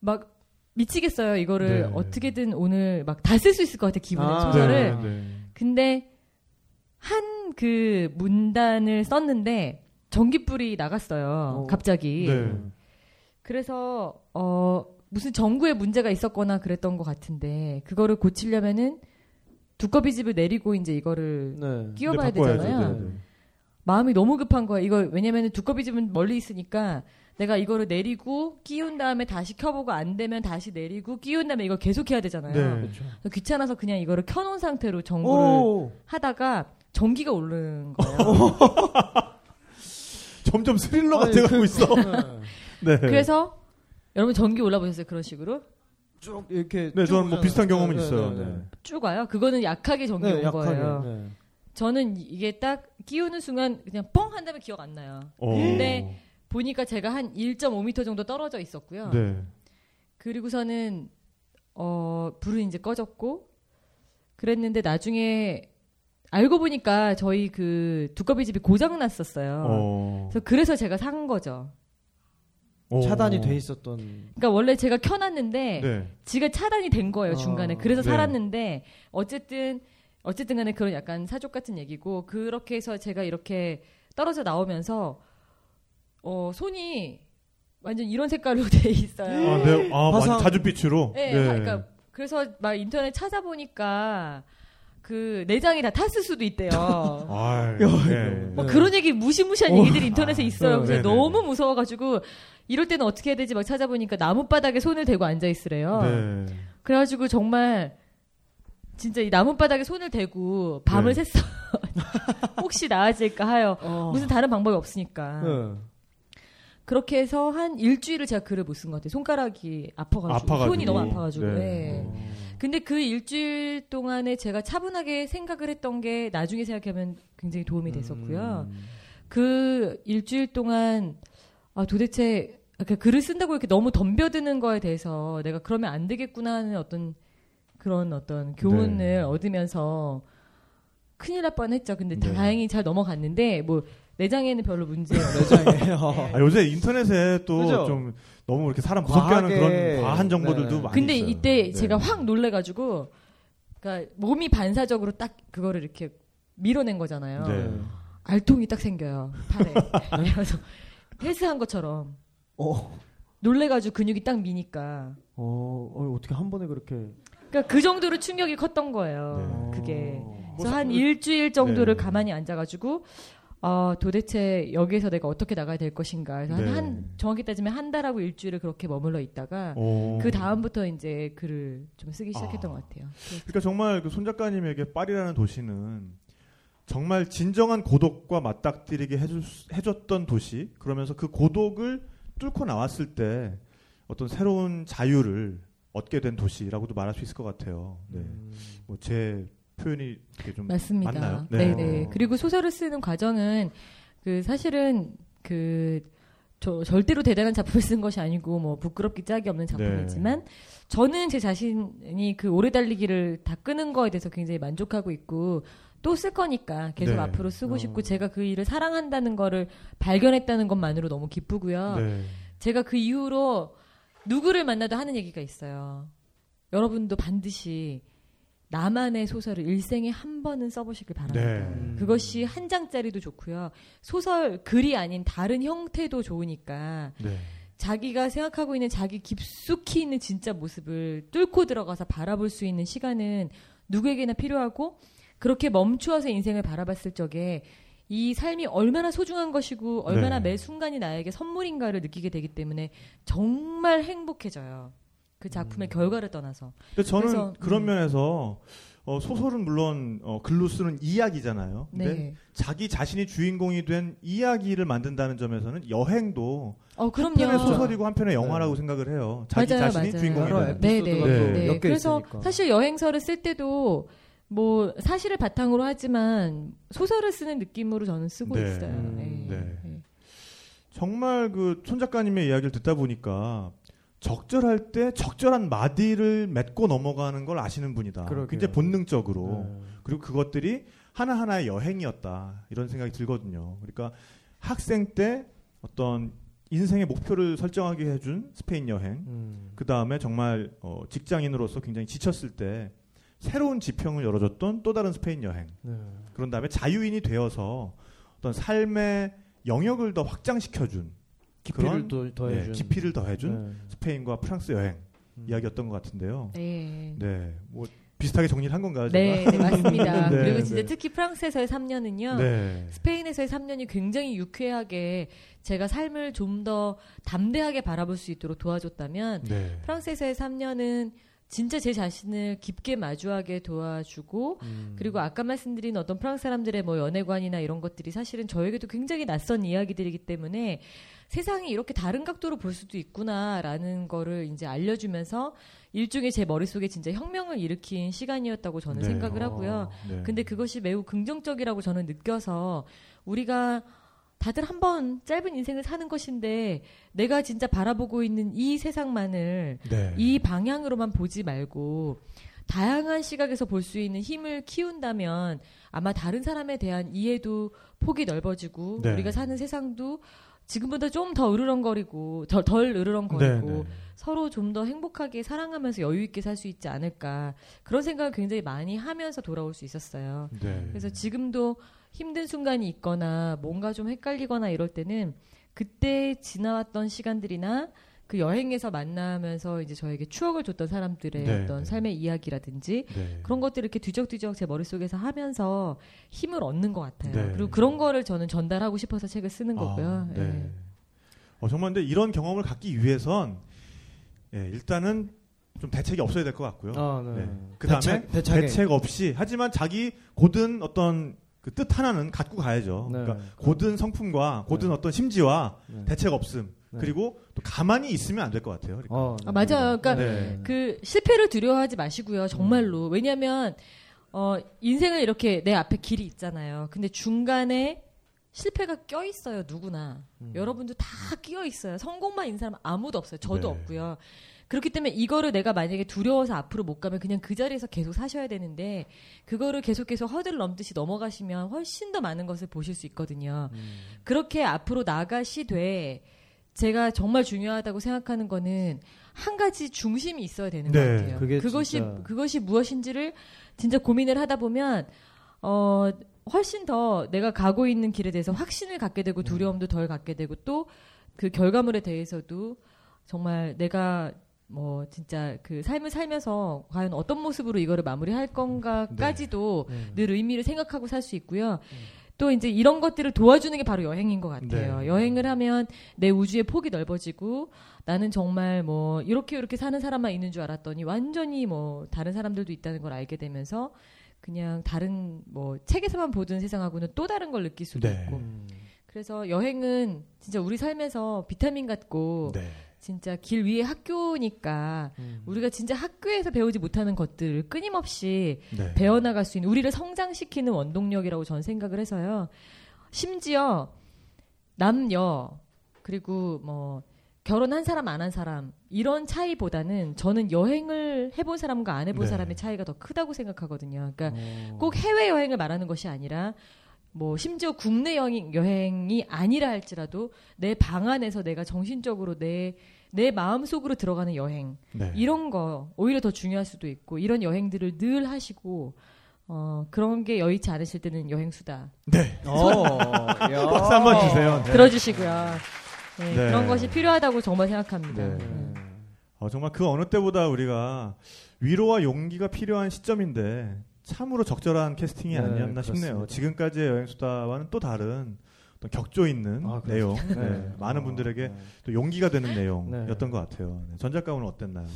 S4: 막 미치겠어요. 이거를
S3: 네.
S4: 어떻게든 오늘 막 다 쓸 수 있을 것 같아 기분에
S2: 아.
S4: 소설을.
S3: 네. 네.
S4: 근데 한 그 문단을 썼는데 전기불이 나갔어요.
S2: 어.
S4: 갑자기.
S3: 네.
S4: 그래서 어 무슨 전구에 문제가 있었거나 그랬던 것 같은데 그거를 고치려면은 두꺼비 집을 내리고 이제 이거를
S2: 네.
S4: 끼워봐야
S3: 네.
S4: 되잖아요.
S3: 네, 네.
S4: 마음이 너무 급한 거야. 이거 왜냐면은 두꺼비 집은 멀리 있으니까 내가 이거를 내리고 끼운 다음에 다시 켜보고 안 되면 다시 내리고 끼운 다음에 이걸 계속 해야 되잖아요.
S3: 네.
S2: 그렇죠.
S4: 귀찮아서 그냥 이거를 켜놓은 상태로 전구를
S2: 오.
S4: 하다가 전기가 오르는 거예요.
S3: 점점 스릴러
S2: 아니,
S3: 같아가고
S2: 그-
S3: 있어.
S2: 네.
S3: 네.
S4: 그래서 여러분 전기 올라보셨어요? 그런 식으로
S2: 쭉 이렇게
S3: 네,
S2: 쭉
S3: 저는 뭐. 비슷한 경험은
S2: 네,
S3: 있어요.
S2: 네,
S3: 네.
S4: 쭉 와요. 그거는 약하게 전기
S2: 네,
S4: 온
S2: 약하게.
S4: 거예요.
S2: 네.
S4: 저는 이게 딱 끼우는 순간 그냥 뻥 한 다음에 기억 안 나요.
S3: 오.
S4: 근데 보니까 제가 한 1.5m 정도 떨어져 있었고요.
S3: 네.
S4: 그리고서는 어 불은 이제 꺼졌고 그랬는데 나중에 알고 보니까 저희 그 두꺼비 집이 고장 났었어요.
S3: 어.
S4: 그래서 그래서 제가 산 거죠.
S3: 어.
S2: 차단이 돼 있었던.
S4: 그러니까 원래 제가 켜놨는데
S3: 네.
S4: 지가 차단이 된 거예요
S2: 어.
S4: 중간에. 그래서
S3: 네.
S4: 살았는데 어쨌든 어쨌든간에 그런 약간 사족 같은 얘기고 그렇게 해서 제가 이렇게 떨어져 나오면서 어 손이 완전 이런 색깔로 돼 있어요.
S3: 아, 네. 아,
S2: 화상-
S3: 완- 자줏빛으로.
S4: 네, 하- 그러니까 그래서 막 인터넷 찾아보니까 그 내장이 다 탔을 수도 있대요.
S3: 아,
S2: 야,
S3: 네.
S4: 뭐
S2: 네.
S4: 그런 얘기 무시무시한
S2: 어.
S4: 얘기들이 인터넷에
S3: 아,
S4: 있어요. 그래서
S3: 네네네.
S4: 너무 무서워가지고 이럴 때는 어떻게 해야 되지 막 찾아보니까 나무 바닥에 손을 대고 앉아 있으래요.
S3: 네.
S4: 그래가지고 정말 진짜 이 나무 바닥에 손을 대고 밤을
S3: 네.
S4: 샜어. 혹시 나아질까 하여
S2: 어.
S4: 무슨 다른 방법이 없으니까.
S2: 네.
S4: 그렇게 해서 한 일주일을 제가 글을 못 쓴 것 같아요. 손가락이 아파가지고,
S3: 아파가지고.
S4: 손이 너무 아파가지고.
S3: 네.
S4: 네.
S2: 어.
S4: 근데 그 일주일 동안에 제가 차분하게 생각을 했던 게 나중에 생각하면 굉장히 도움이 됐었고요.
S2: 음.
S4: 그 일주일 동안 아 도대체 그러니까 글을 쓴다고 이렇게 너무 덤벼드는 거에 대해서 내가 그러면 안 되겠구나 하는 어떤 그런 어떤 교훈을
S3: 네.
S4: 얻으면서 큰일 날 뻔했죠. 근데
S3: 네.
S4: 다행히 잘 넘어갔는데 뭐 내장에는 별로 문제
S2: 내장에.
S3: 아, 요새 인터넷에 또? 좀 너무 이렇게 사람 무섭게 하는. 그런 과한 정보들도
S2: 네.
S3: 많이
S4: 근데
S3: 있어요.
S4: 이때
S3: 네.
S4: 제가 확 놀래가지고 그러니까 몸이 반사적으로 딱 그거를 이렇게 밀어낸 거잖아요.
S3: 네.
S4: 알통이 딱 생겨요 팔에. 그래서 헬스한 것처럼
S2: 어.
S4: 놀래가지고 근육이 딱 미니까.
S2: 어, 어, 어떻게 한 번에 그렇게.
S4: 그러니까 그 정도로 충격이 컸던 거예요.
S3: 네.
S4: 그게.
S2: 어.
S4: 그래서 뭐한
S3: 사-
S4: 일주일 정도를
S3: 네.
S4: 가만히 앉아가지고 아 도대체 여기에서 내가 어떻게 나가야 될 것인가. 그래서 한,
S3: 네.
S4: 한 정확히 따지면 한 달하고 일주일을 그렇게 머물러 있다가
S3: 오.
S4: 그 다음부터 이제 글을 좀 쓰기 시작했던
S3: 아.
S4: 것 같아요.
S3: 그러니까 정말 그 손 작가님에게 파리라는 도시는 정말 진정한 고독과 맞닥뜨리게 해줄, 수- 해줬던 도시. 그러면서 그 고독을 뚫고 나왔을 때 어떤 새로운 자유를 얻게 된 도시라고도 말할 수 있을 것 같아요. 네.
S2: 음.
S3: 뭐제 표현이 좀
S4: 맞습니다.
S3: 맞나요?
S4: 네,
S3: 네.
S4: 네.
S2: 어.
S4: 그리고 소설을 쓰는 과정은 그 사실은 그 저, 절대로 대단한 작품을 쓴 것이 아니고 뭐 부끄럽기 짝이 없는 작품이지만 저는 제 자신이 그 오래 달리기를 다 끄는 거에 대해서 굉장히 만족하고 있고 또 쓸 거니까 계속
S3: 네.
S4: 앞으로 쓰고
S2: 어.
S4: 싶고 제가 그 일을 사랑한다는 거를 발견했다는 것만으로 너무 기쁘고요.
S3: 네.
S4: 제가 그 이후로 누구를 만나도 하는 얘기가 있어요. 여러분도 반드시 나만의 소설을 일생에 한 번은 써보시길 바랍니다.
S3: 네.
S4: 그것이 한 장짜리도 좋고요. 소설 글이 아닌 다른 형태도 좋으니까
S3: 네.
S4: 자기가 생각하고 있는 자기 깊숙이 있는 진짜 모습을 뚫고 들어가서 바라볼 수 있는 시간은 누구에게나 필요하고 그렇게 멈추어서 인생을 바라봤을 적에 이 삶이 얼마나 소중한 것이고 얼마나
S3: 네.
S4: 매 순간이 나에게 선물인가를 느끼게 되기 때문에 정말 행복해져요. 그 작품의 결과를 떠나서.
S3: 근데 저는
S4: 그래서,
S3: 그런
S4: 음.
S3: 면에서 어, 소설은 물론 어, 글로 쓰는 이야기잖아요. 근데
S4: 네.
S3: 자기 자신이 주인공이 된 이야기를 만든다는 점에서는 여행도
S4: 어, 그럼요.
S3: 한편의 소설이고 한편의 영화라고
S2: 네.
S3: 생각을 해요. 자기
S4: 맞아요,
S3: 자신이. 주인공이 되는.
S4: 네,
S2: 에피소드가
S3: 네.
S2: 또
S4: 네,
S2: 엮여
S4: 그래서
S2: 있으니까.
S4: 사실 여행서를 쓸 때도 뭐 사실을 바탕으로 하지만 소설을 쓰는 느낌으로 저는 쓰고
S3: 네.
S4: 있어요.
S2: 음,
S4: 네.
S3: 네.
S4: 네.
S3: 정말 그 손 작가님의 이야기를 듣다 보니까 적절할 때 적절한 마디를 맺고 넘어가는 걸 아시는 분이다.
S2: 그러게요.
S3: 굉장히 본능적으로.
S2: 네.
S3: 그리고 그것들이 하나하나의 여행이었다. 이런 생각이 들거든요. 그러니까 학생 때 어떤 인생의 목표를 설정하게 해준 스페인 여행.
S2: 음.
S3: 그 다음에 정말 어, 직장인으로서 굉장히 지쳤을 때 새로운 지평을 열어줬던 또 다른 스페인 여행.
S2: 네.
S3: 그런 다음에 자유인이 되어서 어떤 삶의 영역을 더 확장시켜준
S2: 깊이를
S3: 그런,
S2: 더 더해준.
S3: 네, 깊이를 더해준
S2: 네.
S3: 스페인과 프랑스 여행
S2: 음.
S3: 이야기였던 것 같은데요.
S4: 네.
S3: 네, 뭐 비슷하게 정리를 한 건가요? 제가?
S4: 네, 네, 맞습니다.
S3: 네,
S4: 그리고 진짜
S3: 네.
S4: 특히 프랑스에서의 3년은요.
S3: 네.
S4: 스페인에서의 3년이 굉장히 유쾌하게 제가 삶을 좀 더 담대하게 바라볼 수 있도록 도와줬다면
S3: 네.
S4: 프랑스에서의 3년은 진짜 제 자신을 깊게 마주하게 도와주고
S2: 음.
S4: 그리고 아까 말씀드린 어떤 프랑스 사람들의 뭐 연애관이나 이런 것들이 사실은 저에게도 굉장히 낯선 이야기들이기 때문에 세상이 이렇게 다른 각도로 볼 수도 있구나라는 거를 이제 알려주면서 일종의 제 머릿속에 진짜 혁명을 일으킨 시간이었다고 저는
S3: 네.
S4: 생각을 하고요.
S3: 네.
S4: 근데 그것이 매우 긍정적이라고 저는 느껴서 우리가 다들 한 번 짧은 인생을 사는 것인데 내가 진짜 바라보고 있는 이 세상만을
S3: 네.
S4: 이 방향으로만 보지 말고 다양한 시각에서 볼 수 있는 힘을 키운다면 아마 다른 사람에 대한 이해도 폭이 넓어지고
S3: 네.
S4: 우리가 사는 세상도 지금보다 좀 더 으르렁거리고 덜, 덜 으르렁거리고
S3: 네, 네.
S4: 서로 좀 더 행복하게 사랑하면서 여유 있게 살 수 있지 않을까 그런 생각을 굉장히 많이 하면서 돌아올 수 있었어요.
S3: 네.
S4: 그래서 지금도 힘든 순간이 있거나 뭔가 좀 헷갈리거나 이럴 때는 그때 지나왔던 시간들이나 그 여행에서 만나면서 이제 저에게 추억을 줬던 사람들의
S3: 네,
S4: 어떤
S3: 네.
S4: 삶의 이야기라든지
S3: 네.
S4: 그런 것들을 이렇게 뒤적뒤적 제 머릿속에서 하면서 힘을 얻는 것 같아요.
S3: 네.
S4: 그리고 그런 거를 저는 전달하고 싶어서 책을 쓰는 거고요.
S3: 아, 네.
S4: 예.
S3: 어, 정말 근데 이런 경험을 갖기 위해선 예, 일단은 좀 대책이 없어야 될 것 같고요.
S2: 아, 네.
S3: 네. 그 다음에
S2: 대책. 대책
S3: 없이 하지만 자기 고든 어떤 그 뜻 하나는 갖고 가야죠.
S2: 네.
S3: 그러니까 고든 성품과 고든
S2: 네.
S3: 어떤 심지와
S2: 네.
S3: 대책 없음
S2: 네.
S3: 그리고 또 가만히 있으면 안 될 것 같아요. 그러니까.
S2: 어,
S4: 아, 맞아요. 그러니까
S3: 네.
S4: 그 실패를 두려워하지 마시고요. 정말로. 왜냐하면 어, 인생을 이렇게 내 앞에 길이 있잖아요. 근데 중간에 실패가 껴 있어요. 누구나.
S2: 음.
S4: 여러분도 다 끼어 있어요. 성공만 있는 사람 아무도 없어요. 저도
S3: 네.
S4: 없고요. 그렇기 때문에 이거를 내가 만약에 두려워서 앞으로 못 가면 그냥 그 자리에서 계속 사셔야 되는데 그거를 계속 계속 허들 넘듯이 넘어가시면 훨씬 더 많은 것을 보실 수 있거든요.
S2: 음.
S4: 그렇게 앞으로 나가시되 제가 정말 중요하다고 생각하는 거는 한 가지 중심이 있어야 되는
S3: 네,
S4: 것 같아요.
S2: 그게
S4: 그것이
S2: 진짜-
S4: 그것이 무엇인지를 진짜 고민을 하다 보면 어 훨씬 더 내가 가고 있는 길에 대해서 확신을 갖게 되고
S2: 음.
S4: 두려움도 덜 갖게 되고 또 그 결과물에 대해서도 정말 내가 뭐 진짜 그 삶을 살면서 과연 어떤 모습으로 이거를 마무리할 건가까지도
S2: 네.
S4: 늘 의미를 생각하고 살 수 있고요. 또 이제 이런 것들을 도와주는 게 바로 여행인 것 같아요.
S3: 네.
S4: 여행을 하면 내 우주의 폭이 넓어지고 나는 정말 뭐 이렇게 이렇게 사는 사람만 있는 줄 알았더니 완전히 뭐 다른 사람들도 있다는 걸 알게 되면서 그냥 다른 뭐 책에서만 보던 세상하고는 또 다른 걸 느낄 수도
S3: 네.
S4: 있고
S2: 음.
S4: 그래서 여행은 진짜 우리 삶에서 비타민 같고
S3: 네.
S4: 진짜 길 위에 학교니까
S2: 음.
S4: 우리가 진짜 학교에서 배우지 못하는 것들을 끊임없이
S3: 네.
S4: 배워나갈 수 있는 우리를 성장시키는 원동력이라고 저는 생각을 해서요. 심지어 남녀 그리고 뭐 결혼한 사람 안 한 사람 이런 차이보다는 저는 여행을 해본 사람과 안 해본
S3: 네.
S4: 사람의 차이가 더 크다고 생각하거든요. 그러니까
S2: 어.
S4: 꼭 해외 여행을 말하는 것이 아니라 뭐 심지어 국내 여행, 여행이 아니라 할지라도 내 방 안에서 내가 정신적으로 내 내 마음 속으로 들어가는 여행
S3: 네.
S4: 이런 거 오히려 더 중요할 수도 있고 이런 여행들을 늘 하시고 어 그런 게 여의치 않으실 때는 여행 수다
S3: 네.
S2: 어, 야.
S3: 박수 한번 주세요. 네.
S4: 들어주시고요. 네,
S3: 네.
S4: 그런 것이 필요하다고 정말 생각합니다.
S2: 네.
S4: 네.
S3: 어, 정말 그 어느 때보다 우리가 위로와 용기가 필요한 시점인데 참으로 적절한 캐스팅이
S2: 네,
S3: 아니었나
S2: 그렇습니다.
S3: 싶네요. 지금까지의 여행 수다와는 또 다른 어떤 격조 있는
S2: 아.
S3: 내용,
S2: 네.
S3: 네, 많은
S2: 어,
S3: 분들에게
S2: 네.
S3: 또 용기가 되는
S2: 네.
S3: 내용이었던 것 같아요. 네, 전 작가는 어땠나요?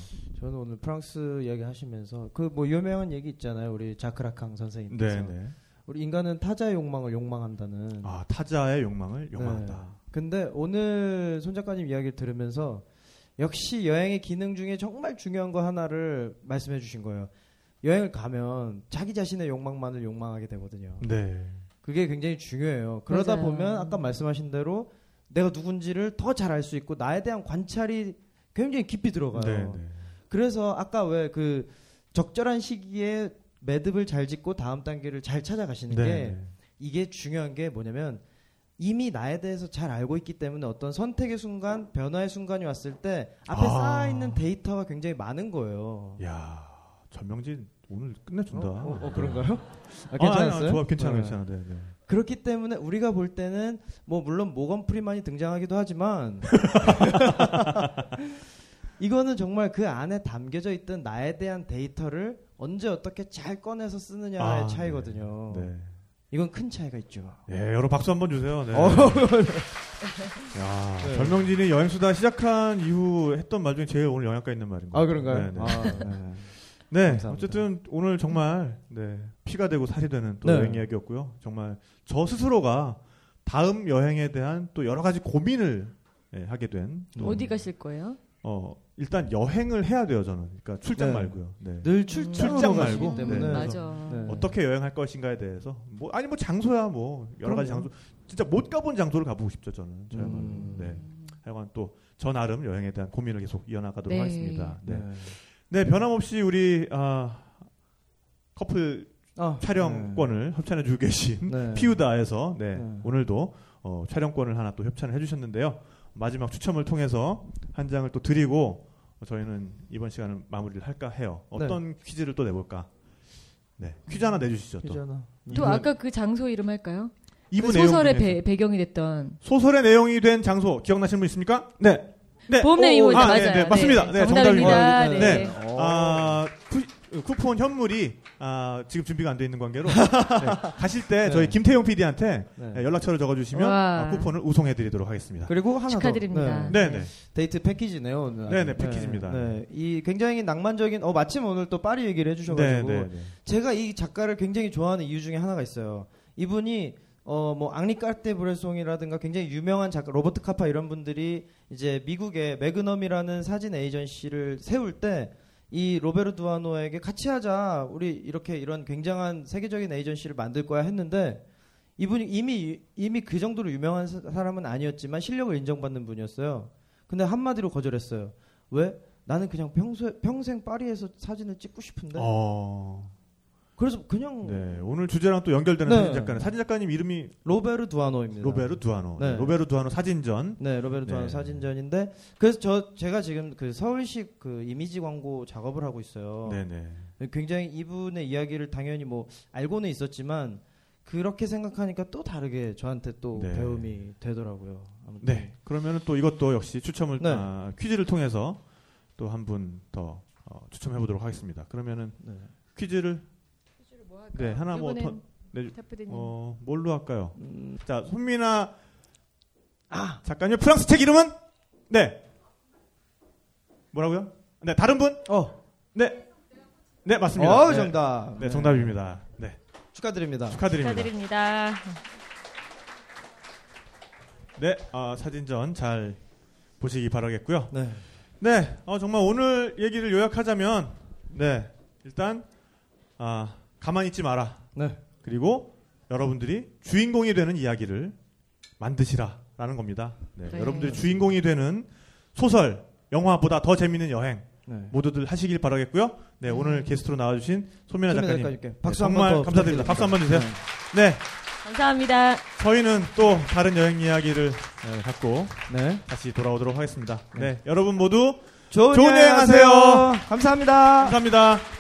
S2: 저는 오늘 프랑스 이야기 하시면서 그 뭐 유명한 얘기 있잖아요. 우리 자크라캉 선생님께서
S3: 네, 네.
S2: 우리 인간은 타자의 욕망을 욕망한다는.
S3: 아 타자의 욕망을 욕망한다.
S2: 네. 근데 오늘 손 작가님 이야기를 들으면서 역시 여행의 기능 중에 정말 중요한 거 하나를 말씀해 주신 거예요. 여행을 가면 자기 자신의 욕망만을 욕망하게 되거든요.
S3: 네.
S2: 그게 굉장히 중요해요. 그러다
S4: 맞아요.
S2: 보면 아까 말씀하신 대로 내가 누군지를 더 잘 알 수 있고 나에 대한 관찰이 굉장히 깊이 들어가요.
S3: 네, 네.
S2: 그래서 아까 왜 그 적절한 시기에 매듭을 잘 짓고 다음 단계를 잘 찾아가시는
S3: 네,
S2: 게
S3: 네.
S2: 이게 중요한 게 뭐냐면 이미 나에 대해서 잘 알고 있기 때문에 어떤 선택의 순간, 변화의 순간이 왔을 때 앞에
S3: 아.
S2: 쌓아 있는 데이터가 굉장히 많은 거예요.
S3: 야 전명진 오늘 끝내준다.
S2: 어, 어, 어, 그런가요? 아,
S3: 아,
S2: 괜찮았어요?
S3: 아니, 아니, 좋아, 괜찮아,
S2: 네.
S3: 괜찮아. 네, 네.
S2: 그렇기 때문에 우리가 볼 때는 뭐 물론 모건 프리만이 등장하기도 하지만 이거는 정말 그 안에 담겨져 있던 나에 대한 데이터를 언제 어떻게 잘 꺼내서 쓰느냐의
S3: 아,
S2: 차이거든요.
S3: 네.
S2: 이건 큰 차이가 있죠.
S3: 네, 여러분 박수 한번 주세요. 네.
S2: 어.
S3: 야,
S2: 네.
S3: 전명진이 여행수다 시작한 이후 했던 말 중에 제일 오늘 영향가 있는 말인 것
S2: 아. 그런가요?
S3: 네, 네.
S2: 아, 네.
S3: 네,
S2: 감사합니다.
S3: 어쨌든 오늘 정말 네, 피가 되고 살이 되는 또
S2: 네.
S3: 여행 이야기였고요. 정말 저 스스로가 다음 여행에 대한 또 여러 가지 고민을 예, 하게 된또
S4: 어디 가실 거예요?
S3: 어, 일단 여행을 해야 돼요, 저는. 그러니까 출장
S2: 네.
S3: 말고요. 네.
S2: 늘 출장 가시기
S3: 말고.
S2: 때문에
S3: 네.
S4: 맞아.
S2: 네.
S3: 어떻게 여행할 것인가에 대해서 뭐 아니 뭐 장소야 뭐 여러 가지. 장소 진짜 못 가본 장소를 가보고 싶죠 저는 저야말로
S2: 음.
S3: 네 하여간 또 저 나름 여행에 대한 고민을 계속 이어나가도록
S4: 네.
S3: 하겠습니다 네.
S2: 네.
S3: 네 변함없이 우리 아, 커플
S2: 아,
S3: 촬영권을 협찬해 주고 계신
S2: 네.
S3: 피우다에서 네,
S2: 네.
S3: 오늘도 어, 촬영권을 하나 또 협찬을 해주셨는데요 마지막 추첨을 통해서 한 장을 또 드리고 어, 저희는 이번 시간을 마무리를 할까 해요 어떤 퀴즈를 또 내볼까 네 퀴즈 하나 내주시죠 또
S2: 퀴즈나.
S4: 또 아까 그 장소 이름 할까요? 그 소설의. 배, 배경이 됐던
S3: 소설의 내용이 된 장소 기억나시는 분 있습니까? 네. 네.
S4: 보험내
S3: 오,
S4: 이호자
S3: 아,
S4: 맞아요.
S3: 네, 네, 맞습니다. 네,
S4: 정답입니다.
S3: 정답입니다.
S4: 네.
S3: 네. 아, 쿠, 쿠폰 현물이 아, 지금 준비가 안 돼 있는 관계로 네, 가실 때
S2: 네.
S3: 저희 김태용 PD한테
S2: 네.
S3: 연락처를 적어주시면
S4: 와.
S3: 아, 쿠폰을 우송해드리도록 하겠습니다.
S2: 그리고 하나
S4: 축하드립니다.
S2: 더.
S3: 네, 네.
S2: 데이트 패키지네요. 오늘.
S3: 네, 네, 패키지입니다.
S2: 네, 이 굉장히 낭만적인 어 마침 오늘 또 파리 얘기를
S3: 네,
S2: 해주셔가지고
S3: 네, 네.
S2: 제가 이 작가를 굉장히 좋아하는 이유 중에 하나가 있어요. 이분이 어 뭐 앙리 카르티에 브레송이라든가 굉장히 유명한 작가 로버트 카파 이런 분들이 이제 미국의 매그넘이라는 사진 에이전시를 세울 때 이 로베르 두아노에게 같이 하자 우리 이렇게 이런 굉장한 세계적인 에이전시를 만들 거야 했는데 이분이 이미 이미 그 정도로 유명한 사- 사람은 아니었지만 실력을 인정받는 분이었어요. 근데 한마디로 거절했어요. 왜? 나는 그냥 평소 평생 파리에서 사진을 찍고 싶은데.
S3: 어,
S2: 그래서 그냥
S3: 네. 오늘 주제랑 또 연결되는
S2: 네.
S3: 사진 작가는 사진 작가님 이름이
S2: 로베르 두아노입니다.
S3: 로베르 두아노.
S2: 네.
S3: 로베르 두아노 사진전.
S2: 네, 로베르 두아노
S3: 네.
S2: 사진전인데 그래서 저 제가 지금 그 서울시 그 이미지 광고 작업을 하고 있어요.
S3: 네, 네.
S2: 굉장히 이분의 이야기를 당연히 뭐 알고는 있었지만 그렇게 생각하니까 또 다르게 저한테 또
S3: 네.
S2: 배움이 되더라고요. 아무튼.
S3: 네. 그러면은 또 이것도 역시 추첨을
S2: 네.
S3: 아, 퀴즈를 통해서 또 한 분더 어, 추첨해 보도록 하겠습니다. 그러면은
S2: 네.
S3: 퀴즈를
S4: 뭐
S3: 네, 하나 뭐 더,
S4: 타프대님.
S3: 어, 뭘로 할까요?
S2: 음,
S3: 자, 손미나 아, 작가님 프랑스 책 이름은 네. 뭐라고요? 네, 다른 분?
S2: 어,
S3: 네. 네, 맞습니다.
S2: 어
S3: 네.
S2: 정답.
S3: 네, 정답입니다. 네.
S2: 축하드립니다.
S3: 축하드립니다.
S4: 축하드립니다.
S3: 네, 아, 사진전 잘 보시기 바라겠고요.
S2: 네.
S3: 네, 어, 정말 오늘 얘기를 요약하자면, 네, 일단, 아, 가만히 있지 마라.
S2: 네.
S3: 그리고 여러분들이 주인공이 되는 이야기를 만드시라라는 겁니다. 네,
S4: 네.
S3: 여러분들이 주인공이 되는 소설, 영화보다 더 재밌는 여행
S2: 네.
S3: 모두들 하시길 바라겠고요. 네, 오늘 게스트로 나와주신 소민아 작가님,
S2: 작가님께
S3: 네,
S2: 박수
S3: 정말
S2: 한번 더
S3: 감사드립니다. 박수 한 번 주세요.
S2: 네.
S3: 네,
S4: 감사합니다.
S3: 저희는 또 다른 여행 이야기를 네, 갖고
S2: 네.
S3: 다시 돌아오도록 하겠습니다. 네,
S2: 네.
S3: 여러분 모두
S2: 좋은,
S3: 좋은 여행 하세요.
S2: 감사합니다.
S3: 감사합니다.